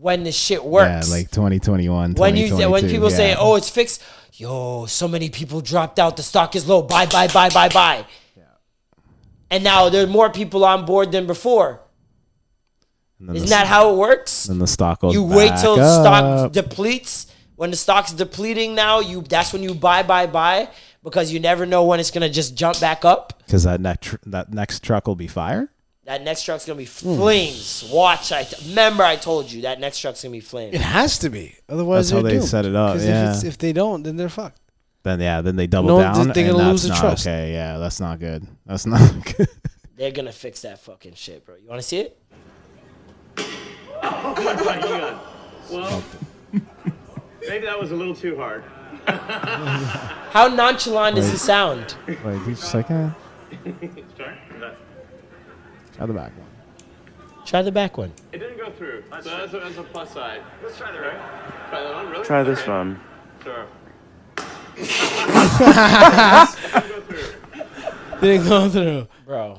when the shit works. Yeah, like 2021. when you when 2022, people say, yeah. "Oh, it's fixed," yo, so many people dropped out. The stock is low. Buy, buy, buy, buy, buy. And now there are more people on board than before. And then Isn't the- that how it works? Then the stock goes. you wait back till stock depletes. When the stock's depleting now, you that's when you buy, buy, buy because you never know when it's gonna just jump back up. Because that next tr- that next truck will be fire. That next truck's gonna be Hmm. flames. Watch, I t- remember I told you that next truck's gonna be flames. It has to be. Otherwise, That's how they're they doomed. set it up, 'Cause yeah. If, it's, if they don't, then they're fucked. Then yeah, then they double No, down. they're and gonna that's lose the not trust. Okay, yeah, that's not good. That's [laughs] not good. They're gonna fix that fucking shit, bro. You wanna see it? [laughs] Oh my god. Well, [laughs] maybe that was a little too hard. [laughs] How nonchalant does he sound? like he's just like, [laughs] eh, Sorry? That- try the back one. Try the back one. It didn't go through. So that's a, that's a plus side. Let's try the right. Try that one, really? Try this Okay. one. Sure. It didn't go through. [laughs] Didn't go through, bro.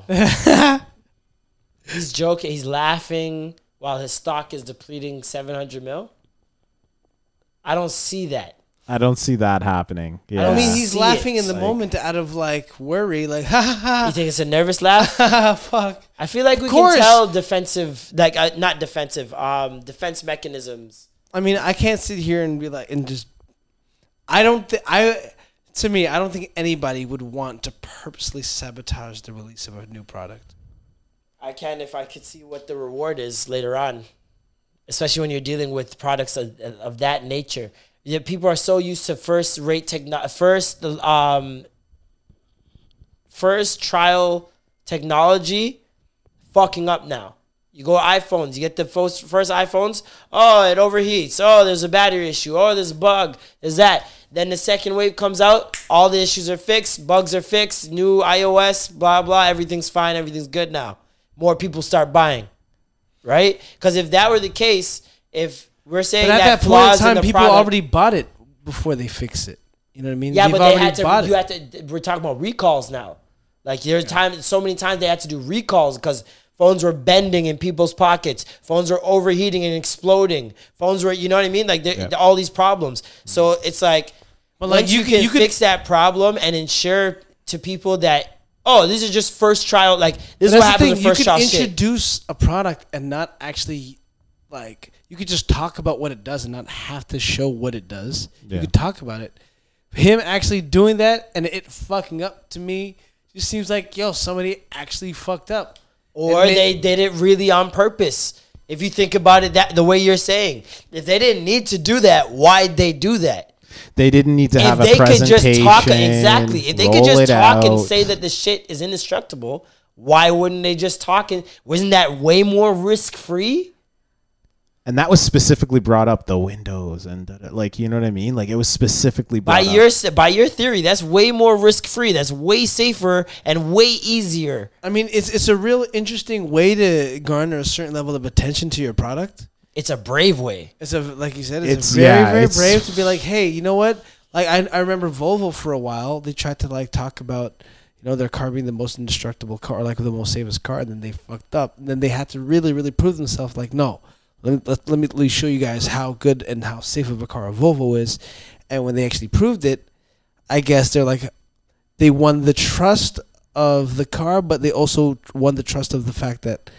he's joking. He's laughing while his stock is depleting 700 mil. I don't see that. I don't see that happening. Yeah. I mean, he's See laughing it. in the Like- moment out of like worry, like [laughs] ha ha ha. You think it's a nervous laugh? [laughs] Fuck. I feel like we course. can tell defensive, like uh, not defensive, um, defense mechanisms. I mean, I can't sit here and be like and just. I don't think I. To me, I don't think anybody would want to purposely sabotage the release of a new product. I can if I could see what the reward is later on, especially when you're dealing with products of, of that nature. People are so used to first rate techno, first um, first trial technology, fucking up now. You go iPhones, you get the first first iPhones. Oh, it overheats. Oh, there's a battery issue. Oh, there's a bug. There's that. Then the second wave comes out. All the issues are fixed. Bugs are fixed. New iOS. Blah blah. Everything's fine. Everything's good now. More people start buying, right? Because if that were the case, if we're saying But at that, that, point in flaws in time, the people product- already bought it before they fix it. You know what I mean? yeah, They've but they already had to. You it. had to. We're talking about recalls now. Like there's time. So many times they had to do recalls because phones were bending in people's pockets. Phones were overheating and exploding. Phones were. You know what I mean? Like Yeah. all these problems. So it's like. But, once like, you, you can you could- fix that problem and ensure to people that oh this is just first trial like this is what happens the with thing, first you trial could shit. introduce a product and not actually like you could just talk about what it does and not have to show what it does. Yeah. You could talk about it. Him actually doing that and it fucking up to me just seems like yo somebody actually fucked up. or And they did it really on purpose. If you think about it that the way you're saying, if they didn't need to do that, why'd they do that? They didn't need to have if a they could presentation. just talk exactly, if they could just it talk and say that the shit is indestructible, why wouldn't they just talk and wasn't that way more risk free? and that was specifically brought up the windows and da- da- like you know what I mean. Like it was specifically By your up. by your theory, that's way more risk free. That's way safer and way easier. I mean it's it's a real interesting way to garner a certain level of attention to your product. It's a brave way. It's a like you said, it's, It's- a very yeah, very it's- brave to be like, hey, you know what? Like I I remember Volvo for a while. They tried to like talk about you know their car being the most indestructible car, like the most safest car, and then they fucked up. And then they had to really really prove themselves. Like no, let me let, let me let me show you guys how good and how safe of a car a Volvo is. And when they actually proved it, I guess they're like they won the trust of the car, but they also won the trust of the fact that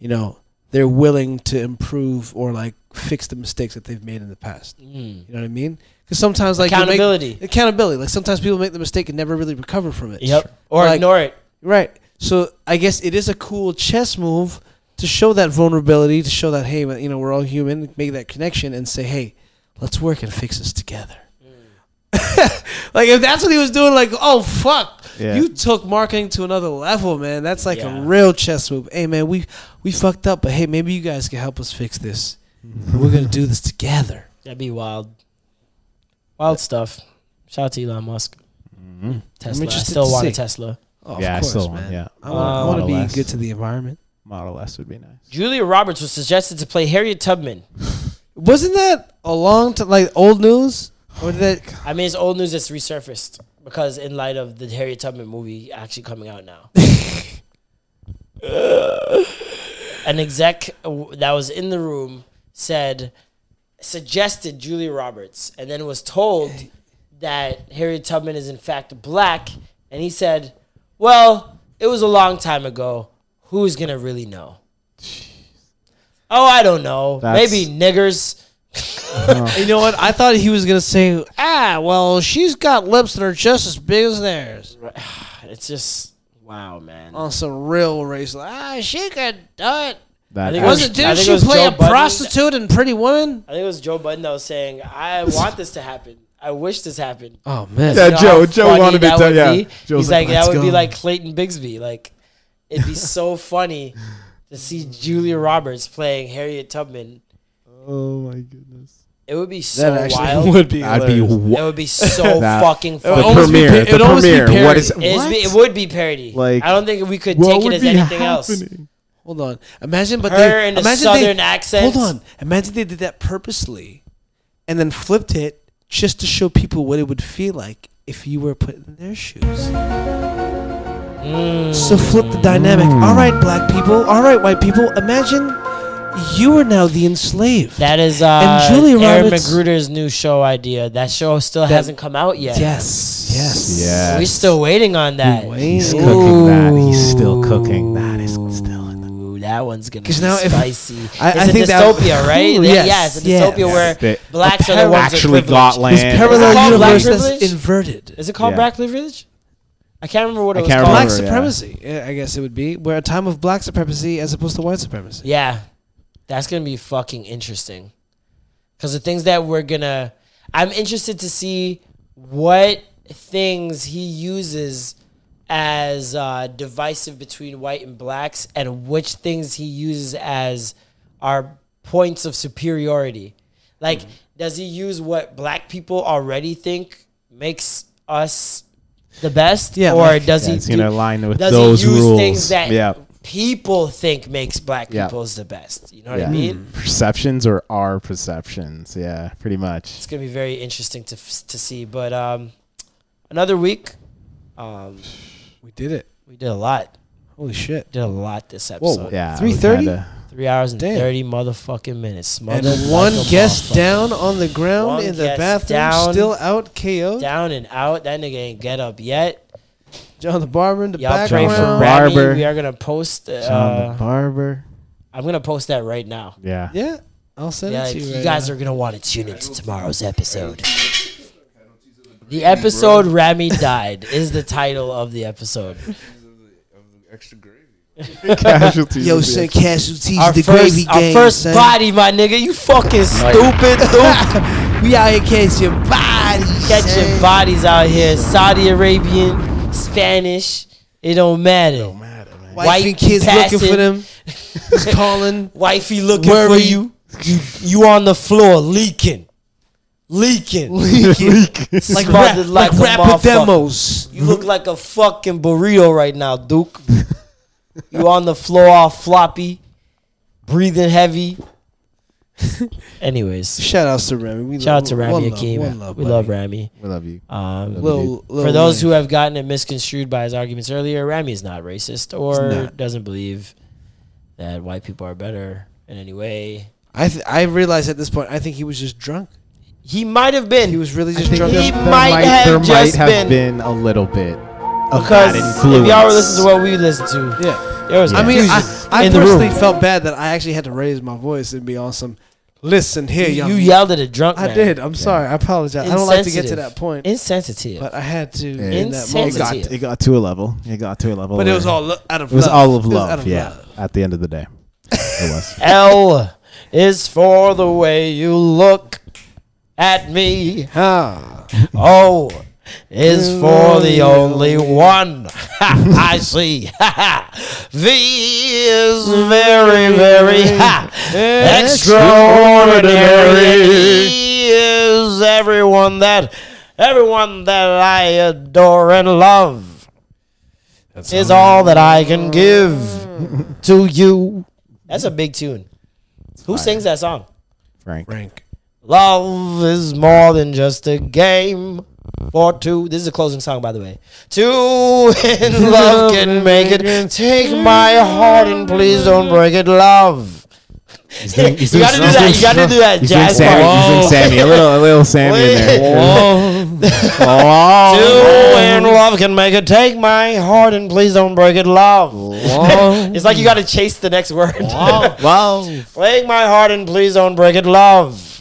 you know they're willing to improve or like fix the mistakes that they've made in the past. Mm. You know what I mean? Because sometimes like you make- Accountability. accountability. Like sometimes people make the mistake and never really recover from it. Yep. Or Like- ignore it. Right. So I guess it is a cool chess move to show that vulnerability, to show that hey, you know, we're all human, make that connection, and say, hey, let's work and fix this together. [laughs] like if that's what he was doing, like oh fuck, Yeah. you took marketing to another level, man. That's like Yeah. a real chess move. Hey man, we we fucked up, but hey, maybe you guys can help us fix this. [laughs] We're gonna do this together. That'd be wild. Wild stuff. Shout out to Elon Musk. Mhm. Tesla. I interested still to want a. Tesla. Oh, Yeah, I of course, still want- man. yeah. I want, to be S. good to the environment. Model S would be nice. Julia Roberts was suggested to play Harriet Tubman. Wasn't that a long time, like old news? Or did? I mean, it's old news that's resurfaced because in light of the Harriet Tubman movie actually coming out now. [laughs] An exec that was in the room said suggested Julia Roberts, and then was told that Harriet Tubman is in fact black, and he said, "Well, it was a long time ago. Who's gonna really know?" Oh, I don't know. That's- Maybe niggers. You know what? I thought he was gonna say, ah, well, she's got lips that are just as big as theirs. [sighs] It's just wow, man. On some real race, ah, she could do it. That I think was was- it? Didn't she it was play Joe a Budden. prostitute in Pretty Woman? I think it was Joe Budden that was saying, "I want this to happen. I wish this happened." Oh, man. Yeah, You know Joe- Joe funny wanted me that to- would yeah. be? Joe's He's like, like, that "Let's would be like Clayton Bigsby. Like, it'd be so [laughs] funny to see Julia Roberts playing Harriet Tubman. Oh my goodness. It would be so actually wild. would be I'd be hilarious. wa- It would be so [laughs] That- fucking The funny. almost be premiere. pa- the it'd be premiere. What is It's be- it would be parody. Like, I don't think we could take it as be anything else. Hold on. Imagine, but Her they, in a imagine southern they, accent. Hold on. Imagine they did that purposely, and then flipped it just to show people what it would feel like if you were put in their shoes. So flip the dynamic. Mm. All right, black people. All right, white people. Imagine you are now the enslaved. That is uh, And Julia Aaron Roberts- McGruder's new show idea. That show still That- hasn't come out yet. Yes. Yes. Yeah. We're still waiting on that. He's cooking that. He's still cooking that. He's still in the Ooh, that one's gonna be 'Cause now if- spicy. I- it's I a think that- dystopia, right? Ooh, Yeah, yes, yeah, it's a yes. dystopia where They- blacks are the ones that actually are got privileged. land. This parallel Is it called black universe that's privilege? inverted. Is it called Yeah. black privilege? I can't remember what I it was called. Black remember, yeah. supremacy, yeah, I guess it would be. We're a time of black supremacy as opposed to white supremacy. Yeah, that's gonna be fucking interesting. Because the things that we're gonna, I'm interested to see what things he uses as uh, divisive between white and blacks, and which things he uses as our points of superiority. Like, does he use what black people already think makes us the best, Yeah, or like- does Yeah, he it's gonna align with does those he use rules. things that Yeah. People think makes black Yeah. people is the best? You know what Yeah. I mean? Perceptions or our perceptions? Yeah, pretty much. It's gonna be very interesting to to see. But um, another week, um, We did it. we did a lot. Holy shit. Did a lot this episode. Whoa, Yeah, 3:30? Three hours and Damn. thirty motherfucking minutes. And Smothered like one a guest down on the ground One in the bathroom, down. still out KO. down and out. That nigga ain't get up yet. John the Barber in the Y'all pray background. for Bar- Rami. Barber. We are gonna post. John Uh, the barber. I'm gonna post that right now. Yeah. Yeah, I'll send Yeah, it to you you. Right guys now. are gonna want to tune into tomorrow's episode. The episode Rami died is the title of the episode. Extra gravy. [laughs] Casualties. Yo, of the send episode. casualties Our the first, gravy our gang. first son. body, my nigga. You fucking stupid, [laughs] dude. we out here catching bodies. Catching son. bodies out here. Saudi Arabian, Spanish. It don't matter. Don't matter, man. Wife White and kids passing. looking for them. [laughs] He's calling. Wifey looking for you. You you on the floor leaking. Leaking. Leaking. like rap, like like a rapper demos. You look like a fucking burrito right now, Duke. you on the floor all floppy, breathing heavy. [laughs] Anyways, Shout out to Rami. We shout out to Rami Akeem. one love, we buddy. love Rami. We love you. Um, Lil- Lil for those Wayne. who have gotten it misconstrued by his arguments earlier, Rami is not racist or not. doesn't believe that white people are better in any way. I th- I realized at this point, I think he was just drunk. He might have been. He was really just think drunk. He there might have there just might have been- been, a little bit of because that if influence. y'all were listening to what we listened to, Yeah. There was I mean, I, confusion I in the personally room. felt bad that I actually had to raise my voice and be on some. Listen here, You, young. you yelled at a drunk I man. did. I'm sorry. I apologize. I don't like to get to that point, Insensitive. but I had to Yeah. in that it moment. got Sensitive. it got to a level. It got to a level. But it where was all lo- out of It was love. all of It was love. out of yeah. love. At the end of the day, it was. [laughs] L is for the way you look at me. Ah. O is for the only one [laughs] I see. [laughs] v is very, very [laughs] extraordinary. E is everyone that everyone that I adore and love. is all that I can give to you. That's a big tune. Who sings that song? Frank. Frank. Love is more than just a game for two. This is a closing song, by the way. [laughs] Two in love can make it. Take my heart and please don't break it, love. He's doing, he's You gotta do that. You gotta do that He's doing jazz Sammy. part. He's doing Sammy. A little, a little Sammy in there. Two and love can make it. Take my heart and please don't break it, love. it's like you got to chase the next word. Wow. [laughs] Take my heart and please don't break it, love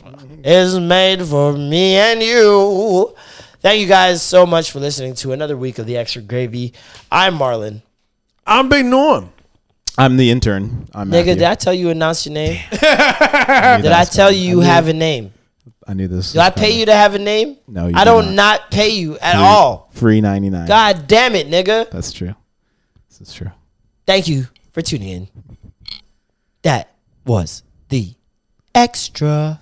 is made for me and you. Thank you guys so much for listening to another week of the Extra Gravy. I'm Marlon. I'm Big Norm. I'm the intern. I'm Nigga, Matthew. did I tell you announce your name? [laughs] did I knew I tell coming. you you have a name? I knew this. Did I pay you to have a name? No, you I did don't not. pay you at Free- all. Free ninety nine. God damn it, nigga. That's true. This is true. Thank you for tuning in. That was the extra